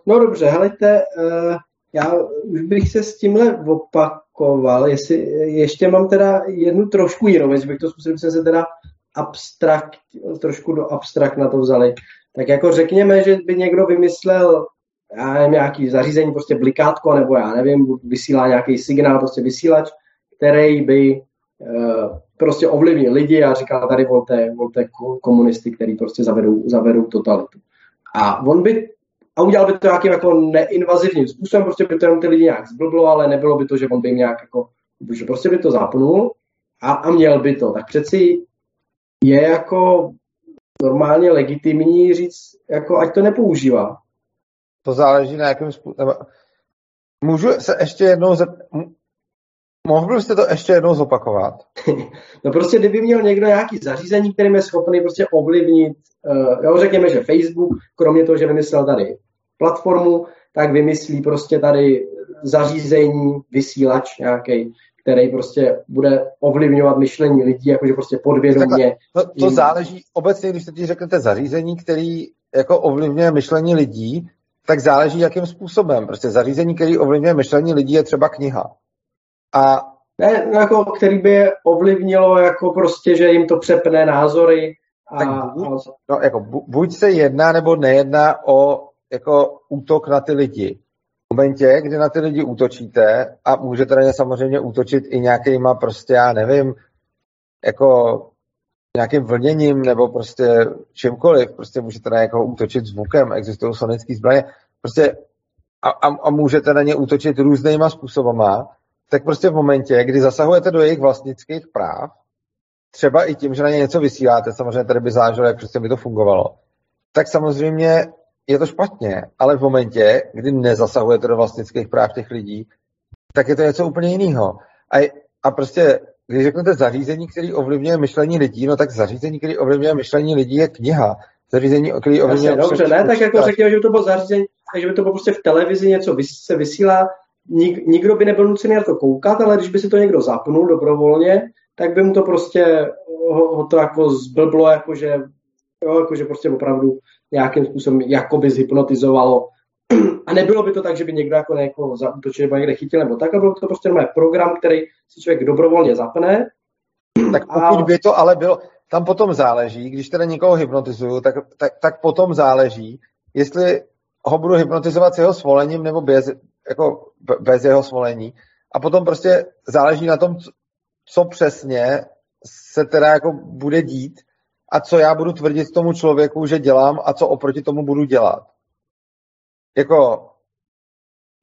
No dobře, helejte, uh, já už bych se s tímhle opakoval, jestli ještě mám teda jednu trošku jinou věc, bych to zkusil, jsme se teda abstrakt, trošku do abstrakt na to vzali. Tak jako řekněme, že by někdo vymyslel já nevím, nějaký zařízení, prostě blikátko, nebo já nevím, vysílá nějaký signál, prostě vysílač, který by uh, prostě ovlivnil lidi a říkal tady volte, volte komunisty, který prostě zavedou, zavedou totalitu. A on by a udělal by to nějakým jako neinvazivním způsobem, prostě by to jenom ty lidi nějak zblblo, ale nebylo by to, že on by jim nějak jako, že prostě by to zapnul a, a měl by to. Tak přeci je jako normálně legitimní říct, jako ať to nepoužívá. To záleží na jakém způsobu. Můžu se ještě jednou zep... Mohl byste to ještě jednou zopakovat? no prostě, kdyby měl někdo nějaký zařízení, kterým je schopný prostě ovlivnit, uh, jo, řekněme, že Facebook, kromě toho, že vymyslel tady platformu, tak vymyslí prostě tady zařízení, vysílač nějaký, který prostě bude ovlivňovat myšlení lidí, jakože prostě podvědomě. To, to záleží, obecně, když ti řeknete zařízení, který jako ovlivňuje myšlení lidí, tak záleží, jakým způsobem. Prostě zařízení, který ovlivňuje myšlení lidí, je třeba kniha. A ne, no jako, který by je ovlivnilo, jako prostě, že jim to přepne názory. A, tak buď, no, jako, buď se jedná nebo nejedná o jako útok na ty lidi. V momentě, kdy na ty lidi útočíte a můžete na ně samozřejmě útočit i nějakýma prostě, já nevím, jako nějakým vlněním nebo prostě čímkoliv, prostě můžete na někoho útočit zvukem, existují sonické zbraně, prostě a, a, a můžete na ně útočit různýma způsobama, tak prostě v momentě, kdy zasahujete do jejich vlastnických práv, třeba i tím, že na ně něco vysíláte, samozřejmě tady by záleželo, jak prostě by to fungovalo, tak samozřejmě je to špatně, ale v momentě, kdy nezasahujete do vlastnických práv těch lidí, tak je to něco úplně jiného. A, a prostě, když řeknete zařízení, který ovlivňuje myšlení lidí, no tak zařízení, který ovlivňuje myšlení lidí, je kniha. Zařízení, který ovlivňuje... Jasně, dobře, ne, tak jako řekněme, že by to bylo zařízení, takže by to bylo prostě v televizi něco se vysílá, nik, nikdo by nebyl nucený na to koukat, ale když by si to někdo zapnul dobrovolně, tak by mu to prostě ho, ho to jako zblblo, jakože, jo, jakože prostě opravdu nějakým způsobem jakoby zhypnotizovalo. A nebylo by to tak, že by někdo jako někoho zautočil nebo někde chytil nebo tak, ale bylo to prostě normálně program, který si člověk dobrovolně zapne. Tak pokud a... by to ale bylo, tam potom záleží, když teda někoho hypnotizuju, tak, tak, tak potom záleží, jestli ho budu hypnotizovat s jeho svolením nebo bez, jako bez jeho svolení. A potom prostě záleží na tom, co přesně se teda jako bude dít a co já budu tvrdit tomu člověku, že dělám a co oproti tomu budu dělat. Jako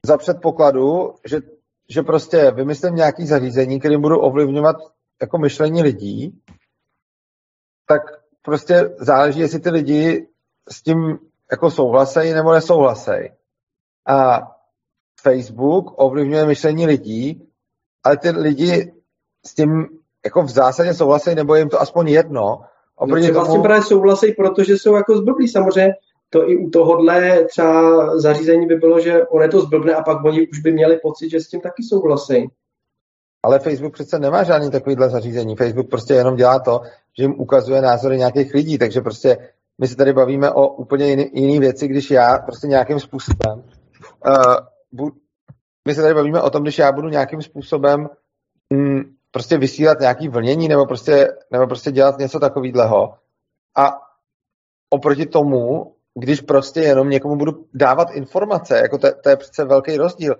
za předpokladu, že, že prostě vymyslím nějaký zařízení, kterým budu ovlivňovat jako myšlení lidí, tak prostě záleží, jestli ty lidi s tím jako souhlasejí nebo nesouhlasejí. A Facebook ovlivňuje myšlení lidí, ale ty lidi s tím jako v zásadě souhlasejí, nebo jim to aspoň jedno. Oproti no, vlastně tomu... právě souhlasejí, protože jsou jako zblblí. Samozřejmě to i u tohohle třeba zařízení by bylo, že on je to zblbne a pak oni už by měli pocit, že s tím taky souhlasí. Ale Facebook přece nemá žádný takovýhle zařízení. Facebook prostě jenom dělá to, že jim ukazuje názory nějakých lidí, takže prostě my se tady bavíme o úplně jiný, jiný věci, když já prostě nějakým způsobem uh, bu, my se tady bavíme o tom, když já budu nějakým způsobem mm, prostě vysílat nějaký vlnění nebo prostě, nebo prostě dělat něco takového. A oproti tomu, když prostě jenom někomu budu dávat informace, jako to, to je přece velký rozdíl.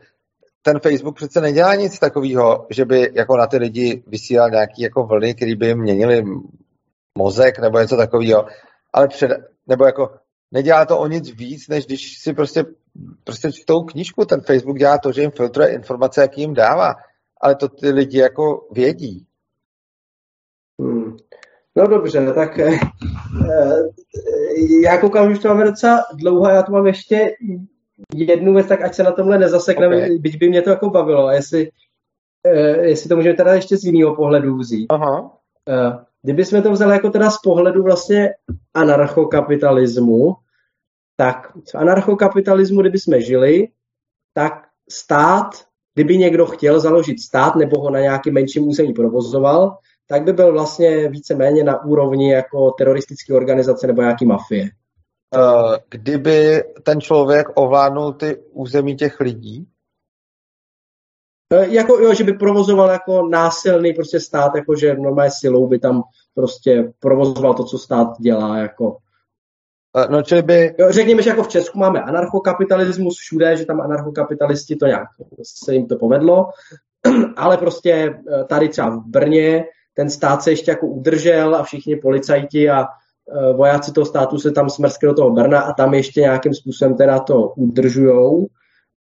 Ten Facebook přece nedělá nic takového, že by jako na ty lidi vysílal nějaký jako vlny, které by měnili mozek nebo něco takového, ale před, nebo jako nedělá to o nic víc, než když si prostě, prostě čtou knížku, ten Facebook dělá to, že jim filtruje informace, jaký jim dává ale to ty lidi jako vědí. Hmm. No dobře, tak eh, eh já koukám, že to máme docela dlouho já tu mám ještě jednu věc, tak ať se na tomhle nezasekneme, okay. byť by mě to jako bavilo, jestli, eh, jestli to můžeme teda ještě z jiného pohledu vzít. Aha. Eh, kdybychom to vzali jako teda z pohledu vlastně anarchokapitalismu, tak v anarchokapitalismu, kdyby jsme žili, tak stát kdyby někdo chtěl založit stát nebo ho na nějakém menším území provozoval, tak by byl vlastně víceméně na úrovni jako teroristické organizace nebo nějaký mafie. Eh, kdyby ten člověk ovládnul ty území těch lidí? Eh, jako, jo, že by provozoval jako násilný prostě stát, jako že normálně silou by tam prostě provozoval to, co stát dělá. Jako. No, čili by... Jo, řekněme, že jako v Česku máme anarchokapitalismus všude, že tam anarchokapitalisti to nějak se jim to povedlo, ale prostě eh, tady třeba v Brně ten stát se ještě jako udržel a všichni policajti a eh, vojáci toho státu se tam smrskli do toho Brna a tam ještě nějakým způsobem teda to udržujou.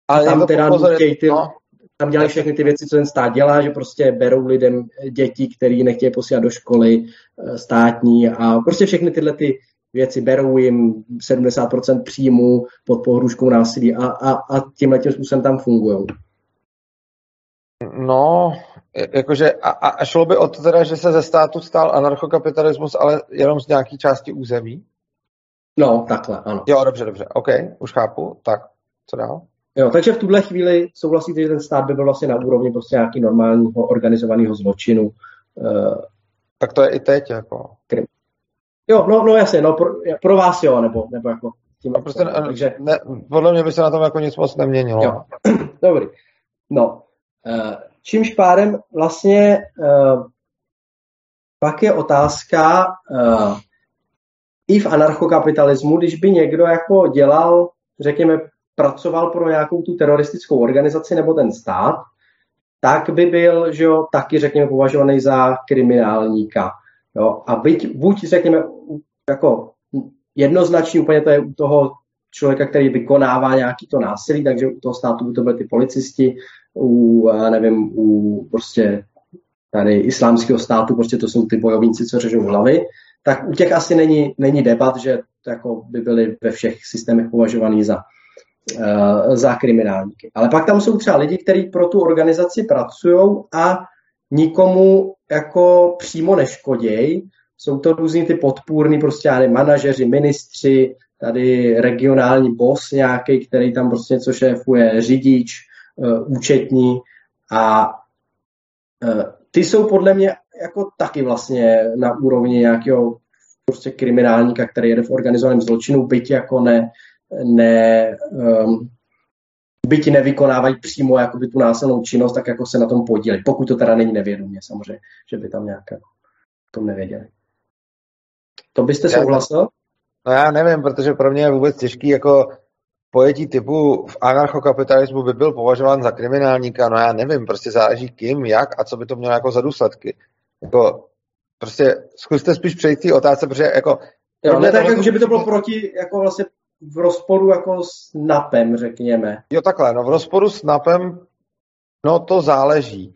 Ale tam teda nutěj ty, no. tam dělají všechny ty věci, co ten stát dělá, že prostě berou lidem děti, který nechtějí posílat do školy eh, státní a prostě všechny tyhle ty věci, berou jim 70% příjmu pod pohrůžkou násilí a, a, a tímhle tím způsobem tam fungují. No, jakože a, a šlo by o to teda, že se ze státu stál anarchokapitalismus, ale jenom z nějaké části území? No, takhle, ano. Jo, dobře, dobře, OK, už chápu. Tak, co dál? Jo, takže v tuhle chvíli souhlasíte, že ten stát by byl vlastně na úrovni prostě nějaký normálního organizovaného zločinu. Uh, tak to je i teď, jako. Krim. Jo, no, no jasně, no, pro, pro vás jo, nebo, nebo jako tím. No, prostě, takže... ne, podle mě by se na tom jako nic moc neměnilo. Jo. Dobrý. No, uh, čímž pádem vlastně uh, pak je otázka uh, i v anarchokapitalismu, když by někdo jako dělal, řekněme, pracoval pro nějakou tu teroristickou organizaci nebo ten stát, tak by byl, že jo, taky, řekněme, považovaný za kriminálníka. Jo? A byť, buď, řekněme, jako jednoznačně úplně to je u toho člověka, který vykonává nějaký to násilí, takže u toho státu by to byly ty policisti, u, nevím, u prostě tady islámského státu, prostě to jsou ty bojovníci, co řežou hlavy, tak u těch asi není, není debat, že to jako by byly ve všech systémech považovaný za, uh, za kriminálníky. Ale pak tam jsou třeba lidi, kteří pro tu organizaci pracují a nikomu jako přímo neškodějí. Jsou to různý ty podpůrný prostě nevím, manažeři, ministři, tady regionální boss nějaký, který tam prostě něco šéfuje, řidič, uh, účetní a uh, ty jsou podle mě jako taky vlastně na úrovni nějakého prostě kriminálníka, který jede v organizovaném zločinu, byť jako ne, ne um, byť nevykonávají přímo jakoby tu násilnou činnost, tak jako se na tom podílí. Pokud to teda není nevědomě, samozřejmě, že by tam nějak jako tom nevěděli. To byste souhlasil? No já nevím, protože pro mě je vůbec těžký jako pojetí typu v anarchokapitalismu by byl považován za kriminálníka, no já nevím, prostě záleží kým, jak a co by to mělo jako za důsledky. Jako, prostě zkuste spíš přejít té otázce, protože jako... Jo, ne tak, jako, že by to bylo proti, jako vlastně v rozporu jako s NAPem, řekněme. Jo, takhle, no v rozporu s NAPem, no to záleží.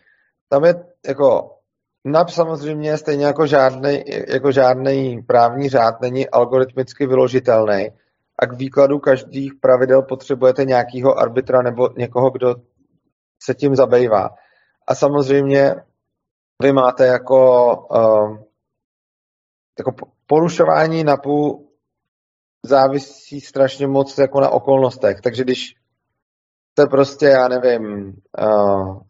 Tam je jako NAP samozřejmě stejně jako žádný, jako žádný právní řád není algoritmicky vyložitelný a k výkladu každých pravidel potřebujete nějakého arbitra nebo někoho, kdo se tím zabývá. A samozřejmě vy máte jako, uh, jako porušování NAPu závisí strašně moc jako na okolnostech. Takže když jste prostě, já nevím, uh,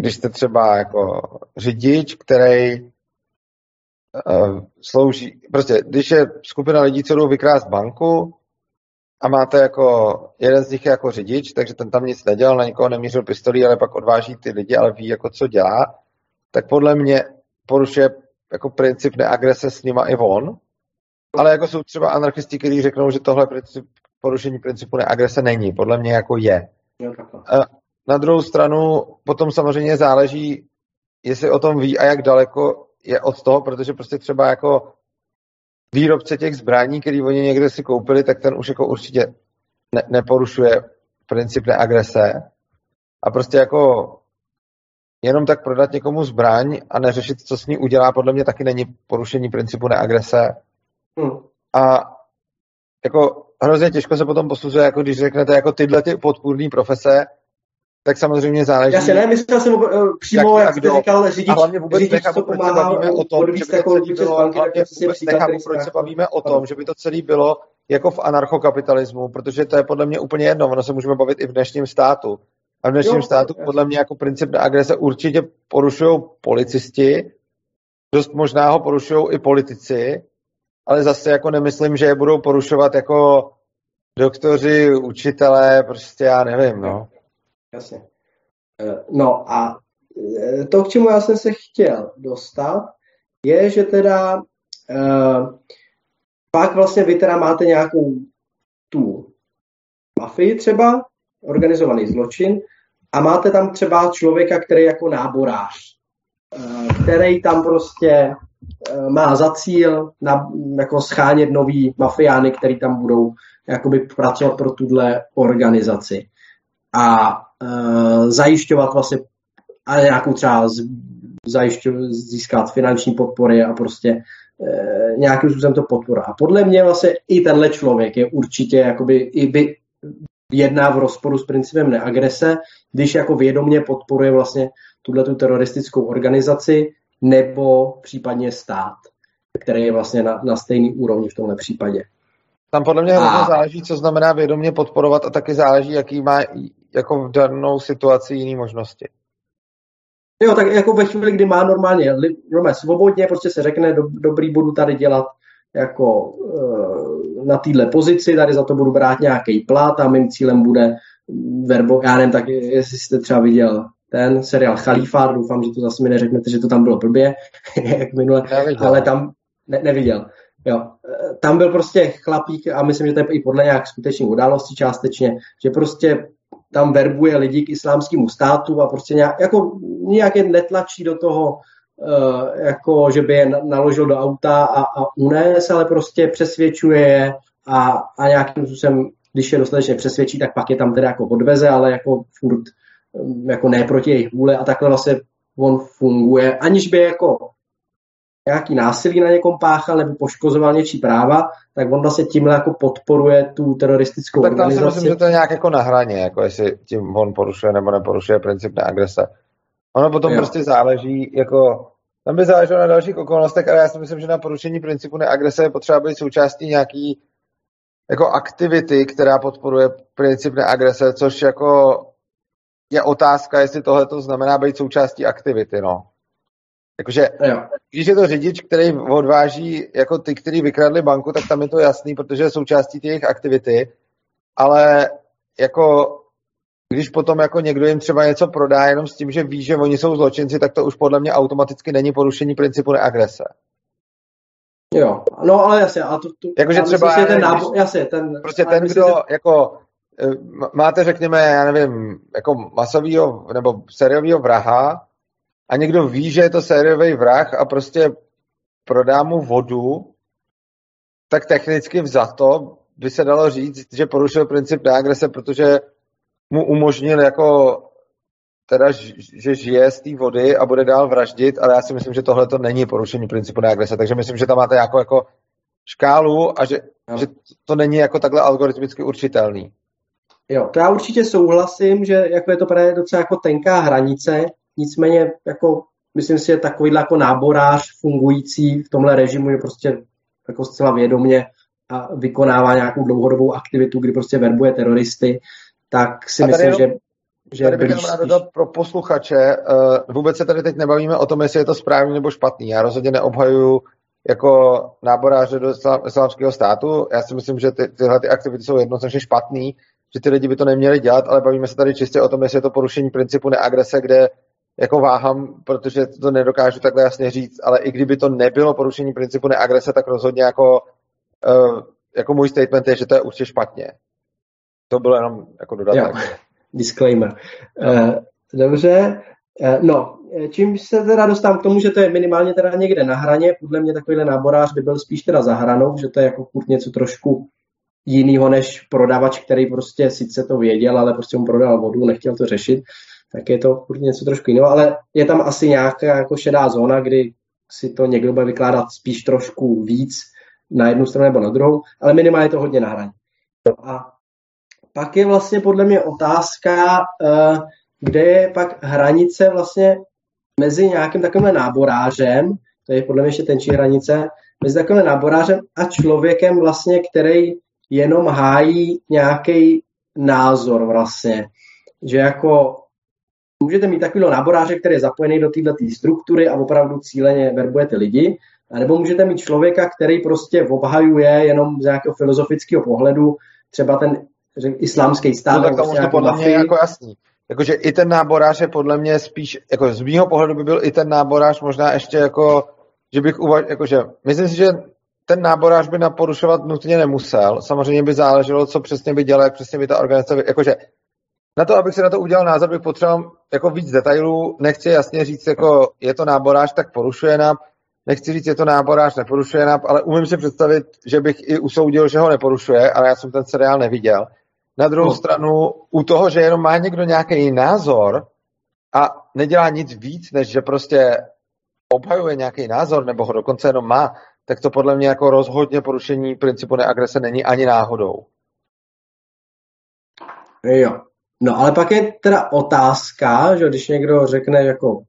když jste třeba jako řidič, který uh, slouží, prostě když je skupina lidí, co jdou vykrást banku a máte jako, jeden z nich je jako řidič, takže ten tam nic nedělal, na nikoho nemířil pistolí, ale pak odváží ty lidi, ale ví jako co dělá, tak podle mě porušuje jako princip neagrese s nima i on, ale jako jsou třeba anarchisti, kteří řeknou, že tohle princip, porušení principu neagrese není. Podle mě jako je. Na druhou stranu potom samozřejmě záleží, jestli o tom ví a jak daleko je od toho, protože prostě třeba jako výrobce těch zbraní, který oni někde si koupili, tak ten už jako určitě ne, neporušuje princip neagrese. A prostě jako jenom tak prodat někomu zbraň a neřešit, co s ní udělá, podle mě taky není porušení principu neagrese. Hmm. A jako hrozně těžko se potom posuzuje, jako když řeknete jako tyhle ty podpůrné profese, tak samozřejmě záleží. Já si ne, myslel jsem uh, přímo, jak, jak jste říkal, řidič, a hlavně vůbec řidič, nechápu, proč se bavíme o tom, že by to celý bylo, hlavně vůbec nechápu, proč se bavíme o tom, že by to celé bylo jako v anarchokapitalismu, protože to je podle mě úplně jedno, ono se můžeme bavit i v dnešním státu. A v dnešním jo, státu podle mě jako princip na agrese určitě porušují policisti, dost možná ho porušují i politici, ale zase jako nemyslím, že je budou porušovat jako doktoři, učitelé, prostě já nevím, no. Jasně. Eh, no a eh, to, k čemu já jsem se chtěl dostat, je, že teda uh, pak vlastně vy teda máte nějakou tu mafii třeba, organizovaný zločin a máte tam třeba člověka, který jako náborář, eh, který tam prostě eh, má za cíl na, jako schánět nový mafiány, který tam budou jakoby pracovat pro tuhle organizaci a e, zajišťovat vlastně a nějakou třeba zajišťovat, získat finanční podpory a prostě e, nějakým způsobem to podpora. A podle mě vlastně i tenhle člověk je určitě jakoby i by jedná v rozporu s principem neagrese, když jako vědomně podporuje vlastně tuhle tu teroristickou organizaci nebo případně stát, který je vlastně na, na stejný úrovni v tomhle případě. Tam podle mě hrozně záleží, co znamená vědomě podporovat a taky záleží, jaký má jako v danou situaci jiný možnosti. Jo, tak jako ve chvíli, kdy má normálně, normálně svobodně, prostě se řekne, do, dobrý budu tady dělat jako uh, na téhle pozici, tady za to budu brát nějaký plat a mým cílem bude verbo, já nevím, tak jestli jste třeba viděl ten seriál Chalífát, doufám, že to zase mi neřeknete, že to tam bylo blbě, jak minule, ale tam ne, neviděl. Jo. Tam byl prostě chlapík a myslím, že to je i podle nějak skutečných událostí částečně, že prostě tam verbuje lidi k islámskému státu a prostě nějak, jako nějak je netlačí do toho, uh, jako že by je naložil do auta a, a unes, ale prostě přesvědčuje je a, a nějakým způsobem, když je dostatečně přesvědčí, tak pak je tam teda jako odveze, ale jako furt jako ne proti jejich vůle a takhle vlastně on funguje, aniž by jako nějaký násilí na někom páchal nebo poškozoval něčí práva, tak on vlastně tímhle jako podporuje tu teroristickou tak organizaci. Tak si myslím, že to je nějak jako na hraně, jako jestli tím on porušuje nebo neporušuje princip neagrese. Ono potom jo. prostě záleží, jako tam by záleželo na dalších okolnostech, ale já si myslím, že na porušení principu neagrese je potřeba být součástí nějaký jako aktivity, která podporuje princip neagrese, což jako je otázka, jestli tohle to znamená být součástí aktivity, no. Jakože, když je to řidič, který odváží jako ty, kteří vykradli banku, tak tam je to jasný, protože je součástí těch aktivity, ale jako když potom jako někdo jim třeba něco prodá jenom s tím, že ví, že oni jsou zločinci, tak to už podle mě automaticky není porušení principu neagrese. Jo, no ale jasně. A to, to, Jakože třeba, myslím, ten nábo, jasně, ten, prostě ten, kdo ten... jako máte, řekněme, já nevím, jako masovýho nebo sériového vraha, a někdo ví, že je to sériový vrah a prostě prodá mu vodu, tak technicky vzato by se dalo říct, že porušil princip neagrese, protože mu umožnil jako teda, že žije z té vody a bude dál vraždit, ale já si myslím, že tohle to není porušení principu neagrese, takže myslím, že tam máte jako, jako škálu a že, že to není jako takhle algoritmicky určitelný. Jo, to já určitě souhlasím, že jako je to právě docela jako tenká hranice, Nicméně jako myslím si, že takovýhle jako náborář fungující v tomhle režimu je prostě jako zcela vědomě a vykonává nějakou dlouhodobou aktivitu, kdy prostě verbuje teroristy, tak si myslím, jenom, že že tady bych blíž, dodat pro posluchače, uh, vůbec se tady teď nebavíme o tom, jestli je to správný nebo špatný. Já rozhodně neobhajuju jako náboráře do islámského státu. Já si myslím, že ty, tyhle ty aktivity jsou jednoznačně špatný, že ty lidi by to neměli dělat, ale bavíme se tady čistě o tom, jestli je to porušení principu neagrese, kde jako váhám, protože to nedokážu takhle jasně říct, ale i kdyby to nebylo porušení principu neagrese, tak rozhodně jako, uh, jako můj statement je, že to je určitě špatně. To bylo jenom jako dodatek. Jo. Disclaimer. Uh, dobře, uh, no, čím se teda dostávám k tomu, že to je minimálně teda někde na hraně, podle mě takovýhle náborář by byl spíš teda za hranou, že to je jako furt něco trošku jinýho než prodavač, který prostě sice to věděl, ale prostě mu prodal vodu, nechtěl to řešit tak je to furt něco trošku jiného, ale je tam asi nějaká jako šedá zóna, kdy si to někdo bude vykládat spíš trošku víc na jednu stranu nebo na druhou, ale minimálně je to hodně na hraní. A pak je vlastně podle mě otázka, eh, kde je pak hranice vlastně mezi nějakým takovým náborářem, to je podle mě ještě tenčí hranice, mezi takovým náborářem a člověkem vlastně, který jenom hájí nějaký názor vlastně. Že jako můžete mít takového náboráře, který je zapojený do této struktury a opravdu cíleně verbuje ty lidi, a nebo můžete mít člověka, který prostě obhajuje jenom z nějakého filozofického pohledu třeba ten islámský stát. No, tak to prostě podle mě jako jasný. Jakože i ten náborář je podle mě spíš, jako z mýho pohledu by byl i ten náborář možná ještě jako, že bych uvaž, jakože, myslím si, že ten náborář by naporušovat nutně nemusel. Samozřejmě by záleželo, co přesně by dělal, jak přesně by ta organizace, jakože na to, abych si na to udělal názor, bych potřeboval jako víc detailů. Nechci jasně říct, jako je to náborář, tak porušuje nám. Nechci říct, je to náborář, neporušuje nám, ale umím si představit, že bych i usoudil, že ho neporušuje, ale já jsem ten seriál neviděl. Na druhou no. stranu, u toho, že jenom má někdo nějaký názor a nedělá nic víc, než že prostě obhajuje nějaký názor, nebo ho dokonce jenom má, tak to podle mě jako rozhodně porušení principu neagrese není ani náhodou. Jo. No ale pak je teda otázka, že když někdo řekne jako,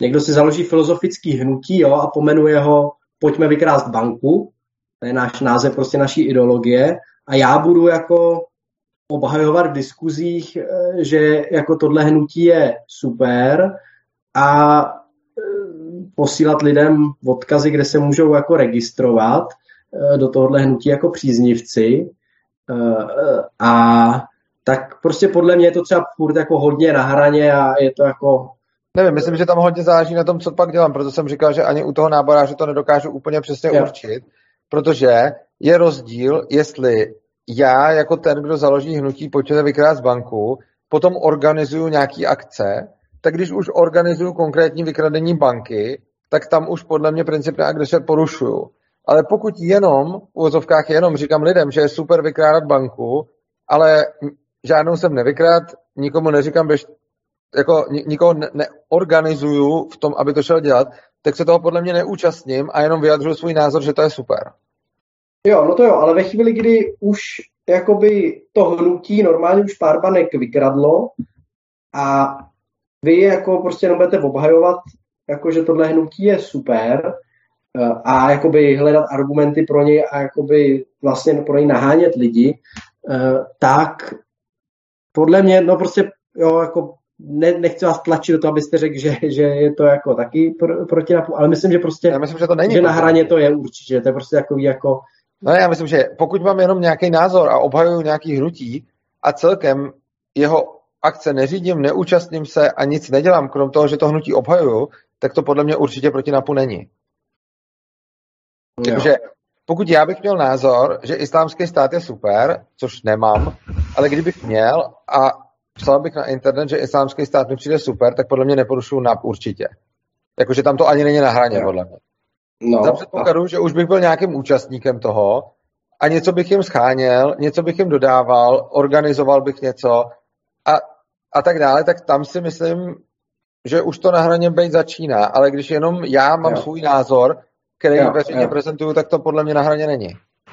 někdo si založí filozofický hnutí jo, a pomenuje ho pojďme vykrást banku, to je náš název prostě naší ideologie a já budu jako obhajovat v diskuzích, eh, že jako tohle hnutí je super a posílat lidem odkazy, kde se můžou jako registrovat eh, do tohohle hnutí jako příznivci a tak prostě podle mě je to třeba furt jako hodně na hraně a je to jako Nevím, myslím, že tam hodně záleží na tom, co pak dělám, proto jsem říkal, že ani u toho náboráře to nedokážu úplně přesně jo. určit, protože je rozdíl, jestli já jako ten, kdo založí hnutí Pojďte vykrát z banku, potom organizuju nějaký akce, tak když už organizuju konkrétní vykradení banky, tak tam už podle mě princip neagrese porušuju. Ale pokud jenom, v uvozovkách jenom říkám lidem, že je super vykrádat banku, ale žádnou jsem nevykrát, nikomu neříkám, běž, jako nikoho neorganizuju v tom, aby to šel dělat, tak se toho podle mě neúčastním a jenom vyjadřuju svůj názor, že to je super. Jo, no to jo, ale ve chvíli, kdy už jakoby to hnutí normálně už pár banek vykradlo a vy jako prostě jenom budete obhajovat, jako že tohle hnutí je super eh, a jakoby hledat argumenty pro něj a jakoby vlastně pro něj nahánět lidi, eh, tak podle mě, no prostě jo, jako ne, nechci vás tlačit do toho, abyste řekl, že, že je to jako taky pro, proti napu, ale myslím, že prostě, já myslím, že, to není že na hraně to je určitě, to je prostě takový jako... No já myslím, že pokud mám jenom nějaký názor a obhajuju nějaký hnutí a celkem jeho akce neřídím, neúčastním se a nic nedělám, krom toho, že to hnutí obhajuju, tak to podle mě určitě proti NAPu není. Takže pokud já bych měl názor, že islámský stát je super, což nemám, ale kdybych měl a psal bych na internet, že islámský stát mi přijde super, tak podle mě neporušuju NAP určitě. Jakože tam to ani není na hraně, podle mě. No, Za předpokladu, a... že už bych byl nějakým účastníkem toho a něco bych jim scháněl, něco bych jim dodával, organizoval bych něco a, a tak dále, tak tam si myslím, že už to na hraně být začíná, ale když jenom já mám jo. svůj názor, který jo, veřejně jo. prezentuju, tak to podle mě na hraně není.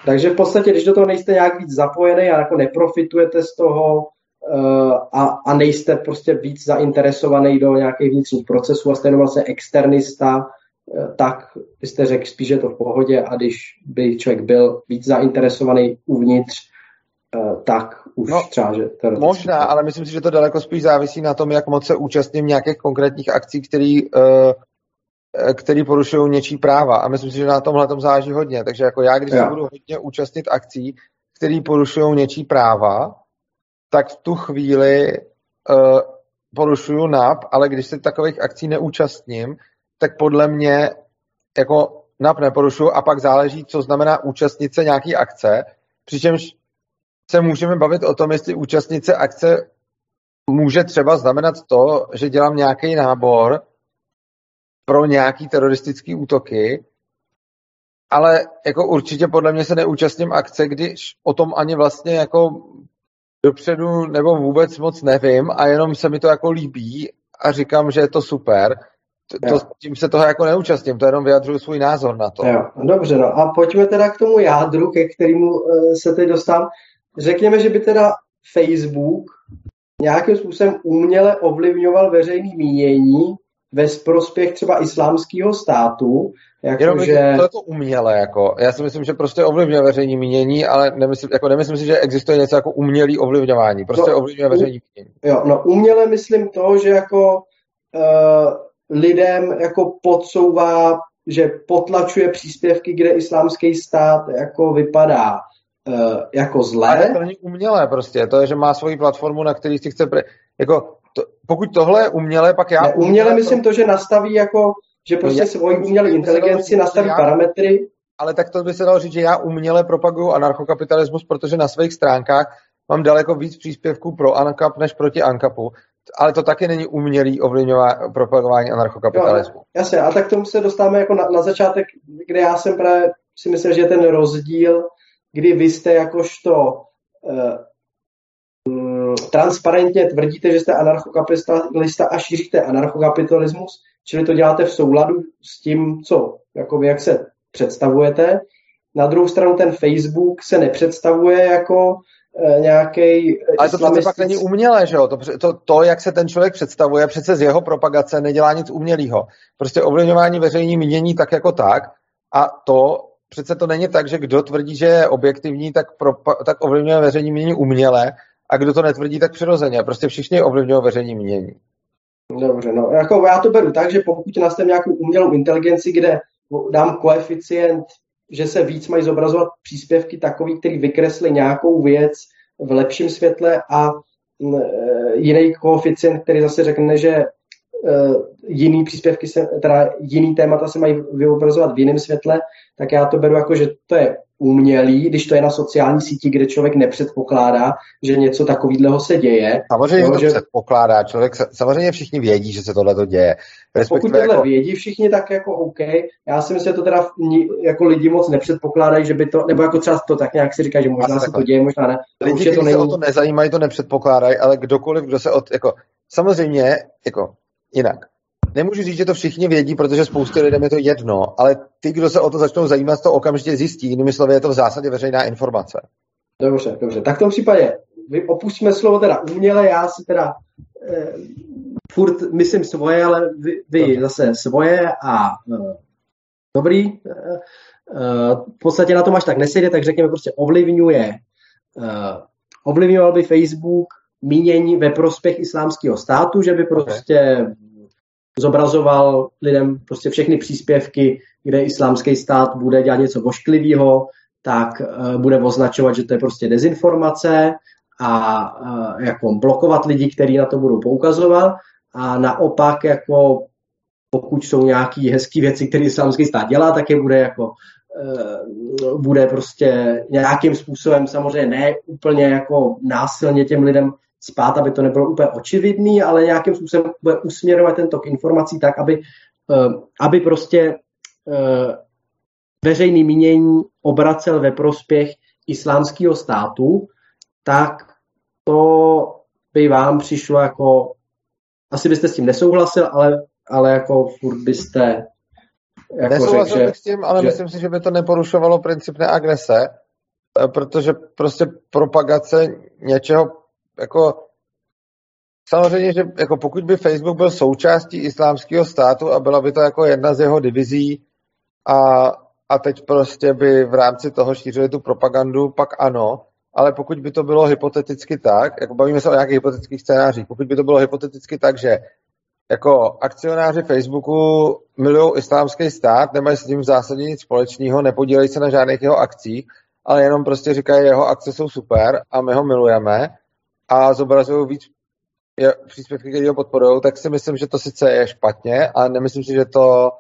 Takže v podstatě, když do toho nejste nějak víc zapojený a jako neprofitujete z toho uh, a, a nejste prostě víc zainteresovaný do nějakých vnitřních procesů a jste jenom vlastně externista, uh, tak byste řekl spíš, že to v pohodě a když by člověk byl víc zainteresovaný uvnitř, uh, tak už no, třeba, že Možná, ale myslím si, že to daleko spíš závisí na tom, jak moc se účastním nějakých konkrétních akcí, které uh, Eh, který porušují něčí práva. A myslím si, že na tomhle tom záleží hodně. Takže jako já, když se budu hodně účastnit akcí, které porušují něčí práva, tak v tu chvíli uh, porušuju NAP, ale když se takových akcí neúčastním, tak podle mě jako NAP neporušuju a pak záleží, co znamená účastnit se nějaký akce, přičemž se můžeme bavit o tom, jestli účastnice akce může třeba znamenat to, že dělám nějaký nábor, pro nějaký teroristický útoky, ale jako určitě podle mě se neúčastním akce, když o tom ani vlastně jako dopředu nebo vůbec moc nevím a jenom se mi to jako líbí a říkám, že je to super. To, to, tím se toho jako neúčastním, to jenom vyjadřuju svůj názor na to. Jo, dobře, no a pojďme teda k tomu jádru, ke kterému uh, se teď dostávám. Řekněme, že by teda Facebook nějakým způsobem uměle ovlivňoval veřejné mínění ve prospěch třeba islámského státu. Jako Jenom že... to je to uměle, jako. Já si myslím, že prostě ovlivňuje veřejní mínění, ale nemyslím, jako nemyslím si, že existuje něco jako umělý ovlivňování. Prostě no, ovlivňuje veřejní mínění. Jo, no uměle myslím to, že jako uh, lidem jako podsouvá, že potlačuje příspěvky, kde islámský stát jako vypadá jako zlé. Ale to není umělé prostě, to je, že má svoji platformu, na který si chce, pre... jako to, pokud tohle je umělé, pak já... Ne, uměle myslím to, že nastaví jako, že prostě no, svoji umělé inteligenci nastaví já, parametry. Ale tak to by se dalo říct, že já uměle propaguju anarchokapitalismus, protože na svých stránkách mám daleko víc příspěvků pro ANCAP než proti ANCAPu. Ale to taky není umělý ovlivňování propagování anarchokapitalismu. Jo, jasně, a tak tomu se dostáváme jako na, na začátek, kde já jsem právě si myslel, že je ten rozdíl, kdy vy jste jakožto uh, transparentně tvrdíte, že jste anarchokapitalista a šíříte anarchokapitalismus, čili to děláte v souladu s tím, co, jakoby, jak se představujete. Na druhou stranu ten Facebook se nepředstavuje jako e, nějaký. Ale to přece pak není umělé, že jo? To, to, to, jak se ten člověk představuje, přece z jeho propagace nedělá nic umělého. Prostě ovlivňování veřejní mínění tak jako tak a to přece to není tak, že kdo tvrdí, že je objektivní, tak, pro, tak ovlivňuje veřejní mínění uměle a kdo to netvrdí, tak přirozeně. Prostě všichni ovlivňují veřejní mínění. Dobře, no jako já to beru tak, že pokud nastavím nějakou umělou inteligenci, kde dám koeficient, že se víc mají zobrazovat příspěvky takový, který vykreslí nějakou věc v lepším světle a e, jiný koeficient, který zase řekne, že uh, jiný příspěvky, se, teda jiný témata se mají vyobrazovat v jiném světle, tak já to beru jako, že to je umělý, když to je na sociální síti, kde člověk nepředpokládá, že něco takového se děje. Samozřejmě, že to předpokládá. Člověk, samozřejmě všichni vědí, že se tohle to děje. Respektive Pokud tohle jako... vědí všichni, tak jako OK. Já si myslím, že to teda jako lidi moc nepředpokládají, že by to, nebo jako třeba to tak nějak si říká, že možná se to děje, možná ne. Lidi, to není... se o to nezajímají, to nepředpokládají, ale kdokoliv, kdo se od, jako, samozřejmě, jako, jinak. Nemůžu říct, že to všichni vědí, protože spoustě lidem je to jedno, ale ty, kdo se o to začnou zajímat, to okamžitě zjistí. Jinými slovy, je to v zásadě veřejná informace. Dobře, dobře. Tak v tom případě vy opustíme slovo teda uměle, já si teda eh, furt myslím svoje, ale vy, vy zase svoje a eh, dobrý. Eh, eh, v podstatě na to máš tak nesejde, tak řekněme prostě ovlivňuje eh, ovlivňoval by Facebook mínění ve prospěch islámského státu, že by prostě okay zobrazoval lidem prostě všechny příspěvky, kde islámský stát bude dělat něco vošklivého, tak uh, bude označovat, že to je prostě dezinformace a uh, jako blokovat lidi, kteří na to budou poukazovat. A naopak jako pokud jsou nějaké hezké věci, které islámský stát dělá, tak je bude jako uh, bude prostě nějakým způsobem, samozřejmě ne úplně jako násilně těm lidem spát, aby to nebylo úplně očividný, ale nějakým způsobem bude usměrovat ten tok informací tak, aby, eh, aby prostě eh, veřejný mínění obracel ve prospěch islámského státu, tak to by vám přišlo jako, asi byste s tím nesouhlasil, ale, ale jako furt byste jako Nesouhlasil řek, bych s tím, ale že... myslím si, že by to neporušovalo princip neagrese, eh, protože prostě propagace něčeho jako samozřejmě, že jako pokud by Facebook byl součástí islámského státu a byla by to jako jedna z jeho divizí a, a teď prostě by v rámci toho šířili tu propagandu, pak ano, ale pokud by to bylo hypoteticky tak, jako bavíme se o nějakých hypotetických scénářích, pokud by to bylo hypoteticky tak, že jako akcionáři Facebooku milují islámský stát, nemají s tím v zásadě nic společného, nepodílejí se na žádných jeho akcích, ale jenom prostě říkají, jeho akce jsou super a my ho milujeme, a zobrazují víc příspěvky, které ho podporují, tak si myslím, že to sice je špatně, ale nemyslím si, že to,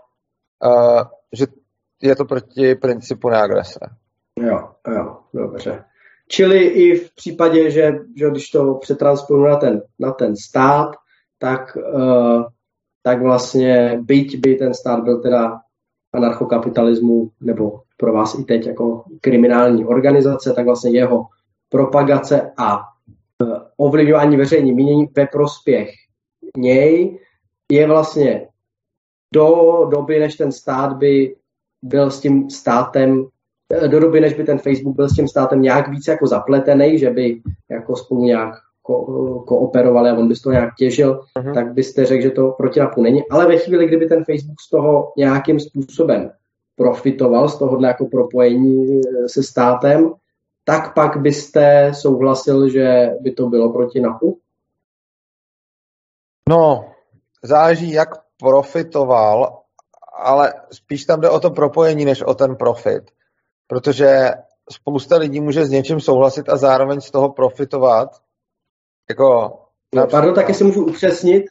uh, že je to proti principu neagrese. Jo, jo, dobře. Čili i v případě, že, že když to přetransponuji na ten, na ten stát, tak, uh, tak vlastně byť by ten stát byl teda anarchokapitalismu, nebo pro vás i teď jako kriminální organizace, tak vlastně jeho propagace a ovlivňování veřejní mínění ve prospěch něj je vlastně do doby, než ten stát by byl s tím státem, do doby, než by ten Facebook byl s tím státem nějak víc jako zapletený, že by jako spolu nějak ko- kooperovali a on by z toho nějak těžil, uh-huh. tak byste řekl, že to proti napu není. Ale ve chvíli, kdyby ten Facebook z toho nějakým způsobem profitoval, z tohohle jako propojení se státem, tak pak byste souhlasil, že by to bylo proti NAPu? No, záleží, jak profitoval, ale spíš tam jde o to propojení, než o ten profit. Protože spousta lidí může s něčím souhlasit a zároveň z toho profitovat. Jako, no, pardon, taky si můžu upřesnit.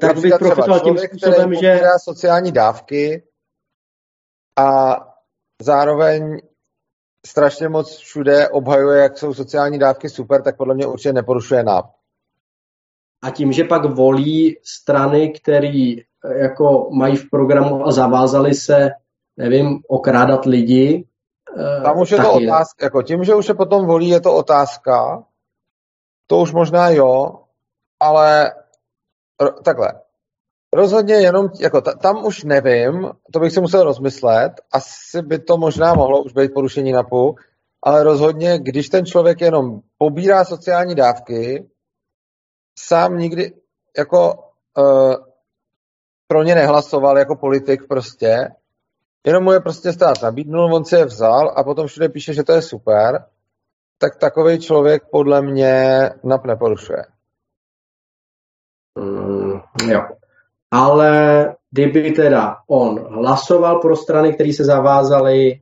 Tak bych profitoval tím způsobem, že... sociální dávky a zároveň strašně moc všude obhajuje, jak jsou sociální dávky super, tak podle mě určitě neporušuje NAP. A tím, že pak volí strany, které eh, jako mají v programu a zavázali se, nevím, okrádat lidi. Eh, Tam už je to otázka, jako tím, že už je potom volí, je to otázka, to už možná jo, ale takhle. Rozhodně jenom, jako ta, tam už nevím, to bych si musel rozmyslet, asi by to možná mohlo už být porušení NAPu, ale rozhodně, když ten člověk jenom pobírá sociální dávky, sám nikdy jako uh, pro ně nehlasoval jako politik prostě, jenom mu je prostě stát nabídnul, on si je vzal a potom všude píše, že to je super, tak takový člověk podle mě NAP neporušuje. Mm, jo. Ale kdyby teda on hlasoval pro strany, které se zavázaly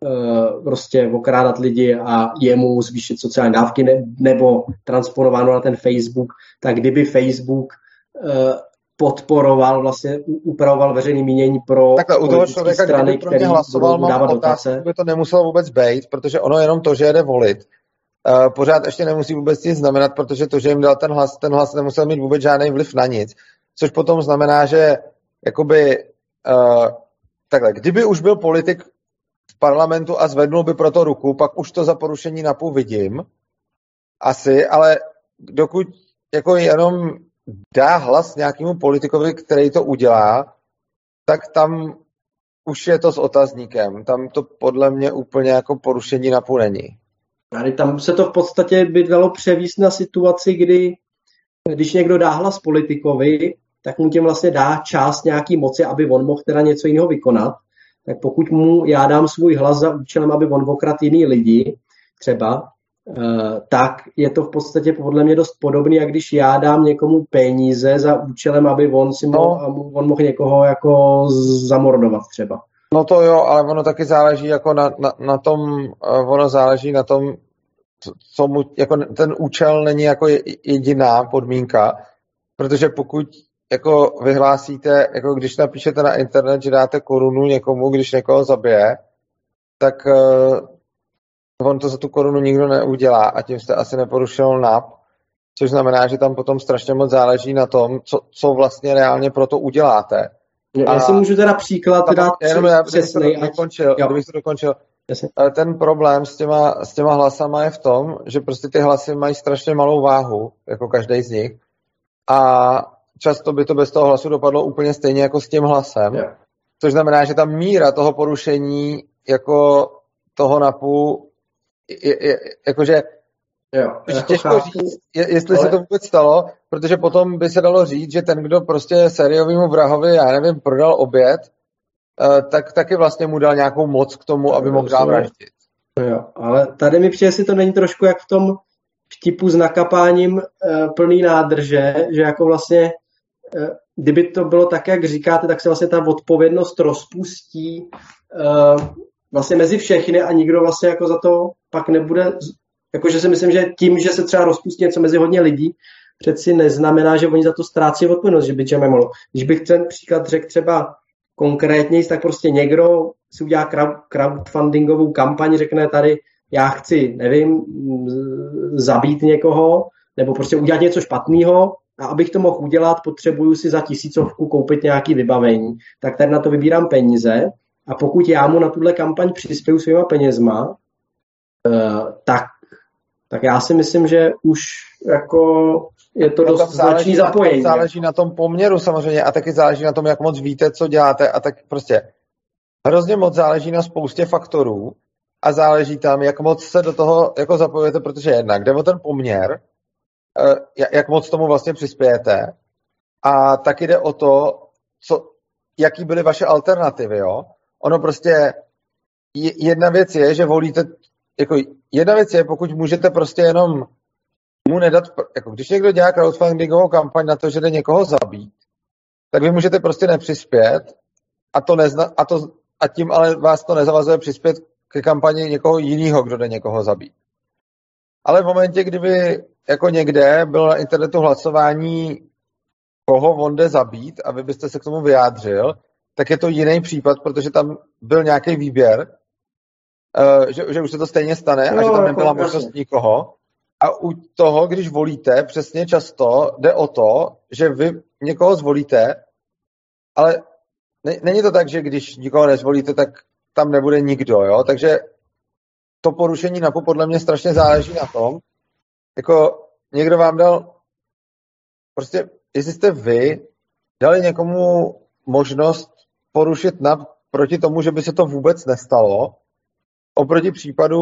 uh, prostě okrádat lidi a jemu zvýšit sociální dávky ne, nebo transponováno na ten Facebook, tak kdyby Facebook uh, podporoval, vlastně upravoval veřejné mínění pro Takhle, u toho člověka, strany, kdyby pro mě hlasoval, mám otázku, by to nemuselo vůbec být, protože ono jenom to, že jede volit, uh, pořád ještě nemusí vůbec nic znamenat, protože to, že jim dal ten hlas, ten hlas nemusel mít vůbec žádný vliv na nic, což potom znamená, že jakoby uh, takhle, kdyby už byl politik v parlamentu a zvednul by pro to ruku, pak už to za porušení napůl vidím, asi, ale dokud jako jenom dá hlas nějakému politikovi, který to udělá, tak tam už je to s otazníkem. Tam to podle mě úplně jako porušení napůl není. Tady tam se to v podstatě by dalo převíst na situaci, kdy když někdo dá hlas politikovi, tak mu tím vlastně dá část nějaký moci, aby on mohl teda něco jiného vykonat. Tak pokud mu já dám svůj hlas za účelem, aby on okrat jiný lidi, třeba, Eh, tak je to v podstatě podle mě dost podobný, jak když já dám někomu peníze za účelem, aby on si mohl, no. on mohl někoho jako zamordovat třeba. No to jo, ale ono taky záleží jako na, na, na tom, eh, ono záleží na tom, co mu, jako ten účel není jako jediná podmínka, protože pokud jako vyhlásíte, jako když napíšete na internet, že dáte korunu někomu, když někoho zabije, tak eh, on to za tu korunu nikdo neudělá a tím jste asi neporušil NAP, což znamená, že tam potom strašně moc záleží na tom, co, co vlastně reálně pro to uděláte. Já, a já si můžu teda příklad dát jenom já, přesnej, to dokončil, kdybych to dokončil. Jasně. Ten problém s těma, s těma hlasama je v tom, že prostě ty hlasy mají strašně malou váhu, jako každý z nich. A často by to bez toho hlasu dopadlo úplně stejně jako s tím hlasem. Jo. Což znamená, že ta míra toho porušení jako toho napu je, je, jakože Jo, jako těžko chápu. říct, jestli ale... se to vůbec stalo, protože potom by se dalo říct, že ten, kdo prostě sériovýmu vrahovi, já nevím, prodal oběd, eh, tak taky vlastně mu dal nějakou moc k tomu, aby mohl dál vraždit. Jo, ale tady mi přijde, jestli to není trošku jak v tom vtipu s nakapáním uh, plný nádrže, že jako vlastně, kdyby to bylo tak, jak říkáte, tak se vlastně ta odpovědnost rozpustí uh, vlastně mezi všechny a nikdo vlastně jako za to pak nebude, jakože si myslím, že tím, že se třeba rozpustí něco mezi hodně lidí, přeci neznamená, že oni za to ztrácí odpovědnost, že by čem mohlo. Když bych ten příklad řekl třeba konkrétně, tak prostě někdo si udělá crowdfundingovou kampaň, řekne tady, já chci, nevím, zabít někoho, nebo prostě udělat něco špatného, a abych to mohl udělat, potřebuju si za tisícovku koupit nějaký vybavení. Tak tady na to vybírám peníze a pokud já mu na tuhle kampaň přispěju svýma penězma, eh, tak, tak já si myslím, že už jako je to no, dost značný zapojení. Na záleží na tom poměru samozřejmě a taky záleží na tom, jak moc víte, co děláte a tak prostě hrozně moc záleží na spoustě faktorů a záleží tam, jak moc se do toho jako zapojujete, protože jednak jde o ten poměr, jak moc tomu vlastně přispějete a taky jde o to, co, jaký byly vaše alternativy, jo? ono prostě jedna věc je, že volíte, jako jedna věc je, pokud můžete prostě jenom mu nedat, jako když někdo dělá crowdfundingovou kampaň na to, že jde někoho zabít, tak vy můžete prostě nepřispět a, to nezna, a, to, a tím ale vás to nezavazuje přispět ke kampani někoho jiného, kdo jde někoho zabít. Ale v momentě, kdyby jako někde bylo na internetu hlasování, koho on jde zabít a vy byste se k tomu vyjádřil, tak je to jiný případ, protože tam byl nějaký výběr, uh, že, že už se to stejně stane no, a že tam nebyla jako, možnost jasně. nikoho. A u toho, když volíte, přesně často jde o to, že vy někoho zvolíte, ale ne, není to tak, že když nikoho nezvolíte, tak tam nebude nikdo, jo? Takže to porušení NAPu podle mě strašně záleží na tom, jako někdo vám dal, prostě jestli jste vy dali někomu možnost porušit NAP proti tomu, že by se to vůbec nestalo, oproti případu,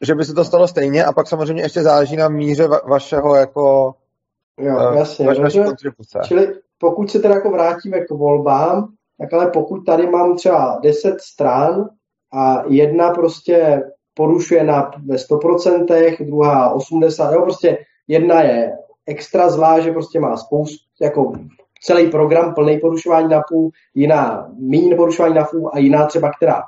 že by se to stalo stejně a pak samozřejmě ještě záleží na míře va- vašeho jako jo, uh, jasně, vaš, vaší kontribuce. Čili pokud se teda jako vrátíme k volbám, tak ale pokud tady mám třeba 10 stran a jedna prostě porušuje na ve 100%, druhá 80%, jo, prostě jedna je extra zlá, že prostě má spoustu, jako celý program plný porušování na půl, jiná méně porušování na půl a jiná třeba, která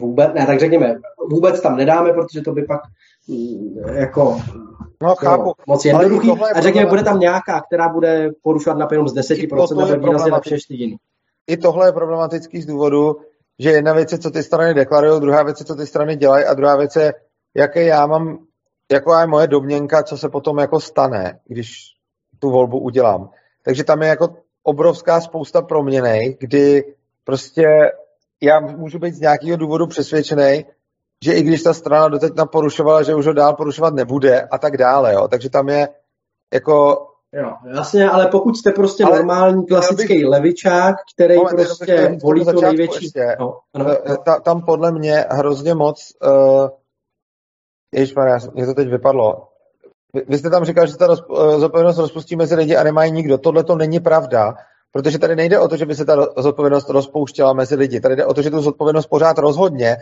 vůbec, ne, tak řekněme, vůbec tam nedáme, protože to by pak mm, jako No, chápu. Jo, moc jednoduchý. A řekněme, bude tam nějaká, která bude porušovat na jenom z 10% a výrazně na všechny jiný. I tohle je problematický z důvodu, že jedna věc je, co ty strany deklarují, druhá věc je, co ty strany dělají a druhá věc je, jaké já mám, jako je moje domněnka, co se potom jako stane, když tu volbu udělám. Takže tam je jako obrovská spousta proměnej, kdy prostě já můžu být z nějakého důvodu přesvědčený, že i když ta strana doteď porušovala, že už ho dál porušovat nebude a tak dále. Jo. Takže tam je jako Jo, jasně, ale pokud jste prostě ale normální klasický bych... levičák, který moment, prostě volí to největší... Ještě, no, no. Ta, tam podle mě hrozně moc... Uh, Ježišmarja, mě to teď vypadlo. Vy, vy jste tam říkal, že ta roz, zodpovědnost rozpustí mezi lidi a nemají nikdo. Tohle to není pravda, protože tady nejde o to, že by se ta zodpovědnost rozpouštěla mezi lidi. Tady jde o to, že tu zodpovědnost pořád rozhodně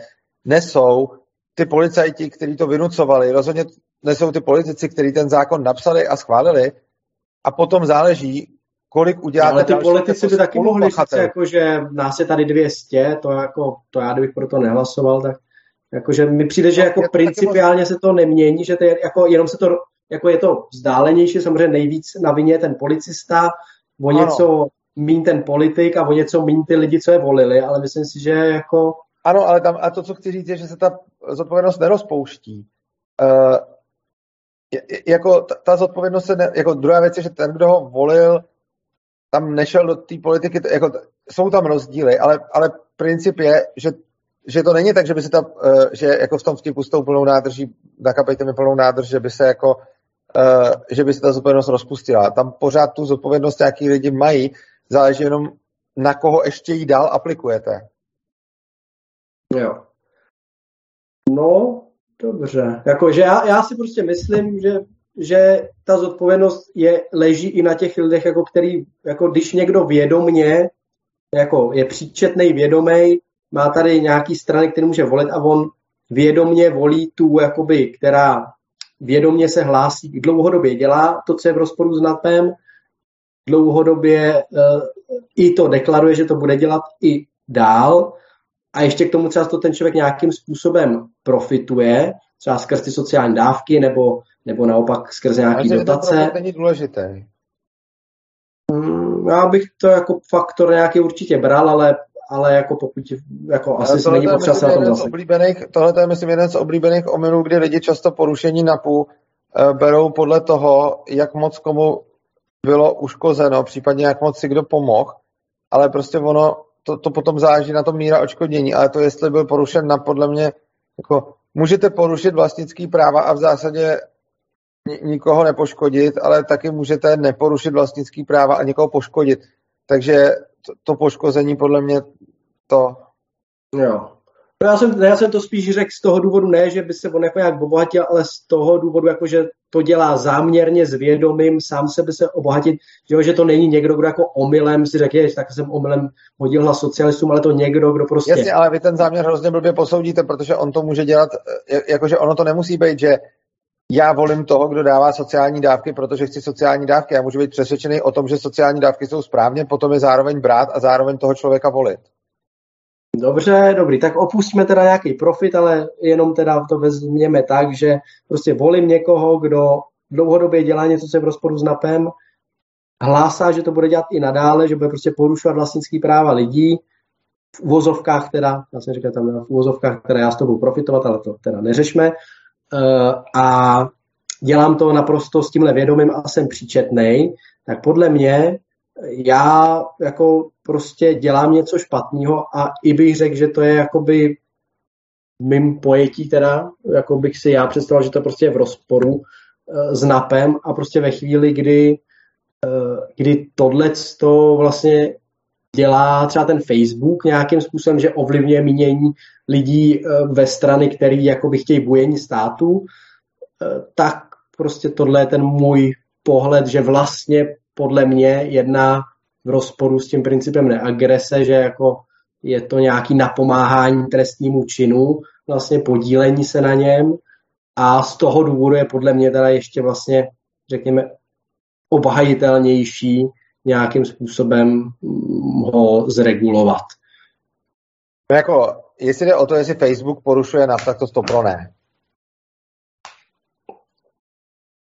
nesou ty policajti, kteří to vynucovali, rozhodně nesou ty politici, kteří ten zákon napsali a schválili, a potom záleží, kolik uděláte. Ale ty politici by taky mohli říct, jako, že nás je tady 200, to, jako, to já kdybych pro to nehlasoval, tak jakože mi přijde, že jako principiálně se to nemění, že to je, jako, jenom se to, jako je to vzdálenější, samozřejmě nejvíc na vině ten policista, o ano. něco mín ten politik a o něco mín ty lidi, co je volili, ale myslím si, že jako... Ano, ale tam, a to, co chci říct, je, že se ta zodpovědnost nerozpouští. Uh, jako ta, ta zodpovědnost se, ne, jako druhá věc je, že ten, kdo ho volil, tam nešel do té politiky, jako jsou tam rozdíly, ale, ale princip je, že, že to není tak, že by se ta, uh, že jako v tom vtipu s tou plnou nádrží, nakapejte mi plnou nádrž, že by se jako, uh, že by se ta zodpovědnost rozpustila. Tam pořád tu zodpovědnost nějaký lidi mají, záleží jenom na koho ještě ji dál aplikujete. Jo. No, Dobře. Jako, že já, já si prostě myslím, že, že ta zodpovědnost je, leží i na těch lidech, jako který, jako když někdo vědomně, jako je příčetný, vědomý, má tady nějaký strany, který může volit a on vědomně volí tu, jakoby, která vědomně se hlásí, dlouhodobě dělá to, co je v rozporu s NAPem, dlouhodobě uh, i to deklaruje, že to bude dělat i dál a ještě k tomu třeba to ten člověk nějakým způsobem profituje, třeba skrz ty sociální dávky nebo, nebo naopak skrz nějaký Ale dotace. To není důležité. Hmm, já bych to jako faktor nějaký určitě bral, ale, ale jako pokud jako ale asi není potřeba se na tom zase. Tohle je myslím jeden z oblíbených omylů, kdy lidi často porušení NAPu e, berou podle toho, jak moc komu bylo uškozeno, případně jak moc si kdo pomohl, ale prostě ono to, to potom záleží na tom míra očkodnění, ale to, jestli byl porušen na podle mě, jako můžete porušit vlastnický práva a v zásadě nikoho nepoškodit, ale taky můžete neporušit vlastnický práva a někoho poškodit. Takže to, to poškození podle mě to... Jo. No já, jsem, já jsem to spíš řekl z toho důvodu ne, že by se on jako nějak obohatil, ale z toho důvodu, jako že to dělá záměrně s vědomím sám sebe se obohatit, že, že to není někdo, kdo jako omylem si řekl, tak jsem omylem hodil hlas socialistům, ale to někdo, kdo prostě... Jasně, ale vy ten záměr hrozně blbě posoudíte, protože on to může dělat, jakože ono to nemusí být, že já volím toho, kdo dává sociální dávky, protože chci sociální dávky. Já můžu být přesvědčený o tom, že sociální dávky jsou správně, potom je zároveň brát a zároveň toho člověka volit. Dobře, dobrý, tak opustíme teda nějaký profit, ale jenom teda to vezměme tak, že prostě volím někoho, kdo dlouhodobě dělá něco, co je v rozporu s NAPem, hlásá, že to bude dělat i nadále, že bude prostě porušovat vlastnický práva lidí, v uvozovkách teda, já jsem říkal tam v uvozovkách, které já s tobou profitovat, ale to teda neřešme. Uh, a dělám to naprosto s tímhle vědomím a jsem příčetnej, tak podle mě já jako prostě dělám něco špatného a i bych řekl, že to je jakoby mým pojetí teda, jako bych si já představil, že to prostě je v rozporu uh, s NAPem a prostě ve chvíli, kdy kdy tohle to vlastně dělá třeba ten Facebook nějakým způsobem, že ovlivňuje mínění lidí ve strany, který jakoby chtějí bujení státu, tak prostě tohle je ten můj pohled, že vlastně podle mě jedná v rozporu s tím principem neagrese, že jako je to nějaký napomáhání trestnímu činu, vlastně podílení se na něm a z toho důvodu je podle mě teda ještě vlastně, řekněme, obhajitelnější nějakým způsobem ho zregulovat. No jako, jestli jde o to, jestli Facebook porušuje NAP, tak to stopro ne.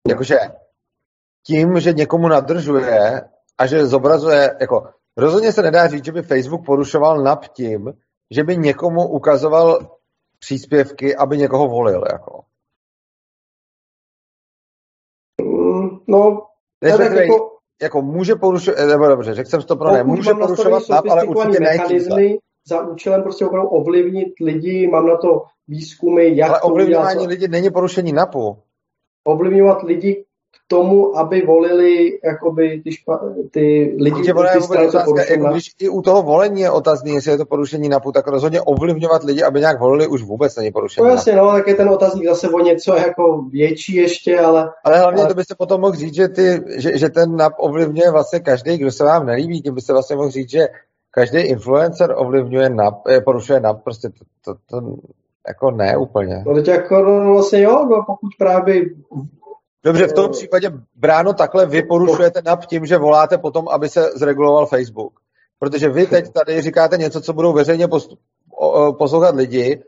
Jakože tím, že někomu nadržuje a že zobrazuje, jako rozhodně se nedá říct, že by Facebook porušoval NAP tím, že by někomu ukazoval příspěvky, aby někoho volil, jako. Mm, no, tak jako, jako může porušovat, nebo dobře, řekl jsem to pro ne, může porušovat NAP, ale určitě ne za účelem prostě opravdu ovlivnit lidi, mám na to výzkumy, jak Ale ovlivňování lidí není porušení NAPu. Ovlivňovat lidi tomu, aby volili jakoby ty, špa, ty lidi, ty strany, otázka, jako když i u toho volení je otazný, jestli je to porušení NAPu, tak rozhodně ovlivňovat lidi, aby nějak volili, už vůbec není porušení No jasně, no, tak je ten otazník zase o něco jako větší ještě, ale... Ale hlavně ale... to by se potom mohl říct, že, ty, že, že ten NAP ovlivňuje vlastně každý, kdo se vám nelíbí, tím by se vlastně mohl říct, že každý influencer ovlivňuje NAP, eh, porušuje NAP, prostě to, to, to jako ne úplně. No teď jako no, vlastně jo, no, pokud právě Dobře, v tom případě bráno takhle vy porušujete NAP tím, že voláte potom, aby se zreguloval Facebook. Protože vy teď tady říkáte něco, co budou veřejně poslouchat lidi,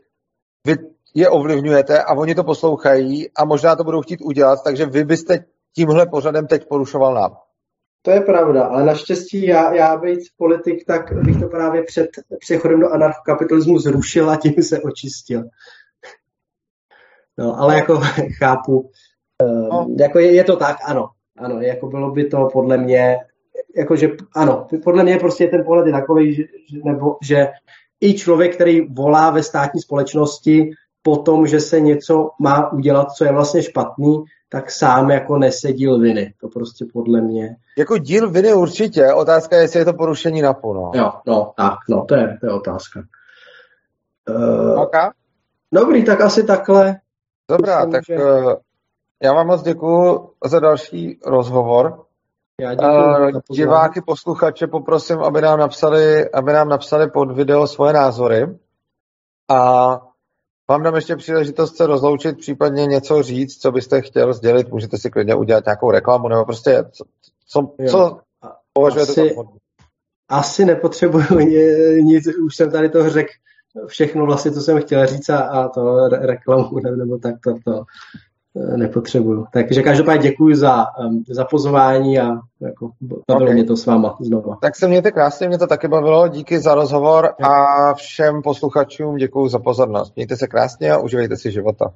vy je ovlivňujete a oni to poslouchají a možná to budou chtít udělat, takže vy byste tímhle pořadem teď porušoval NAP. To je pravda, ale naštěstí já, já být politik, tak bych to právě před přechodem do anarchokapitalismu zrušil a tím se očistil. No, ale jako chápu, No. Jako je, je to tak, ano. Ano, jako bylo by to podle mě, jakože ano, podle mě prostě ten pohled je takový, že, nebo, že i člověk, který volá ve státní společnosti po tom, že se něco má udělat, co je vlastně špatný, tak sám jako nese díl viny. To prostě podle mě. Jako díl viny určitě. Otázka je, jestli je to porušení na no. Jo, no, tak, no, to je, to je otázka. Uh, okay. Dobrý, tak asi takhle. Dobrá, Myslím, tak že... já vám moc děkuji za další rozhovor. Já děkuji, uh, diváky, posluchače poprosím, aby nám, napsali, aby nám napsali pod video svoje názory. A vám dám ještě příležitost se rozloučit, případně něco říct, co byste chtěl sdělit. Můžete si klidně udělat nějakou reklamu, nebo prostě co, co, co považujete asi, za Asi nepotřebuju nic, už jsem tady toho řekl všechno vlastně, co jsem chtěl říct a, a to reklamu nebo tak to, to Eh, nepotřebuju. Takže každopádně děkuji za, za pozvání a jako, bavilo okay. mě to s váma znovu. Tak se mějte krásně, mě to taky bavilo, díky za rozhovor a všem posluchačům děkuji za pozornost. Mějte se krásně a uživejte si života.